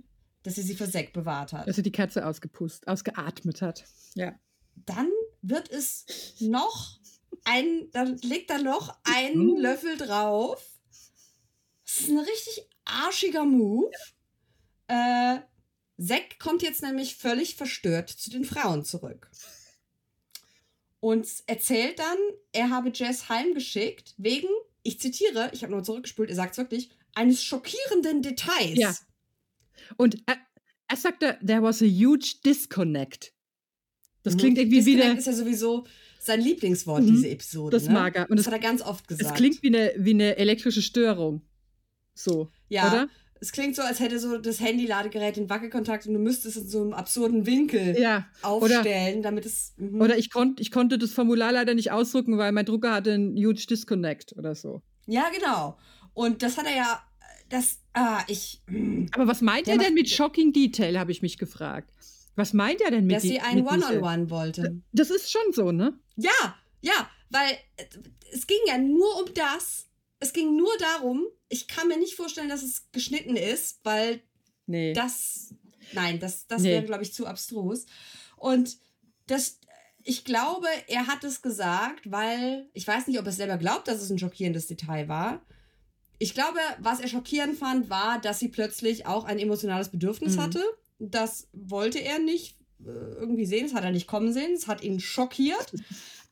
dass sie sie vor Sekt bewahrt hat. Also die Katze ausgepust, ausgeatmet hat. Ja. Dann wird es noch ein, dann legt er noch einen Mhm. Löffel drauf. Das ist ein richtig arschiger Move. Äh, Zack kommt jetzt nämlich völlig verstört zu den Frauen zurück. Und erzählt dann, er habe Jess heimgeschickt, wegen, ich zitiere, ich habe nur zurückgespult, er sagt es wirklich, eines schockierenden Details. Ja. Und er, er sagte, there was a huge disconnect. Das Mhm. klingt irgendwie wie Disconnect eine, ist ja sowieso sein Lieblingswort, Mhm. diese Episode. Das ne? mag er. Und das es- hat er ganz oft gesagt. es klingt wie eine, wie eine elektrische Störung. So, ja, oder? Es klingt so, als hätte so das Handy-Ladegerät den Wackelkontakt und du müsstest in so einem absurden Winkel Ja. aufstellen, damit es. Mhm. Oder ich, konnt, ich konnte das Formular leider nicht ausdrucken, weil mein Drucker hatte einen huge disconnect oder so. ja, genau. Und das hat er ja. Das. Ah, ich. Aber was meint Der er denn mit Shocking Detail, habe ich mich gefragt. Was meint er denn mit dass sie die- ein mit Detail? One-on-One wollte. Das ist schon so, ne? Ja, ja, weil äh, es ging ja nur um das. Es ging nur darum, ich kann mir nicht vorstellen, dass es geschnitten ist, weil Nee. das, nein, das, das Nee. wäre, glaube ich, zu abstrus. Und das, ich glaube, er hat es gesagt, weil, ich weiß nicht, ob er selber glaubt, dass es ein schockierendes Detail war. Ich glaube, was er schockierend fand, war, dass sie plötzlich auch ein emotionales Bedürfnis Mhm. hatte. Das wollte er nicht äh, irgendwie sehen, das hat er nicht kommen sehen, es hat ihn schockiert.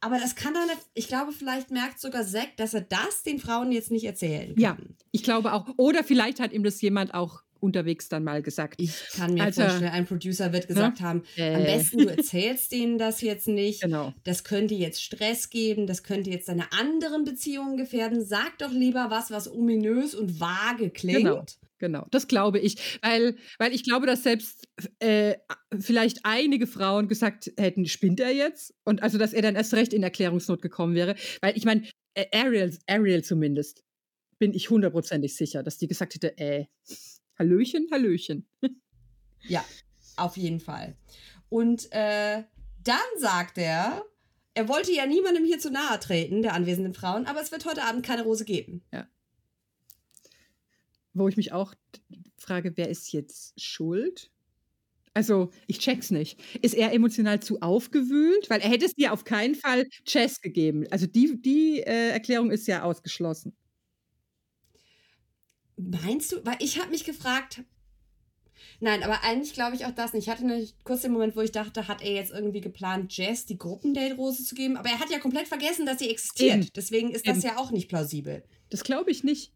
Aber das kann dann, ich glaube, vielleicht merkt sogar Zack, dass er das den Frauen jetzt nicht erzählen kann. Ja. Ich glaube auch. Oder vielleicht hat ihm das jemand auch unterwegs dann mal gesagt. Ich kann mir Also, vorstellen, ein Producer wird gesagt haben, am Äh, besten du erzählst denen das jetzt nicht. Genau. Das könnte jetzt Stress geben, das könnte jetzt deine anderen Beziehungen gefährden. Sag doch lieber was, was ominös und vage klingt. Genau. Genau, das glaube ich, weil, weil ich glaube, dass selbst äh, vielleicht einige Frauen gesagt hätten, spinnt er jetzt? Und also, dass er dann erst recht in Erklärungsnot gekommen wäre. Weil ich meine, äh, Ariel, Ariel zumindest, bin ich hundertprozentig sicher, dass die gesagt hätte, äh, Hallöchen, Hallöchen. Ja, auf jeden Fall. Und äh, dann sagt er, er wollte ja niemandem hier zu nahe treten, der anwesenden Frauen, aber es wird heute Abend keine Rose geben. Wo ich mich auch frage, wer ist jetzt schuld? Also, ich check's nicht. Ist er emotional zu aufgewühlt? Weil er hätte es dir auf keinen Fall Chess gegeben. Also, die, die äh, Erklärung ist ja ausgeschlossen. Meinst du? Weil ich habe mich gefragt. Nein, aber eigentlich glaube ich auch das nicht. Ich hatte nämlich kurz den Moment, wo ich dachte, hat er jetzt irgendwie geplant, Jess die Gruppendate-Rose zu geben? Aber er hat ja komplett vergessen, dass sie existiert. Eben. Deswegen ist das Eben. ja auch nicht plausibel. Das glaube ich nicht.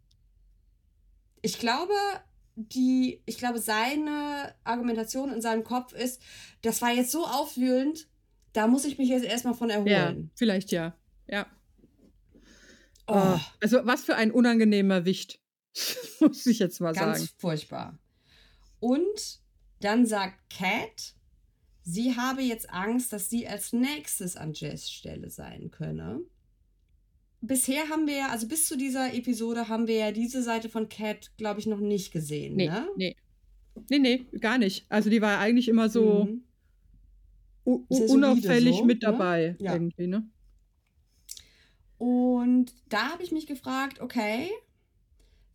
Ich glaube, die, ich glaube, seine Argumentation in seinem Kopf ist, das war jetzt so aufwühlend, da muss ich mich jetzt erstmal von Ja, erholen. vielleicht ja. Ja. Oh, Oh, also, was für ein unangenehmer Wicht. [laughs] Muss ich jetzt mal ganz sagen. furchtbar. Und dann sagt Cat, sie habe jetzt Angst, dass sie als nächstes an Jess Stelle sein könne. Bisher haben wir ja, also bis zu dieser Episode haben wir ja diese Seite von Cat, glaube ich, noch nicht gesehen. Nee, ne? nee. Nee, nee, gar nicht. Also, die war eigentlich immer so Mhm. unauffällig so, mit ne? dabei. Ja. Irgendwie, ne? Und da habe ich mich gefragt, okay,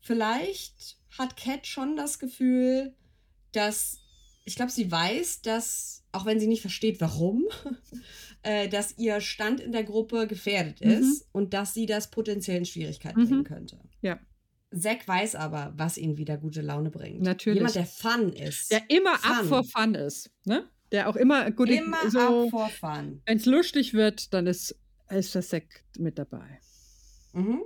vielleicht hat Cat schon das Gefühl, dass, ich glaube, sie weiß, dass, auch wenn sie nicht versteht, warum, [laughs] äh, dass ihr Stand in der Gruppe gefährdet Mhm. ist und dass sie das potenziell in Schwierigkeiten Mhm. bringen könnte. Ja. Zack weiß aber, was ihn wieder gute Laune bringt. Natürlich. Jemand, der Fun ist. Der immer Fun. up for fun ist. Ne? Der auch immer gut Immer so, up for fun. wenn es lustig wird, dann ist, ist der Sekt mit dabei. Mhm.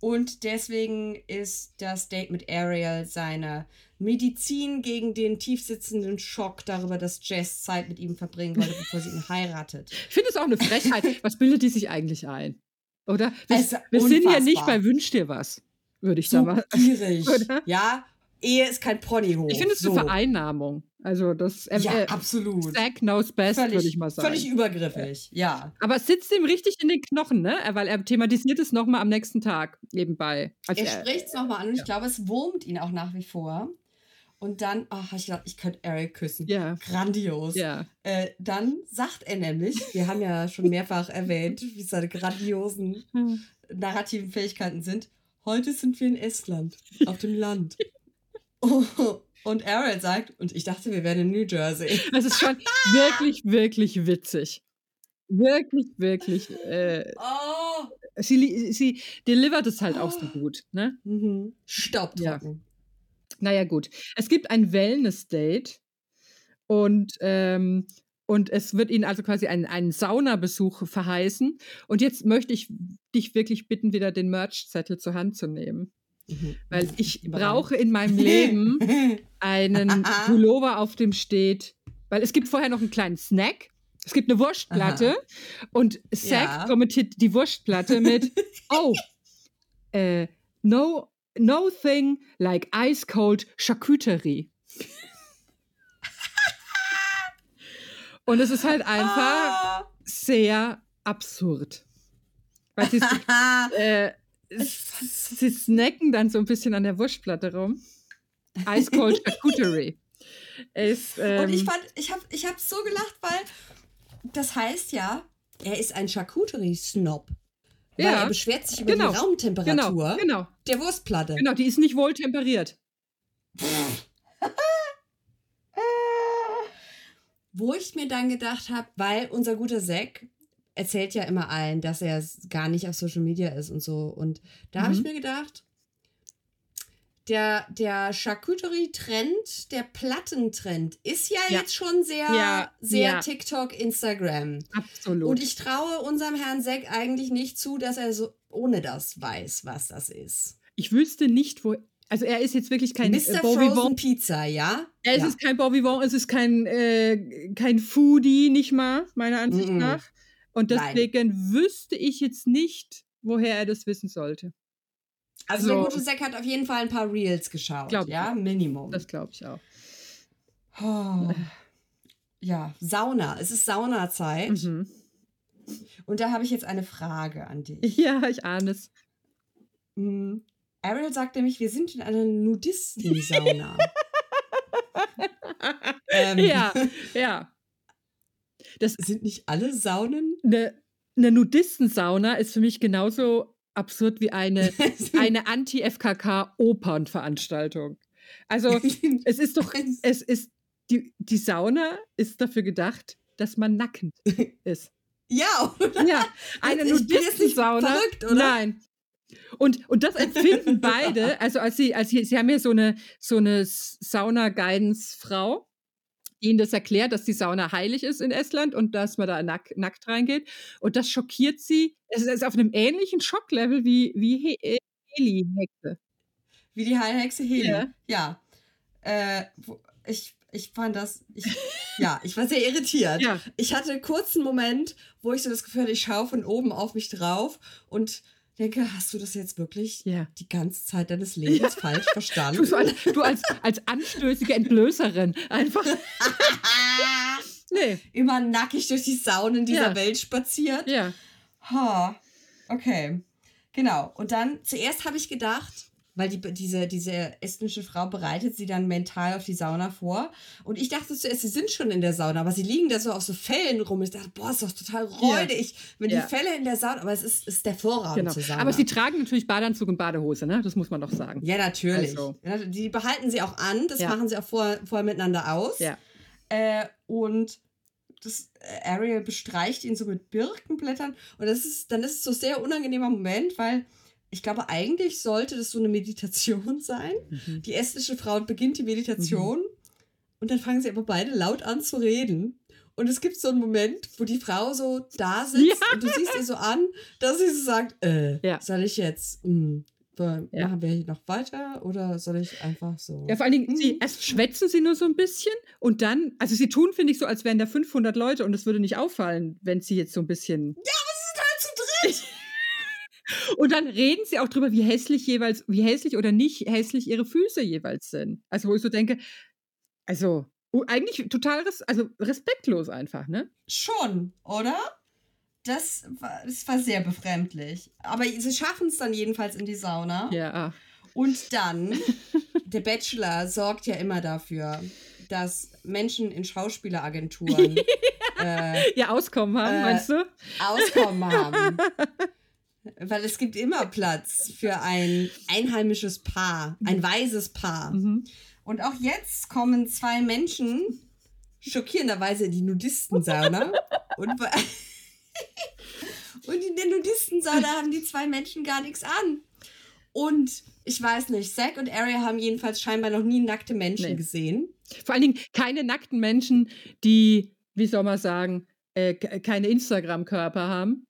Und deswegen ist das Date mit Ariel seine Medizin gegen den tiefsitzenden Schock darüber, dass Jess Zeit mit ihm verbringen wollte, bevor sie ihn heiratet. Ich finde es auch eine Frechheit. Was bildet die sich eigentlich ein? Oder? Wir, wir sind ja nicht bei Wünsch dir was, würde ich So mal. gierig. Oder? Ja, Ehe ist kein Ponyhof. Ich finde es so. eine Vereinnahmung. Also das äh, Ja, äh, absolut. Zack knows best, würde ich mal sagen. Völlig übergriffig, ja. Aber es sitzt ihm richtig in den Knochen, ne? Weil er thematisiert es nochmal am nächsten Tag nebenbei. Also Er spricht es nochmal an und ich glaube, es wurmt ihn auch nach wie vor. Und dann, ach, ich gedacht, ich könnte Eric küssen. Ja. Grandios. Ja. Äh, dann sagt er nämlich, wir haben ja schon mehrfach erwähnt, wie seine grandiosen narrativen Fähigkeiten sind. Heute sind wir in Estland, auf dem Land. [laughs] Oh, und Ariel sagt, und ich dachte, wir wären in New Jersey. Das ist schon wirklich, wirklich witzig. Wirklich, wirklich. Äh, Oh! sie, sie delivert es halt auch so Oh. gut. Ne? Mhm. Staubtrocken. Naja, gut. Es gibt ein Wellness-Date und, ähm, und es wird Ihnen also quasi einen, einen Saunabesuch verheißen. Und jetzt möchte ich dich wirklich bitten, wieder den Merch-Zettel zur Hand zu nehmen. Mhm. Weil ich brauche in meinem [laughs] Leben einen Pullover, auf dem steht, weil es gibt vorher noch einen kleinen Snack. Es gibt eine Wurstplatte und Zack Ja. kommentiert die Wurstplatte mit, [laughs] oh, äh, no, no thing like ice cold Charcuterie. [laughs] und es ist halt einfach Ah. sehr absurd. Weil sie, [laughs] äh, sie snacken dann so ein bisschen an der Wurstplatte rum. Ice Cold Charcuterie. Ist, ähm, Und ich fand, ich habe ich hab so gelacht, weil das heißt ja, er ist ein Charcuterie-Snob. Weil Ja, er beschwert sich über genau, die Raumtemperatur genau, genau, der Wurstplatte. genau, die ist nicht wohl temperiert. [laughs] Wo ich mir dann gedacht habe, weil unser guter Zack erzählt ja immer allen, dass er gar nicht auf Social Media ist und so. Und da habe ich Mhm. mir gedacht, der, der Charcuterie-Trend, der Plattentrend ist ja, Ja. jetzt schon sehr, Ja, sehr ja. TikTok, Instagram. Absolut. Und ich traue unserem Herrn Zack eigentlich nicht zu, dass er so ohne das weiß, was das ist. ich wüsste nicht, wo. Also er ist jetzt wirklich kein Mr. äh, Beau Frozen. Pizza, ja? Es ja. ist kein Beau Vivant, es ist kein, äh, kein Foodie, nicht mal, meiner Ansicht Mhm. nach. Und Nein. deswegen wüsste ich jetzt nicht, woher er das wissen sollte. Also der so. gute Zack hat auf jeden Fall ein paar Reels geschaut, Glaub ich. ja? Minimum. Das glaube ich auch. Oh. Ja, Sauna. Es ist Saunazeit. Mhm. Und da habe ich jetzt eine Frage an dich. [laughs] Ja, ich ahne es. Mm, Ariel sagt nämlich, wir sind in einer Nudistensauna. [laughs] ähm, Ja, ja. Das Sind nicht alle Saunen? eine, eine Nudistensauna ist für mich genauso absurd wie eine, [laughs] eine Anti-FKK-Opernveranstaltung. Also, [laughs] es ist doch, es ist, die, die Sauna ist dafür gedacht, dass man nackend [laughs] ist. ja, oder? Ja, eine nicht Nudistensauna. verrückt, oder? Nein. Und, und das empfinden beide, also als sie, als sie, sie haben ja so eine, so eine Sauna-Guidance-Frau, ihnen das erklärt, dass die Sauna heilig ist in Estland und dass man da nack, nackt reingeht. Und das schockiert sie. Es ist auf einem ähnlichen Schocklevel wie, wie He äh, Heli-Hexe. Wie die Heilhexe Heli. Ja. Ja. Äh, ich, ich fand das, ich, ja, ich war sehr irritiert. Ja, Ich hatte kurz einen Moment, wo ich so das Gefühl hatte, ich schaue von oben auf mich drauf und denke, hast du das jetzt wirklich ja. die ganze Zeit deines Lebens falsch verstanden? Du, so als, du als, als anstößige Entblößerin einfach. [laughs] Nee, Immer nackig durch die Saunen dieser Ja. Welt spaziert. ja. Ha, okay. Genau. Und dann, zuerst habe ich gedacht, weil die, diese, diese estnische Frau bereitet sie dann mental auf die Sauna vor. Und ich dachte zuerst, sie sind schon in der Sauna, aber sie liegen da so auf so Fellen rum. Ich dachte, boah, ist doch total räudig, wenn Ja. die Fälle in der Sauna, aber es ist, ist der Vorraum Genau. zur Sauna. Aber sie tragen natürlich Badeanzug und Badehose, ne? Das muss man doch sagen. ja, natürlich. Also. Die behalten sie auch an, das Ja. machen sie auch vorher, vorher miteinander aus. Ja. Äh, und das äh, Ariel bestreicht ihn so mit Birkenblättern. Und das ist, dann ist es so ein sehr unangenehmer Moment, weil ich glaube, eigentlich sollte das so eine Meditation sein. Mhm. Die estnische Frau beginnt die Meditation und dann fangen sie aber beide laut an zu reden. Und es gibt so einen Moment, wo die Frau so da sitzt Ja. und du siehst ihr so an, dass sie so sagt, äh, Ja. soll ich jetzt, mh, Ja. machen wir hier noch weiter oder soll ich einfach so? Ja, vor allen Dingen, sie, Mhm. erst schwätzen sie nur so ein bisschen und dann, also sie tun, finde ich, so, als wären da 500 Leute und es würde nicht auffallen, wenn sie jetzt so ein bisschen. halt zu dritt. [laughs] Und dann reden sie auch drüber, wie hässlich jeweils, wie hässlich oder nicht hässlich ihre Füße jeweils sind. Also, wo ich so denke, also, eigentlich total, res also respektlos einfach, ne? Schon, oder? Das war, das war sehr befremdlich. Aber sie schaffen es dann jedenfalls in die Sauna. Ja. ah. Und dann, der Bachelor sorgt ja immer dafür, dass Menschen in Schauspieleragenturen [laughs] äh, Ja, Auskommen haben, Äh, meinst du? Auskommen haben. [laughs] Weil es gibt immer Platz für ein einheimisches Paar, ein weises Paar. Mhm. Und auch jetzt kommen zwei Menschen schockierenderweise in die Nudistensauna. und, bei- [laughs] und in der Nudistensauna haben die zwei Menschen gar nichts an. Und ich weiß nicht, Zack und Ariel haben jedenfalls scheinbar noch nie nackte Menschen Nee. gesehen. Vor allen Dingen keine nackten Menschen, die, wie soll man sagen, äh, ke- keine Instagram-Körper haben.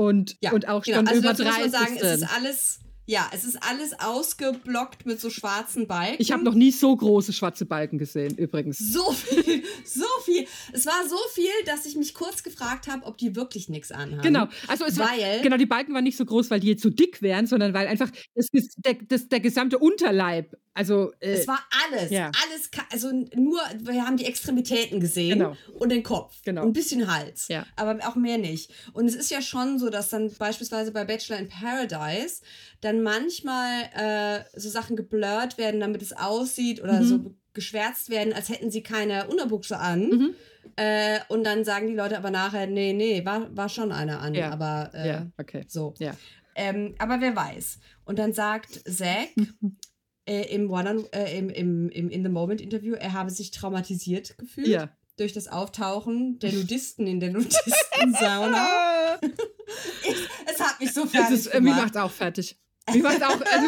Und, und auch genau. schon also über dazu muss 30 man sagen, es ist alles, ja, es ist alles ausgeblockt mit so schwarzen Balken. Ich habe noch nie so große schwarze Balken gesehen, übrigens. so viel, [laughs] so viel. Es war so viel, dass ich mich kurz gefragt habe, ob die wirklich nichts anhaben. Genau, also es war, Weil- genau, die Balken waren nicht so groß, weil die jetzt so dick wären, sondern weil einfach das, der, das, der gesamte Unterleib, also äh, Es war alles, ja. alles, also nur, wir haben die Extremitäten gesehen Genau. und den Kopf Genau. und ein bisschen Hals, Ja. aber auch mehr nicht. Und es ist ja schon so, dass dann beispielsweise bei Bachelor in Paradise dann manchmal äh, so Sachen geblurrt werden, damit es aussieht oder Mhm. so geschwärzt werden, als hätten sie keine Unterbuchse an. Mhm. Äh, und dann sagen die Leute aber nachher, nee, nee, war, war schon einer an, Ja. aber äh, ja, okay. so. Ja. Ähm, aber wer weiß. Und dann sagt Zack [laughs] äh, im, One on, äh, im, im, im In the Moment Interview, er habe sich traumatisiert gefühlt Ja. durch das Auftauchen der Nudisten in der Nudistensauna. [laughs] ich, es hat mich so fertig ist, äh, mich gemacht. macht's auch fertig. Mich macht's auch, also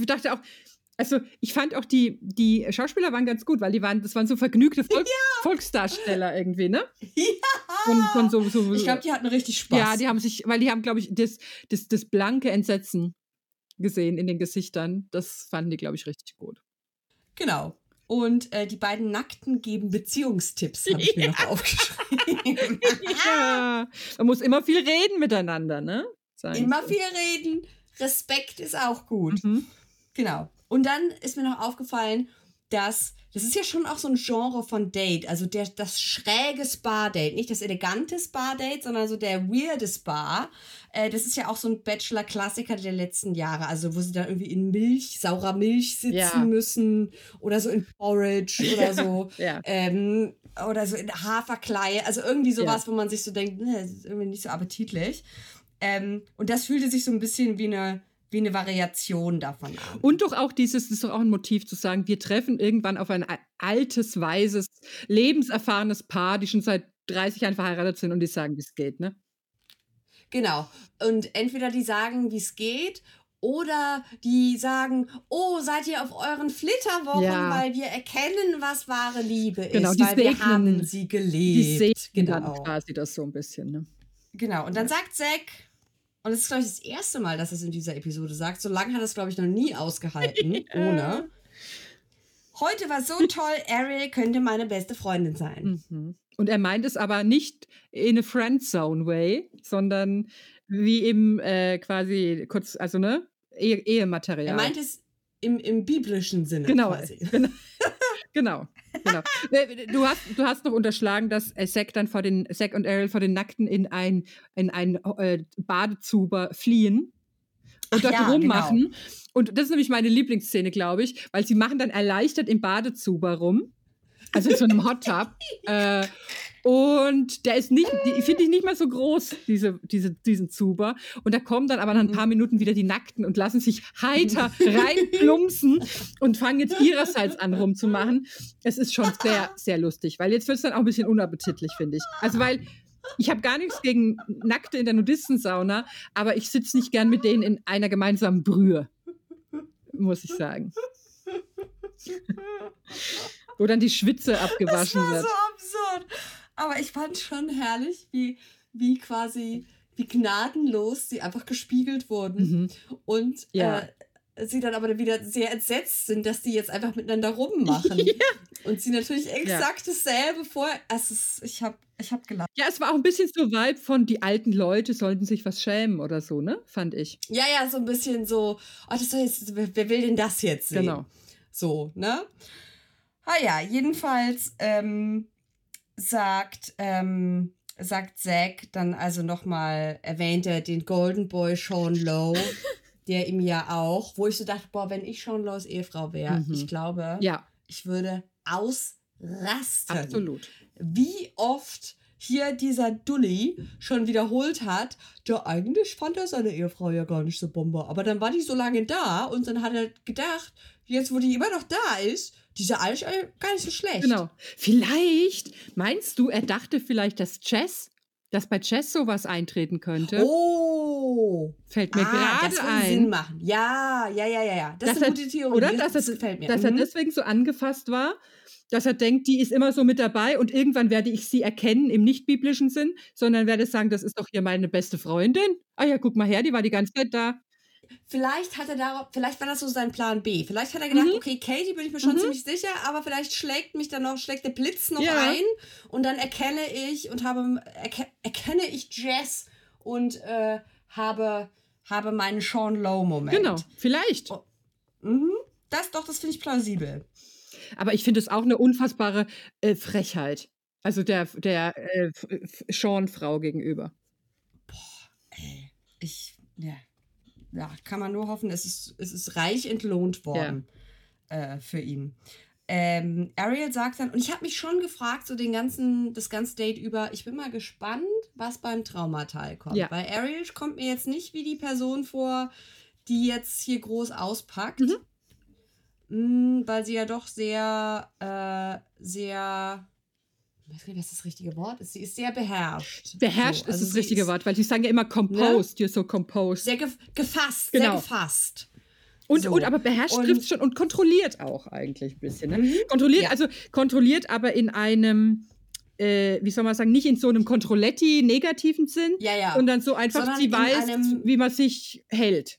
ich dachte auch, also ich fand auch die, die Schauspieler waren ganz gut, weil die waren, das waren so vergnügte Volk, Volksdarsteller irgendwie, ne? Ja. Von, von so, so, Ich glaube, die hatten richtig Spaß. ja, die haben sich, weil die haben, glaube ich, das, das, das blanke Entsetzen gesehen in den Gesichtern. Das fanden die, glaube ich, richtig gut. Genau. Und äh, die beiden Nackten geben Beziehungstipps, habe ich mir noch [laughs] aufgeschrieben. [laughs] Ja, man muss immer viel reden miteinander, ne? Sagen Immer viel reden. Respekt ist auch gut. Mhm. Genau. Und dann ist mir noch aufgefallen, dass das ist ja schon auch so ein Genre von Date, also der, das schräge Spa-Date, nicht das elegante Spa-Date, sondern so der weirde Spa. Äh, das ist ja auch so ein Bachelor-Klassiker der letzten Jahre, also wo sie dann irgendwie in Milch, saurer Milch sitzen Ja. müssen oder so in Porridge [laughs] oder so. Ja. Ähm, oder so in Haferkleie, also irgendwie sowas, Ja. wo man sich so denkt, ne, das ist irgendwie nicht so appetitlich. Ähm, und das fühlte sich so ein bisschen wie eine, wie eine Variation davon an. Und doch auch dieses, das ist doch auch ein Motiv zu sagen, wir treffen irgendwann auf ein altes, weises, lebenserfahrenes Paar, die schon seit 30 Jahren verheiratet sind und die sagen, wie es geht, ne? Genau. Und entweder die sagen, wie es geht, oder die sagen, oh, seid ihr auf euren Flitterwochen, Ja. weil wir erkennen, was wahre Liebe ist, Genau, die weil wir segnen- haben sie Die gelebt. sehen dann Genau. quasi das so ein bisschen, ne? genau. Und dann sagt Zack, und es ist, glaube ich, das erste Mal, dass er es in dieser Episode sagt, so lange hat er es, glaube ich, noch nie ausgehalten, [laughs] ohne. Heute war so toll, Ariel könnte meine beste Freundin sein. Mhm. Und er meint es aber nicht in a Friendzone-Way, sondern wie im äh, quasi kurz, also ne, Ehe Ehematerial. Er meint es im, im biblischen Sinne genau, quasi. genau, [laughs] genau, genau. Du hast, du hast noch unterschlagen, dass Zack dann vor den Zack und Ariel vor den Nackten in ein in ein äh, Badezuber fliehen und dort ja, rummachen. Und das ist nämlich meine Lieblingsszene, glaube ich, weil sie machen dann erleichtert im Badezuber rum, also in so einem Hot Tub. äh, und der ist nicht, die finde ich nicht mal so groß, diese, diese, diesen Zuber. Und da kommen dann aber nach ein paar Minuten wieder die Nackten und lassen sich heiter reinplumpsen [laughs] und fangen jetzt ihrerseits an rumzumachen. Es ist schon sehr, sehr lustig, weil jetzt wird es dann auch ein bisschen unappetitlich, finde ich. Also, weil ich habe gar nichts gegen Nackte in der Nudistensauna, aber ich sitze nicht gern mit denen in einer gemeinsamen Brühe, muss ich sagen. [laughs] Wo dann die Schwitze Das abgewaschen war wird. so absurd. Aber ich fand schon herrlich, wie, wie quasi, wie gnadenlos sie einfach gespiegelt wurden. Mhm. Und Ja. äh, sie dann aber wieder sehr entsetzt sind, dass die jetzt einfach miteinander rummachen. [laughs] Und sie natürlich exakt dasselbe vorher. Es ist, ich habe ich hab gelacht. Ja, es war auch ein bisschen so Vibe von die alten Leute sollten sich was schämen oder so, ne? Fand ich. Ja, ja, so ein bisschen so, oh, das jetzt, wer, wer will denn das jetzt sehen? Genau. So, ne? Ah ja, jedenfalls ähm, sagt, ähm, sagt Zack dann also nochmal, erwähnt er den Golden Boy Sean Lowe, [laughs] der ihm ja auch, wo ich so dachte, boah, wenn ich Sean Laws Ehefrau wäre, Mhm. ich glaube, Ja, ich würde ausrasten. absolut. Wie oft hier dieser Dulli schon wiederholt hat, ja, eigentlich fand er seine Ehefrau ja gar nicht so Bombe. Aber dann war die so lange da und dann hat er gedacht, jetzt wo die immer noch da ist, die ist ja eigentlich gar nicht so schlecht. Genau. Vielleicht, meinst du, er dachte vielleicht, dass Chess, dass bei Chess sowas eintreten könnte? Oh. Fällt mir ah, das gerade Sinn ein. machen. Ja, ja, ja, ja, ja. Das Dass ist eine er- gute Theorie. Oder? das, Dass, er, gefällt mir. dass er Mhm. deswegen so angefasst war, dass er denkt, die ist immer so mit dabei und irgendwann werde ich sie erkennen im nicht-biblischen Sinn, sondern werde sagen, das ist doch hier meine beste Freundin. Ah ja, guck mal her, die war die ganze Zeit da. Vielleicht hat er darauf, vielleicht war das so sein Plan B. Vielleicht hat er gedacht, Mhm. okay, Katie bin ich mir schon Mhm. ziemlich sicher, aber vielleicht schlägt mich dann noch, schlägt der Blitz noch Ja. ein und dann erkenne ich und habe, erke, erkenne ich Jess und äh, habe, habe meinen Sean Lowe-Moment. Genau, vielleicht. Oh. Mhm. Das doch, das finde ich plausibel. Aber ich finde es auch eine unfassbare äh, Frechheit. Also der, der äh, Sean-Frau gegenüber. Ey, ich, ja, ja, kann man nur hoffen, es ist, es ist reich entlohnt worden äh, für ihn. Ähm, Ariel sagt dann, und ich habe mich schon gefragt, so den ganzen, das ganze Date über, ich bin mal gespannt, was beim Traumateil kommt. Ja. Weil Ariel kommt mir jetzt nicht wie die Person vor, die jetzt hier groß auspackt. Mhm. Mm, weil sie ja doch sehr, äh, sehr, ich weiß nicht, was das richtige Wort ist. Sie ist sehr beherrscht. Beherrscht So, also ist das sie richtige ist Wort, weil die sagen ja immer composed, you're so composed. Sehr gef gefasst, Genau. sehr gefasst. Und, So. und aber beherrscht trifft schon und kontrolliert auch eigentlich ein bisschen. Ne? Mhm. Kontrolliert, Ja. also kontrolliert aber in einem, äh, wie soll man sagen, nicht in so einem Controletti negativen Sinn, Ja, ja. sondern so einfach, Sondern sie weiß, einem- wie man sich hält.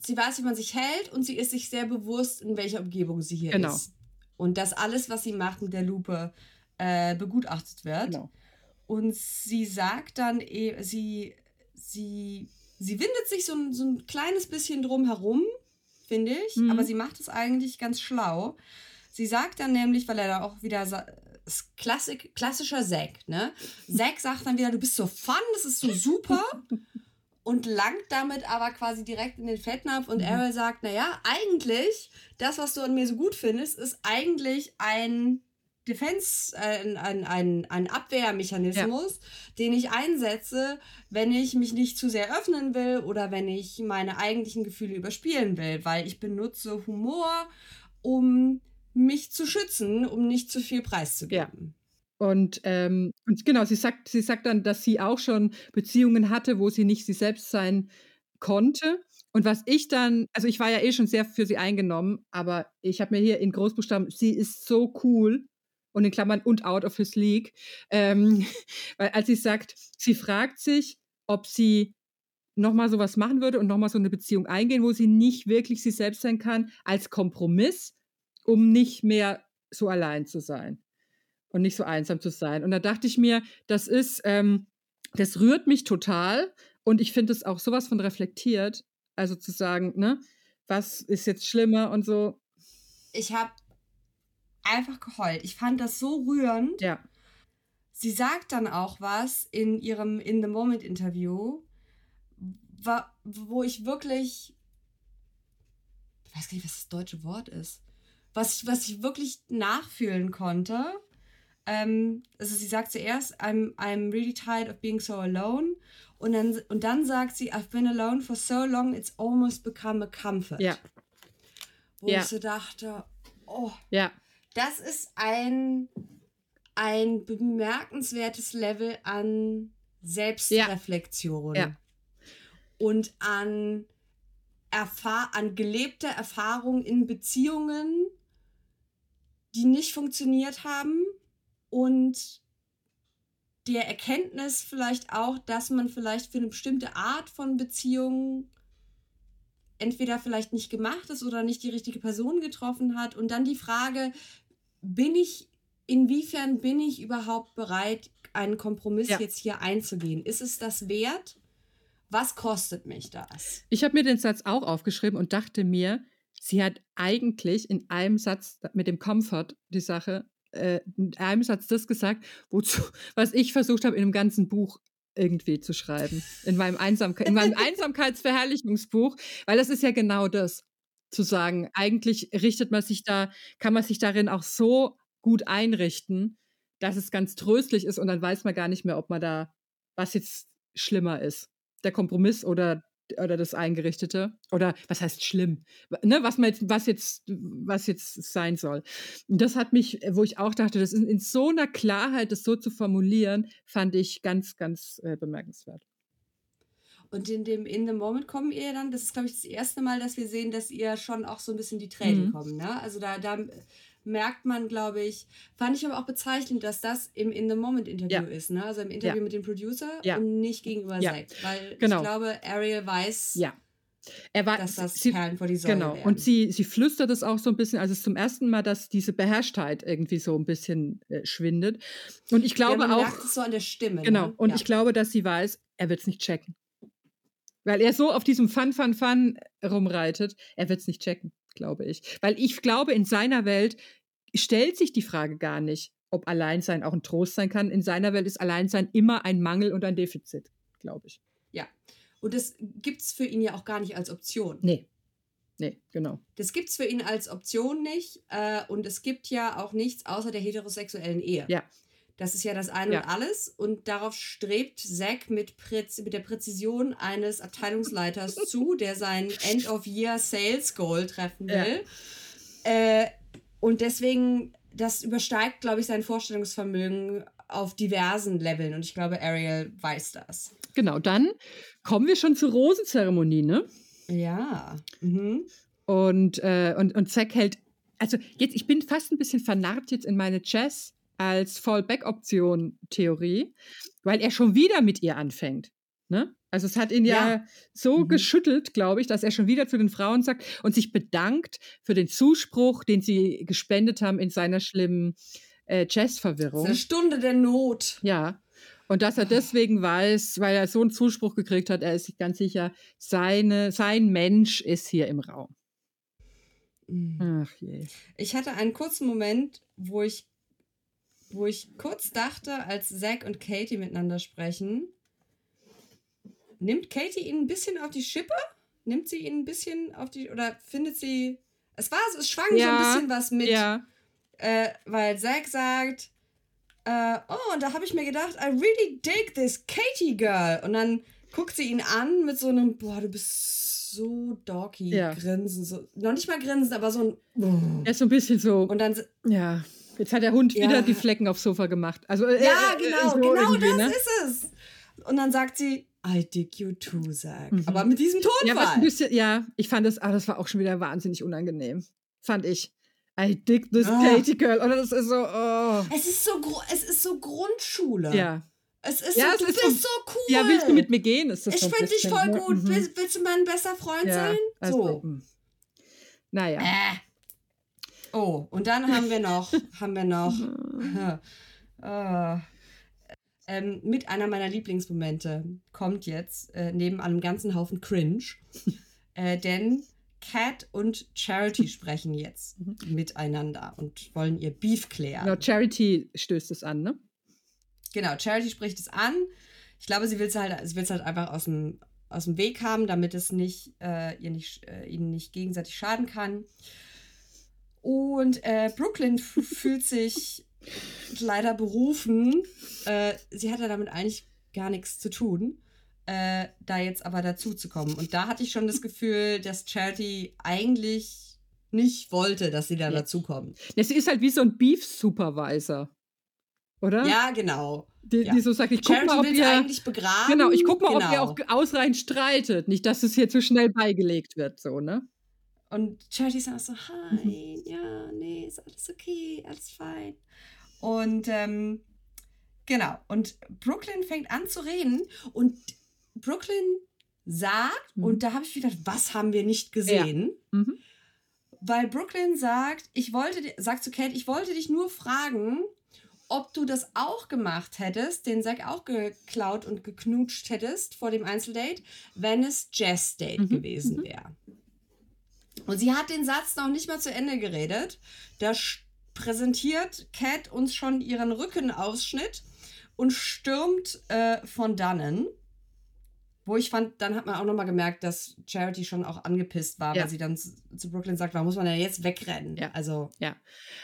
sie weiß, wie man sich hält und sie ist sich sehr bewusst, in welcher Umgebung sie hier Genau. ist. Und dass alles, was sie macht mit der Lupe, äh, begutachtet wird. Genau. Und sie sagt dann, eh, sie, sie, sie windet sich so ein, so ein kleines bisschen drum herum, finde ich, Mhm. aber sie macht es eigentlich ganz schlau. Sie sagt dann nämlich, weil er da auch wieder Klassik, klassischer Zack, ne? Zack sagt dann wieder, du bist so fun, das ist so super. [laughs] und langt damit aber quasi direkt in den Fettnapf und Mhm. Ariel sagt, naja, eigentlich, das, was du an mir so gut findest, ist eigentlich ein Defense, äh, ein, ein, ein, ein Abwehrmechanismus, den ich einsetze, wenn ich mich nicht zu sehr öffnen will oder wenn ich meine eigentlichen Gefühle überspielen will, weil ich benutze Humor, um mich zu schützen, um nicht zu viel preiszugeben. Und, ähm, und genau, sie sagt, sie sagt dann, dass sie auch schon Beziehungen hatte, wo sie nicht sie selbst sein konnte. Und was ich dann, also ich war ja eh schon sehr für sie eingenommen, aber ich habe mir hier in Großbuchstaben, sie ist so cool und in Klammern und out of his league, ähm, [laughs] weil als sie sagt, sie fragt sich, ob sie nochmal sowas machen würde und nochmal so eine Beziehung eingehen, wo sie nicht wirklich sie selbst sein kann, als Kompromiss, um nicht mehr so allein zu sein und nicht so einsam zu sein. Und da dachte ich mir, das ist, ähm, das rührt mich total und ich finde es auch sowas von reflektiert. Also zu sagen, ne, was ist jetzt schlimmer und so. Ich habe einfach geheult. Ich fand das so rührend. Ja, Sie sagt dann auch was in ihrem In the Moment Interview, wo ich wirklich, ich weiß gar nicht, was das deutsche Wort ist, was ich, was ich wirklich nachfühlen konnte. Ähm, also sie sagt zuerst, I'm, I'm really tired of being so alone. Und dann, und dann sagt sie, I've been alone for so long, it's almost become a comfort. ja, Wo Ja. ich so dachte, oh, ja, das ist ein, ein bemerkenswertes Level an Selbstreflexion Ja. und an, Erfahr an gelebter Erfahrung in Beziehungen, die nicht funktioniert haben und der Erkenntnis vielleicht auch, dass man vielleicht für eine bestimmte Art von Beziehung entweder vielleicht nicht gemacht ist oder nicht die richtige Person getroffen hat. Und dann die Frage, bin ich, inwiefern bin ich überhaupt bereit, einen Kompromiss Ja. jetzt hier einzugehen? Ist es das wert? Was kostet mich das? Ich habe mir den Satz auch aufgeschrieben und dachte mir, sie hat eigentlich in einem Satz mit dem Comfort die Sache, äh, in einem Satz das gesagt, wozu, was ich versucht habe, in dem ganzen Buch irgendwie zu schreiben. In meinem, Einsamke in meinem [laughs] Einsamkeitsverherrlichungsbuch, weil das ist ja genau das, zu sagen, eigentlich richtet man sich da, kann man sich darin auch so gut einrichten, dass es ganz tröstlich ist und dann weiß man gar nicht mehr, ob man da, was jetzt schlimmer ist. Der Kompromiss oder oder das Eingerichtete oder was heißt schlimm, ne, was man jetzt, was jetzt, was jetzt sein soll. Und das hat mich, wo ich auch dachte, das ist in so einer Klarheit, das so zu formulieren, fand ich ganz, ganz äh, bemerkenswert. Und in dem In the Moment kommen ihr dann, das ist, glaube ich, das erste Mal, dass wir sehen, dass ihr schon auch so ein bisschen die Tränen mhm. kommen. Ne? Also da, da merkt man, glaube ich, fand ich aber auch bezeichnend, dass das im In the Moment Interview ja. ist, ne? Also im Interview ja. mit dem Producer ja. und nicht gegenüber ja. Zack. Weil genau. ich glaube, Ariel weiß. Ja. Er war, dass das sie, Perlen vor die Säule Genau, werden. und sie, sie flüstert es auch so ein bisschen, also es ist zum ersten Mal, dass diese Beherrschtheit irgendwie so ein bisschen äh, schwindet. Und ich glaube ja, man auch. Merkt es so an der Stimme. Genau, ne? und ich glaube, dass sie weiß, er wird es nicht checken. Weil er so auf diesem Fun, Fun, Fun rumreitet, er wird es nicht checken, glaube ich. Weil ich glaube, in seiner Welt stellt sich die Frage gar nicht, ob Alleinsein auch ein Trost sein kann. In seiner Welt ist Alleinsein immer ein Mangel und ein Defizit, glaube ich. Ja. Und das gibt es für ihn ja auch gar nicht als Option. Nee. Nee, genau. Das gibt es für ihn als Option nicht. Äh, und es gibt ja auch nichts außer der heterosexuellen Ehe. Ja. Das ist ja das Eine ja. und Alles. Und darauf strebt Zack mit, Präz mit der Präzision eines Abteilungsleiters [laughs] zu, der sein End-of-Year-Sales-Goal treffen will. Ja. Äh, und deswegen, das übersteigt, glaube ich, sein Vorstellungsvermögen auf diversen Leveln. Und ich glaube, Ariel weiß das. Genau, dann kommen wir schon zur Rosenzeremonie, ne? Ja. Mhm. Und, äh, und, und Zack hält, also jetzt, ich bin fast ein bisschen vernarrt jetzt in meine Jazz als Fallback-Option-Theorie, weil er schon wieder mit ihr anfängt. Ne? Also es hat ihn ja, ja so mhm. geschüttelt, glaube ich, dass er schon wieder zu den Frauen sagt und sich bedankt für den Zuspruch, den sie gespendet haben in seiner schlimmen äh, Jazzverwirrung. Eine Stunde der Not. Ja. Und dass er deswegen weiß, weil er so einen Zuspruch gekriegt hat, er ist sich ganz sicher, seine, sein Mensch ist hier im Raum. Mhm. Ach je. Ich hatte einen kurzen Moment, wo ich, wo ich kurz dachte, als Zack und Katie miteinander sprechen, nimmt Katie ihn ein bisschen auf die Schippe? Nimmt sie ihn ein bisschen auf die, oder findet sie, es war, es schwang ja, so ein bisschen was mit, ja. äh, weil Zack sagt, äh, oh, und da habe ich mir gedacht, I really dig this Katie Girl. Und dann guckt sie ihn an mit so einem, boah, du bist so dorky, ja. grinsen, so, noch nicht mal grinsen, aber so ein. Er ist so ein bisschen so, und dann, ja. Jetzt hat der Hund ja. wieder die Flecken aufs Sofa gemacht. Also, äh, ja, äh, genau, so genau das ne? ist es. Und dann sagt sie, I dig you too, Zack. Mhm. Aber mit diesem Tonfall. Ja, bisschen, ja, ich fand das, ah, das war auch schon wieder wahnsinnig unangenehm. Fand ich. I dig this oh. Katie Girl. Oder das ist so, oh. Es ist so, es ist so Grundschule. Ja. Es ist ja, so, es du ist bist so, so, cool. Ja, willst du mit mir gehen? Ist das ich finde dich voll ne? gut. Mhm. Willst, willst, du mein bester Freund ja, sein? Also, so. Mh. Naja. Äh. Oh, und dann haben wir noch, [laughs] haben wir noch. oh, [laughs] ähm, mit einer meiner Lieblingsmomente kommt jetzt äh, neben einem ganzen Haufen Cringe, [laughs] äh, denn Cat und Charity sprechen jetzt mhm. miteinander und wollen ihr Beef klären. Genau, Charity stößt es an, ne? Genau, Charity spricht es an. Ich glaube, sie will es halt, sie will's halt einfach aus dem, aus dem Weg haben, damit es nicht, äh, ihr nicht, äh, ihnen nicht gegenseitig schaden kann. Und äh, Brooklyn fühlt sich leider berufen. Äh, sie hatte damit eigentlich gar nichts zu tun, äh, da jetzt aber dazu zu kommen. Und da hatte ich schon das Gefühl, dass Charity eigentlich nicht wollte, dass sie da ja. dazukommt. Sie ist halt wie so ein Beef-Supervisor. Oder? Ja, genau. Die, ja. die so sagt, ich guck Charity mal, ob ihr eigentlich begraben. Genau, ich guck mal, genau. ob ihr auch ausreichend streitet. Nicht, dass es hier zu schnell beigelegt wird, so, ne? Und Charity ist auch so, hi, ja, nee, ist alles okay, alles fein. Und ähm, genau, und Brooklyn fängt an zu reden und Brooklyn sagt, mhm. und da habe ich wieder, was haben wir nicht gesehen? Ja. Mhm. Weil Brooklyn sagt, ich wollte, sagt zu Kate, ich wollte dich nur fragen, ob du das auch gemacht hättest, den Sack auch geklaut und geknutscht hättest vor dem Einzeldate, wenn es Jazz Date mhm. gewesen mhm. Und sie hat den Satz noch nicht mal zu Ende geredet. Da präsentiert Cat uns schon ihren Rückenausschnitt und stürmt äh, von dannen. Wo ich fand, dann hat man auch nochmal gemerkt, dass Charity schon auch angepisst war, Ja. weil sie dann zu, zu Brooklyn sagt, warum muss man denn jetzt wegrennen? Ja. Also, Ja.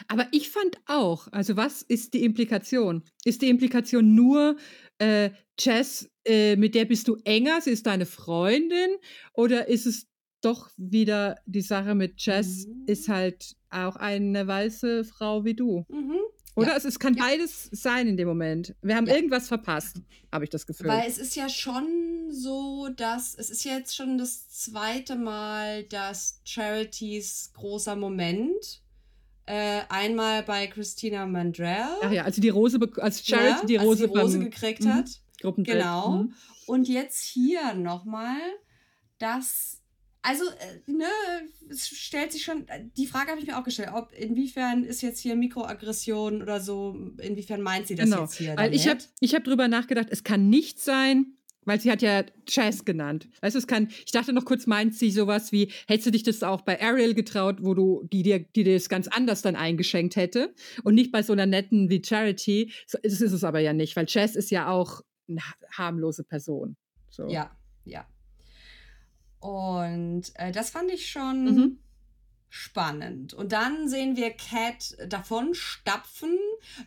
Aber ich fand auch, also was ist die Implikation? Ist die Implikation nur, äh, Jess, äh, mit der bist du enger, sie ist deine Freundin? Oder ist es doch wieder die Sache mit Jess, Mhm. ist halt auch eine weiße Frau wie du? mhm. Oder es, es kann Ja. beides sein in dem Moment. Wir haben Ja. irgendwas verpasst, habe ich das Gefühl. Weil es ist ja schon so, dass es ist jetzt schon das zweite Mal, dass Charities großer Moment äh, einmal bei Christina Mandrell, Ach ja, also die Rose, als Charity ja, die Rose, die Rose beim gekriegt Mhm. hat. Genau. Mhm. Und jetzt hier nochmal, dass, also, äh, ne, es stellt sich schon, die Frage habe ich mir auch gestellt, ob inwiefern ist jetzt hier Mikroaggression oder so, inwiefern meint sie das Genau, jetzt hier? weil ich habe ich hab drüber nachgedacht, es kann nicht sein, weil sie hat ja Chess genannt. Weißt du, es kann, ich dachte noch kurz, meint sie sowas wie, hättest du dich das auch bei Ariel getraut, wo du, die dir, die dir das ganz anders dann eingeschenkt hätte und nicht bei so einer netten wie Charity. Das ist es aber ja nicht, weil Chess ist ja auch eine ha- harmlose Person. So. Ja, ja. Und äh, das fand ich schon Mhm. spannend. Und dann sehen wir Cat davon stapfen.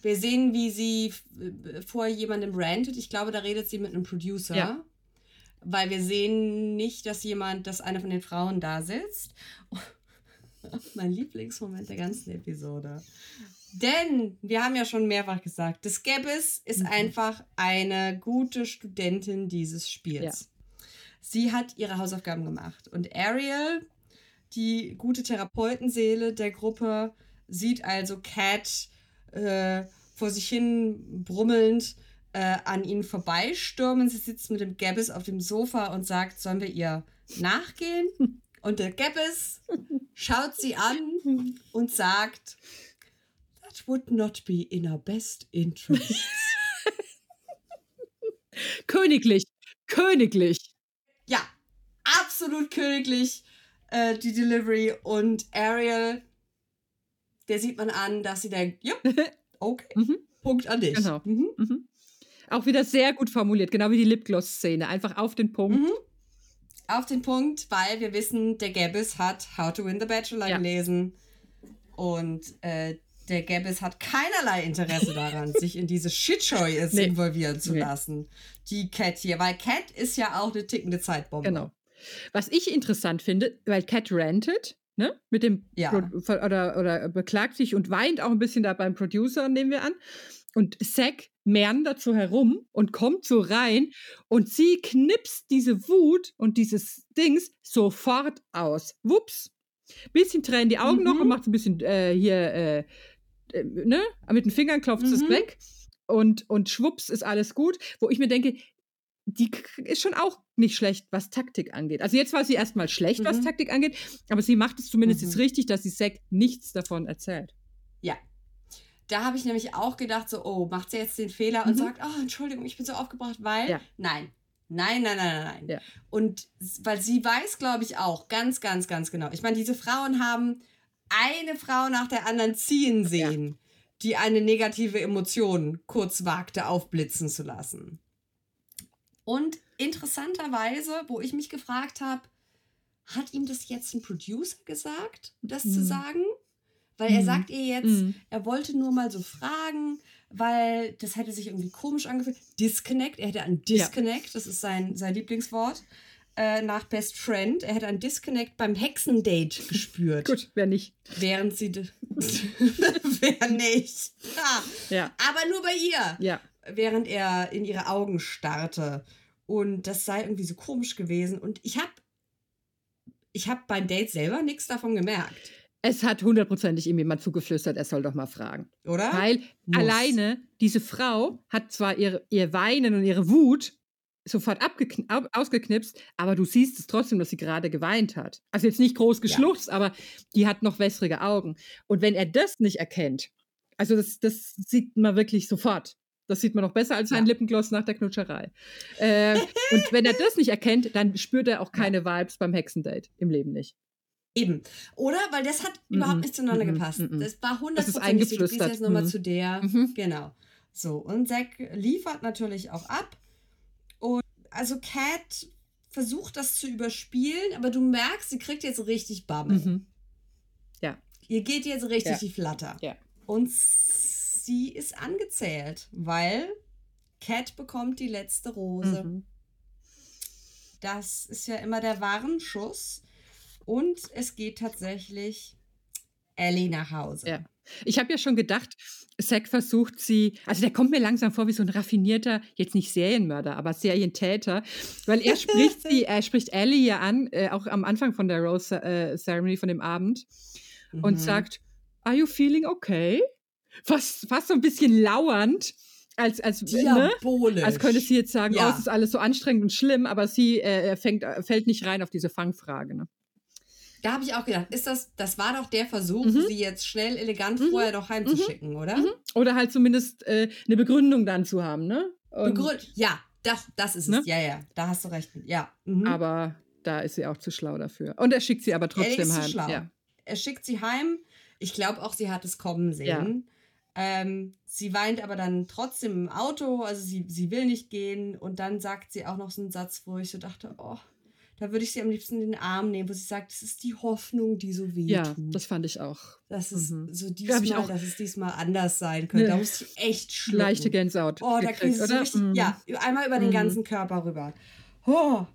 Wir sehen, wie sie äh, vor jemandem rantet. Ich glaube, da redet sie mit einem Producer. Ja. Weil wir sehen nicht, dass jemand, dass eine von den Frauen da sitzt. [laughs] mein Lieblingsmoment der ganzen Episode. Denn wir haben ja schon mehrfach gesagt, das Gabbis ist Mhm. einfach eine gute Studentin dieses Spiels. Sie hat ihre Hausaufgaben gemacht. Und Ariel, die gute Therapeutenseele der Gruppe, sieht also Cat äh, vor sich hin brummelnd äh, an ihnen vorbeistürmen. Sie sitzt mit dem Gabbis auf dem Sofa und sagt, sollen wir ihr nachgehen? Und der Gabbis schaut sie an und sagt, that would not be in our best interest. [laughs] Königlich, königlich. Absolut königlich äh, die Delivery und Ariel, der sieht man an, dass sie denkt, ja, [laughs] okay, Mhm. Punkt an dich. Genau. Mhm. Mhm. Auch wieder sehr gut formuliert, genau wie die Lipgloss-Szene. Einfach auf den Punkt. Mhm. Auf den Punkt, weil wir wissen, der Gabbis hat How to Win the Bachelor Ja. gelesen und äh, der Gabbis hat keinerlei Interesse daran, [laughs] sich in diese Shitshow jetzt Nee. involvieren zu Nee. lassen. Die Cat hier, weil Cat ist ja auch eine tickende Zeitbombe. Genau. Was ich interessant finde, weil Cat rantet, ne, mit dem Ja. Pro oder, oder beklagt sich und weint auch ein bisschen da beim Producer, nehmen wir an. Und Zack mehren dazu herum und kommt so rein und sie knipst diese Wut und dieses Dings sofort aus. Wups. Bisschen tränen die Augen noch Mhm. und macht so ein bisschen äh, hier, äh, äh, ne, mit den Fingern klopft es Mhm. weg. Und, und schwupps ist alles gut. Wo ich mir denke, die ist schon auch nicht schlecht, was Taktik angeht. Also jetzt war sie erstmal schlecht, was Mhm. Taktik angeht, aber sie macht es zumindest Mhm. jetzt richtig, dass sie Zack nichts davon erzählt. Ja. Da habe ich nämlich auch gedacht, so, oh, macht sie jetzt den Fehler und Mhm. sagt, oh, Entschuldigung, ich bin so aufgebracht, weil. Ja. Nein. Nein, nein, nein, nein, nein. Ja. Und weil sie weiß, glaube ich, auch ganz, ganz, ganz genau. Ich meine, diese Frauen haben eine Frau nach der anderen ziehen sehen, die eine negative Emotion kurz wagte aufblitzen zu lassen. Und interessanterweise, wo ich mich gefragt habe, hat ihm das jetzt ein Producer gesagt, das zu Mhm. sagen? Weil er Mhm. sagt ihr jetzt, Mhm. er wollte nur mal so fragen, weil das hätte sich irgendwie komisch angefühlt. Disconnect, er hätte einen Disconnect, das ist sein, sein Lieblingswort, äh, nach Best Friend. Er hätte einen Disconnect beim Hexendate gespürt. Gut, wer nicht. Während sie. [laughs] [laughs] Wer nicht? Ja. Ja, Aber nur bei ihr ja. Während er in ihre Augen starrte. Und das sei irgendwie so komisch gewesen. Und ich habe ich hab beim Date selber nichts davon gemerkt, Es hat hundertprozentig ihm jemand zugeflüstert, er soll doch mal fragen. oder? Weil Muss. alleine diese Frau hat zwar ihre, ihr Weinen und ihre Wut sofort ausgeknipst, aber du siehst es trotzdem, dass sie gerade geweint hat. Also jetzt nicht groß geschluchzt, aber die hat noch wässrige Augen. Und wenn er das nicht erkennt, also das, das sieht man wirklich sofort. Das sieht man noch besser als sein Ja. Lippengloss nach der Knutscherei. Äh, und wenn er das nicht erkennt, dann spürt er auch keine Vibes beim Hexendate. Im Leben nicht. Eben. Oder? Weil das hat Mhm. überhaupt nicht zueinander Mhm. gepasst. Mhm. Das war Das ist eingeflüstert. jetzt nochmal Mhm. zu der. Mhm. Genau. So, und Zack liefert natürlich auch ab. Und also Cat versucht das zu überspielen, aber du merkst, sie kriegt jetzt richtig Bammel. Mhm. Ja. Ihr geht jetzt richtig Ja. die Flatter. Ja. Und sie ist angezählt, weil Cat bekommt die letzte Rose. Mhm. Das ist ja immer der Warnschuss. Und es geht tatsächlich Ellie nach Hause. Ja. Ich habe ja schon gedacht, Zack versucht sie, also der kommt mir langsam vor wie so ein raffinierter, jetzt nicht Serienmörder, aber Serientäter, weil er [laughs] spricht sie, er spricht Ellie ja an, äh, auch am Anfang von der Rose äh, Ceremony von dem Abend und Mhm. sagt, Are you feeling okay? Fast, fast so ein bisschen lauernd, als, als, ne? Als könnte sie jetzt sagen, Ja. oh, es ist alles so anstrengend und schlimm, aber sie äh, fängt, äh, fällt nicht rein auf diese Fangfrage. Ne? Da habe ich auch gedacht, ist das, das war doch der Versuch, Mhm. sie jetzt schnell, elegant Mhm. vorher doch heimzuschicken, oder? Mhm. Oder halt zumindest äh, eine Begründung dann zu haben, ne? Begründ ja, doch, das ist Ne? es. Ja, ja, da hast du recht. Ja. Mhm. Aber da ist sie auch zu schlau dafür. Und er schickt sie aber trotzdem zu heim. Ja. Er schickt sie heim. Ich glaube auch, sie hat es kommen sehen. Ähm, sie weint aber dann trotzdem im Auto, also sie, sie will nicht gehen. Und dann sagt sie auch noch so einen Satz, wo ich so dachte, oh, da würde ich sie am liebsten in den Arm nehmen, wo sie sagt, es ist die Hoffnung, die so weh ja, das fand ich auch. Das ist Mhm. so Da diesmal, auch- dass es diesmal anders sein könnte. Ne. Da muss ich echt schlucken. Leichte Gänsehaut. Oh, da kriegst du so richtig, Mhm. ja, einmal über den Mhm. ganzen Körper rüber. Oh,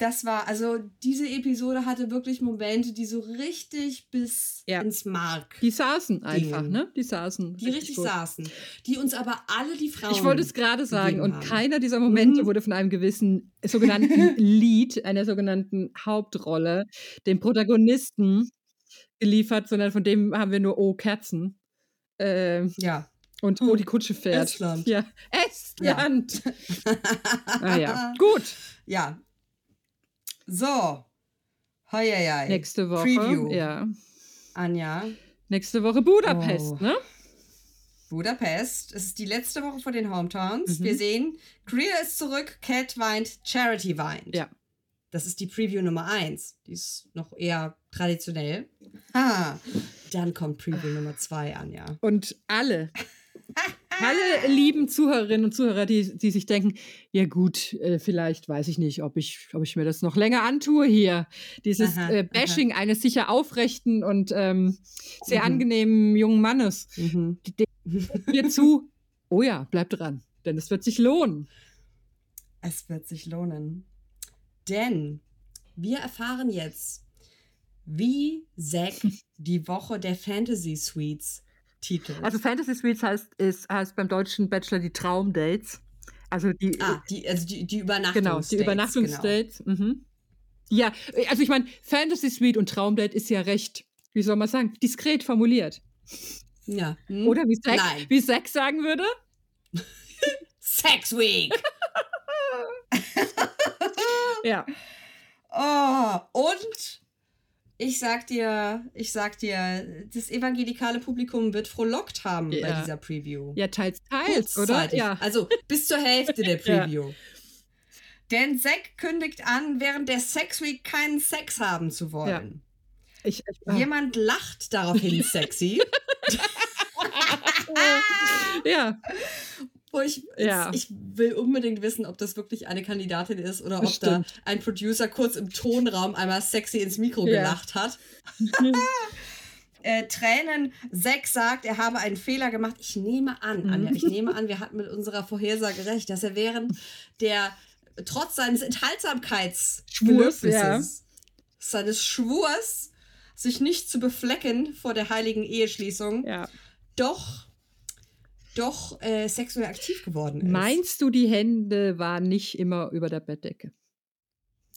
das war, also diese Episode hatte wirklich Momente, die so richtig bis Ja. ins Mark, Die saßen einfach, Gingen. ne? Die saßen. die richtig gut. saßen, die uns aber alle die Frauen. Ich wollte es gerade sagen, und haben. keiner dieser Momente Mhm. wurde von einem gewissen sogenannten [laughs] Lead, einer sogenannten Hauptrolle, dem Protagonisten geliefert, sondern von dem haben wir nur Oh Kerzen ähm, Ja. und Oh die Kutsche fährt. Estland. Ja, Estland. ah ja, [laughs] gut. Ja. So. Hoi, hoi, hoi. Nächste Woche. Preview. Ja. Anja, Nächste Woche Budapest, Oh. ne? Budapest. Es ist die letzte Woche vor den Hometowns. Mhm. Wir sehen, Greer ist zurück, Cat weint, Charity weint. Ja. Das ist die Preview Nummer 1. Die ist noch eher traditionell. Ah, dann kommt Preview Nummer 2 an, ja. Und alle, alle lieben Zuhörerinnen und Zuhörer, die, die sich denken, ja gut, äh, vielleicht weiß ich nicht, ob ich, ob ich mir das noch länger antue hier. Dieses Aha, äh, Bashing eines sicher aufrechten und ähm, sehr Mhm. angenehmen jungen Mannes. Mhm. Zu, oh ja, bleib dran, denn es wird sich lohnen. Es wird sich lohnen. Denn wir erfahren jetzt, wie Zack [laughs] die Woche der Fantasy Suites titelt. Also Fantasy Suites heißt, ist, heißt beim deutschen Bachelor die Traumdates. Also die, ah, die, also die, die Übernachtungs Genau, die Übernachtungsdates. Mhm. Ja, also ich meine, Fantasy Suite und Traumdate ist ja recht, wie soll man sagen, diskret formuliert. Genau. Ja. Hm? Oder wie Nein. wie Zack sagen würde? [laughs] Sex Week. [laughs] Ja. Oh, und ich sag dir, ich sag dir, das evangelikale Publikum wird frohlockt haben bei Ja. dieser Preview. Ja, teils, teils, oder? Ja. Also bis zur Hälfte der [laughs] Ja. Preview. Denn Zack kündigt an, während der Sex Week keinen Sex haben zu wollen. Ich, ich, ah, Jemand lacht daraufhin sexy. [laughs] ja, [laughs] Wo ich, Ja. ich will unbedingt wissen, ob das wirklich eine Kandidatin ist oder ob Bestimmt. da ein Producer kurz im Tonraum einmal sexy ins Mikro Ja. gelacht hat. [laughs] äh, Tränen. Zack sagt, er habe einen Fehler gemacht. Ich nehme an, Mhm. Anja, ich nehme an, wir hatten mit unserer Vorhersage recht, dass er während der, trotz seines Enthaltsamkeitsgelöbnisses, ja. seines Schwurs, sich nicht zu beflecken vor der heiligen Eheschließung, ja. doch, doch äh, sexuell aktiv geworden ist. Meinst du, die Hände waren nicht immer über der Bettdecke?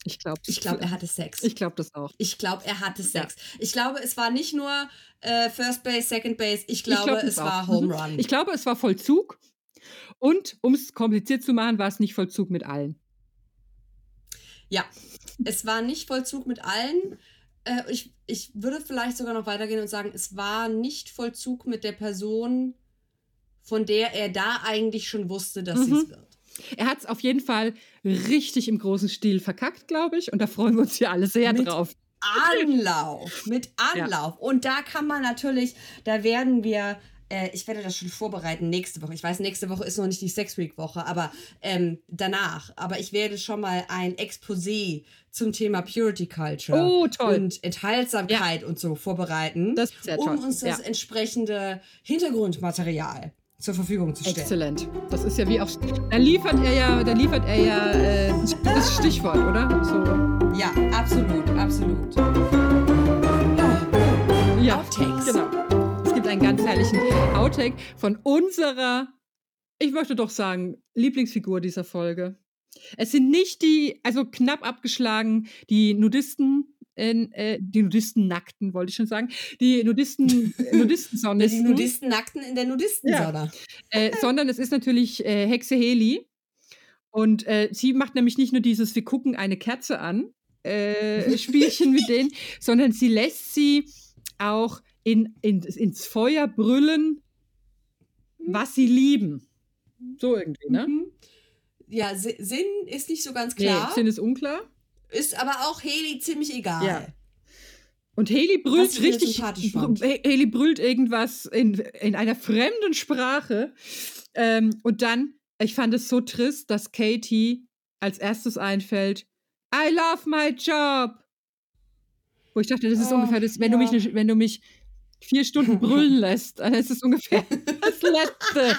Ich glaube, ich glaube, er hatte Sex. Ich glaube das auch. Ich glaube, er hatte Sex. Ich glaube, es war nicht nur äh, First Base, Second Base. Ich glaube, glaub, es das war auch. Home Mhm. Run. Ich glaube, es war Vollzug. Und um es kompliziert zu machen, war es nicht Vollzug mit allen. ja, es war nicht Vollzug mit allen. Äh, ich, ich würde vielleicht sogar noch weitergehen und sagen, es war nicht Vollzug mit der Person, von der er da eigentlich schon wusste, dass Mhm. sie es wird. Er hat es auf jeden Fall richtig im großen Stil verkackt, glaube ich. Und da freuen wir uns ja alle sehr Mit drauf. Anlauf, mit Anlauf. Und da kann man natürlich, da werden wir äh, ich werde das schon vorbereiten nächste Woche. Ich weiß, nächste Woche ist noch nicht die Sex Week Woche, aber ähm, danach. Aber ich werde schon mal ein Exposé zum Thema Purity Culture Oh, und Enthaltsamkeit und so vorbereiten, Das ist sehr um toll. uns das Ja. entsprechende Hintergrundmaterial zur Verfügung zu stellen. Exzellent. Das ist ja wie auch. Da liefert er ja, da liefert er ja äh, das Stichwort, oder? So. Ja, absolut, absolut. Ja, Outtakes. Genau. Es gibt einen ganz herrlichen Outtake von unserer, ich möchte doch sagen, Lieblingsfigur dieser Folge. Es sind nicht die, also knapp abgeschlagen, die Nudisten, äh, die Nudisten nackten, wollte ich schon sagen, die Nudisten, äh, [laughs] Die Nudistensonnisten, Nudisten nackten in der Nudistensonne. äh, sondern es ist natürlich äh, Hexe Heli. Und äh, sie macht nämlich nicht nur dieses, wir gucken eine Kerze an, äh, [laughs] Spielchen mit denen, sondern sie lässt sie auch in, in, ins Feuer brüllen, was sie lieben. So irgendwie, ne? Mhm. Ja, Si- Sinn ist nicht so ganz Nee, klar. Sinn ist unklar. Ist aber auch Heli ziemlich egal. Ja. Und Haley brüllt richtig. Haley brüllt irgendwas in, in einer fremden Sprache. Ähm, und dann, ich fand es so trist, dass Katie als erstes einfällt: I love my job. Wo ich dachte, das ist Oh, ungefähr das, wenn, du mich, ja. wenn du mich vier Stunden brüllen [laughs] lässt, dann ist es ungefähr [laughs] das Letzte,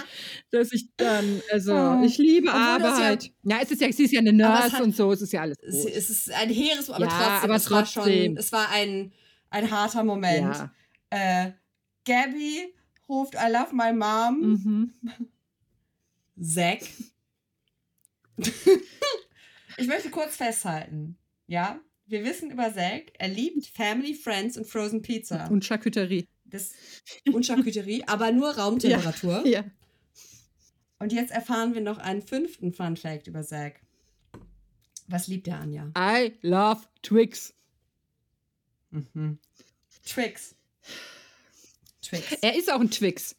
dass ich dann, also, Oh. ich liebe Obwohl das ja- Arbeit. Ja, es ist ja, sie ist ja eine Nurse hat- und so, es ist ja alles Es, gut. es ist ein hehres, aber Ja, trotzdem, aber es war schon, trotzdem. es war ein, ein harter Moment. Ja. Äh, Gabby ruft I love my mom. Mhm. [laughs] Zack. ich möchte kurz festhalten, ja, wir wissen über Zack, er liebt Family, Friends und Frozen Pizza. Und Charcuterie. Das, [laughs] und Charcuterie, aber nur Raumtemperatur. Ja. Und jetzt erfahren wir noch einen fünften Fun Fact über Zack. Was liebt er, Anja? I love Twix. Mhm. Tricks. Tricks. Er ist auch ein Twix.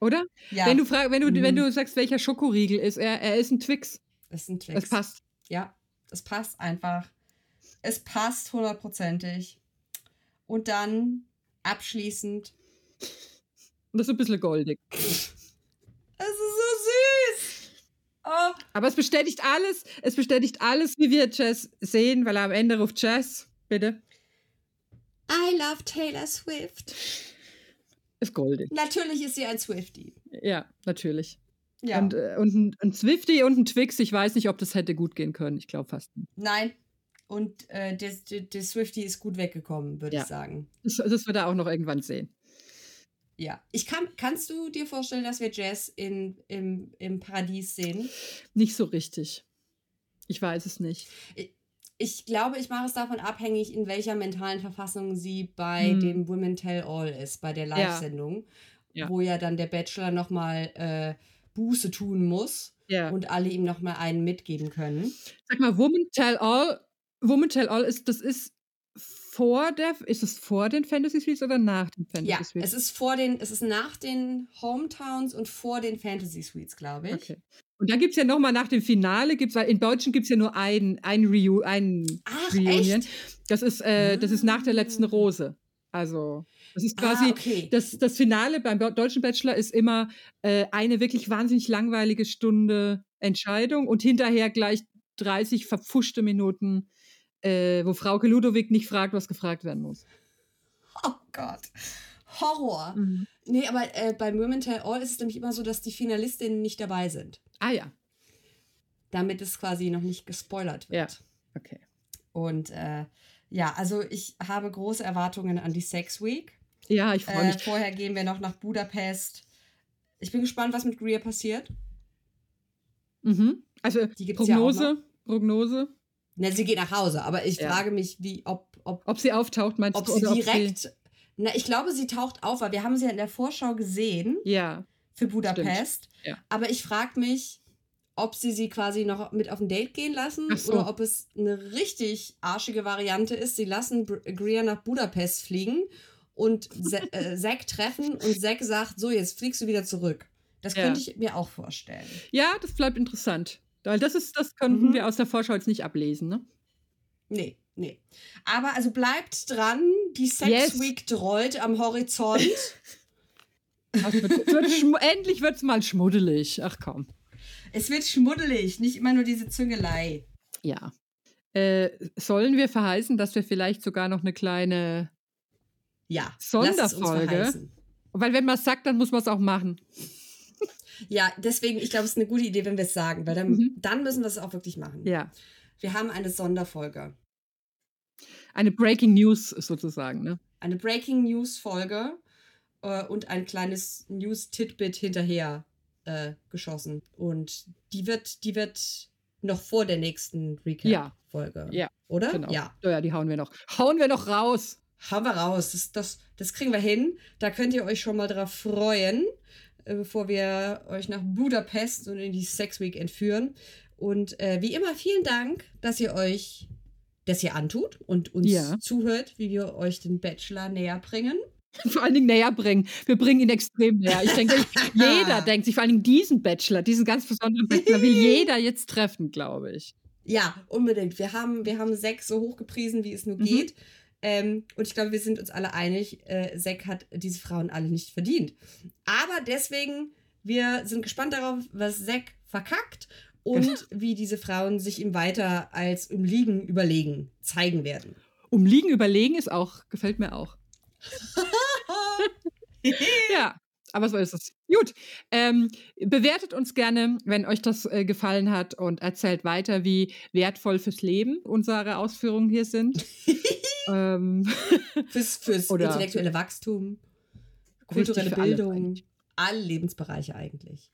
Oder? Ja, Wenn du frag, wenn du, Mhm. wenn du sagst, welcher Schokoriegel ist er, er ist ein Twix. das ist ein Tricks. Das passt. Ja, das passt einfach. Es passt hundertprozentig. Und dann abschließend. Und das ist ein bisschen goldig. Es ist so süß. Oh, Aber es bestätigt alles, es bestätigt alles, wie wir Jess sehen, weil er am Ende ruft Jess, bitte, I love Taylor Swift. ist goldig. Natürlich ist sie ein Swiftie. Ja, natürlich. Ja. Und, äh, und ein, ein Swifty und ein Twix, ich weiß nicht, ob das hätte gut gehen können. Ich glaube fast nicht. Nein. Und äh, der, der, der Swiftie ist gut weggekommen, würde Ja. ich sagen. Das, das wird er auch noch irgendwann sehen. Ja. Ich kann, kannst du dir vorstellen, dass wir Jess in, im, im Paradies sehen? Nicht so richtig. Ich weiß es nicht. Ich glaube, ich mache es davon abhängig, in welcher mentalen Verfassung sie bei Hm. dem Women Tell All ist, bei der Live-Sendung, Ja. wo ja dann der Bachelor nochmal äh, Buße tun muss Ja. und alle ihm nochmal einen mitgeben können. Sag mal, Woman Tell All, Woman Tell All ist, das ist vor der, ist es vor den Fantasy Suites oder nach den Fantasy Ja, Suites? es ist vor den, es ist nach den Hometowns und vor den Fantasy Suites, glaube ich. Okay. Und dann gibt es ja nochmal nach dem Finale, gibt's, in Deutschen gibt es ja nur ein, ein, Reu ein Ach, Reunion. echt? Das ist, äh, das ist nach der letzten Ah. Rose. Also, das ist quasi, ah, okay. das, das Finale beim Be- deutschen Bachelor ist immer äh, eine wirklich wahnsinnig langweilige Stunde Entscheidung und hinterher gleich 30 verpfuschte Minuten, äh, wo Frauke Ludowig nicht fragt, was gefragt werden muss. oh Gott. Horror. Mhm. Nee, aber äh, bei Women Tell All ist es nämlich immer so, dass die Finalistinnen nicht dabei sind. Ah ja, Damit es quasi noch nicht gespoilert wird. Ja. okay. Und äh, ja, also ich habe große Erwartungen an die Sex Week. Ja, ich freue Äh, mich. vorher gehen wir noch nach Budapest. Ich bin gespannt, was mit Greer passiert. Mhm. Also gibt's ja Prognose, Prognose. Na, sie geht nach Hause, aber ich Ja. frage mich, wie, ob, ob, Ob sie auftaucht, meinst ob du? sie oder direkt. Na, ich glaube, sie taucht auf, weil wir haben sie ja in der Vorschau gesehen ja, für Budapest. Ja. Aber ich frage mich, ob sie sie quasi noch mit auf ein Date gehen lassen so. oder ob es eine richtig arschige Variante ist. Sie lassen Greer nach Budapest fliegen und [laughs] äh, Zack treffen und Zack sagt, so, jetzt fliegst du wieder zurück. Das Ja. könnte ich mir auch vorstellen. ja, das bleibt interessant. Weil das ist, das konnten Mhm. wir aus der Vorschau jetzt nicht ablesen, ne? Nee, nee. Aber also bleibt dran, die Sex Yes. Week rollt am Horizont. [laughs] Es wird, wird [laughs] endlich wird es mal schmuddelig. Ach komm. Es wird schmuddelig, nicht immer nur diese Züngelei. Ja. Äh, sollen wir verheißen, dass wir vielleicht sogar noch eine kleine. Ja, Sonderfolge? verheißen. Weil wenn man es sagt, dann muss man es auch machen. Ja, deswegen, ich glaube, es ist eine gute Idee, wenn wir es sagen, weil dann, Mhm. dann müssen wir es auch wirklich machen. Ja. Wir haben eine Sonderfolge. Eine Breaking News sozusagen, ne? Eine Breaking News Folge äh, und ein kleines News Titbit hinterher äh, geschossen. Und die wird, die wird noch vor der nächsten Ja. Recap-Folge. Ja, Oder? Genau. Ja. Ja, ja, die hauen wir noch. Hauen wir noch raus. Hauen wir raus. Das, das, das kriegen wir hin. Da könnt ihr euch schon mal drauf freuen, bevor wir euch nach Budapest und in die Sex Week entführen. Und äh, wie immer, vielen Dank, dass ihr euch das hier antut und uns Ja. zuhört, wie wir euch den Bachelor näher bringen. [laughs] Vor allen Dingen näher bringen. Wir bringen ihn extrem näher. Ich denke, [laughs] jeder denkt sich, vor allen Dingen diesen Bachelor, diesen ganz besonderen Bachelor, will [laughs] jeder jetzt treffen, glaube ich. Ja, unbedingt. Wir haben, wir haben Zack so hoch gepriesen, wie es nur Mhm. geht. Ähm, und ich glaube, wir sind uns alle einig, äh, Zack hat diese Frauen alle nicht verdient. Aber deswegen, wir sind gespannt darauf, was Zack verkackt und wie diese Frauen sich ihm weiter als im Liegen überlegen zeigen werden. Umliegen, überlegen ist auch, gefällt mir auch. [laughs] Ja, aber so ist es. Gut, ähm, bewertet uns gerne, wenn euch das äh, gefallen hat und erzählt weiter, wie wertvoll fürs Leben unsere Ausführungen hier sind. [laughs] ähm, [laughs] Fürs, fürs intellektuelle Wachstum, kulturelle Bildung, eigentlich. alle Lebensbereiche eigentlich.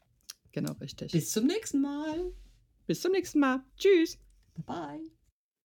genau, richtig. Bis zum nächsten Mal. Bis zum nächsten Mal. Tschüss. Bye bye.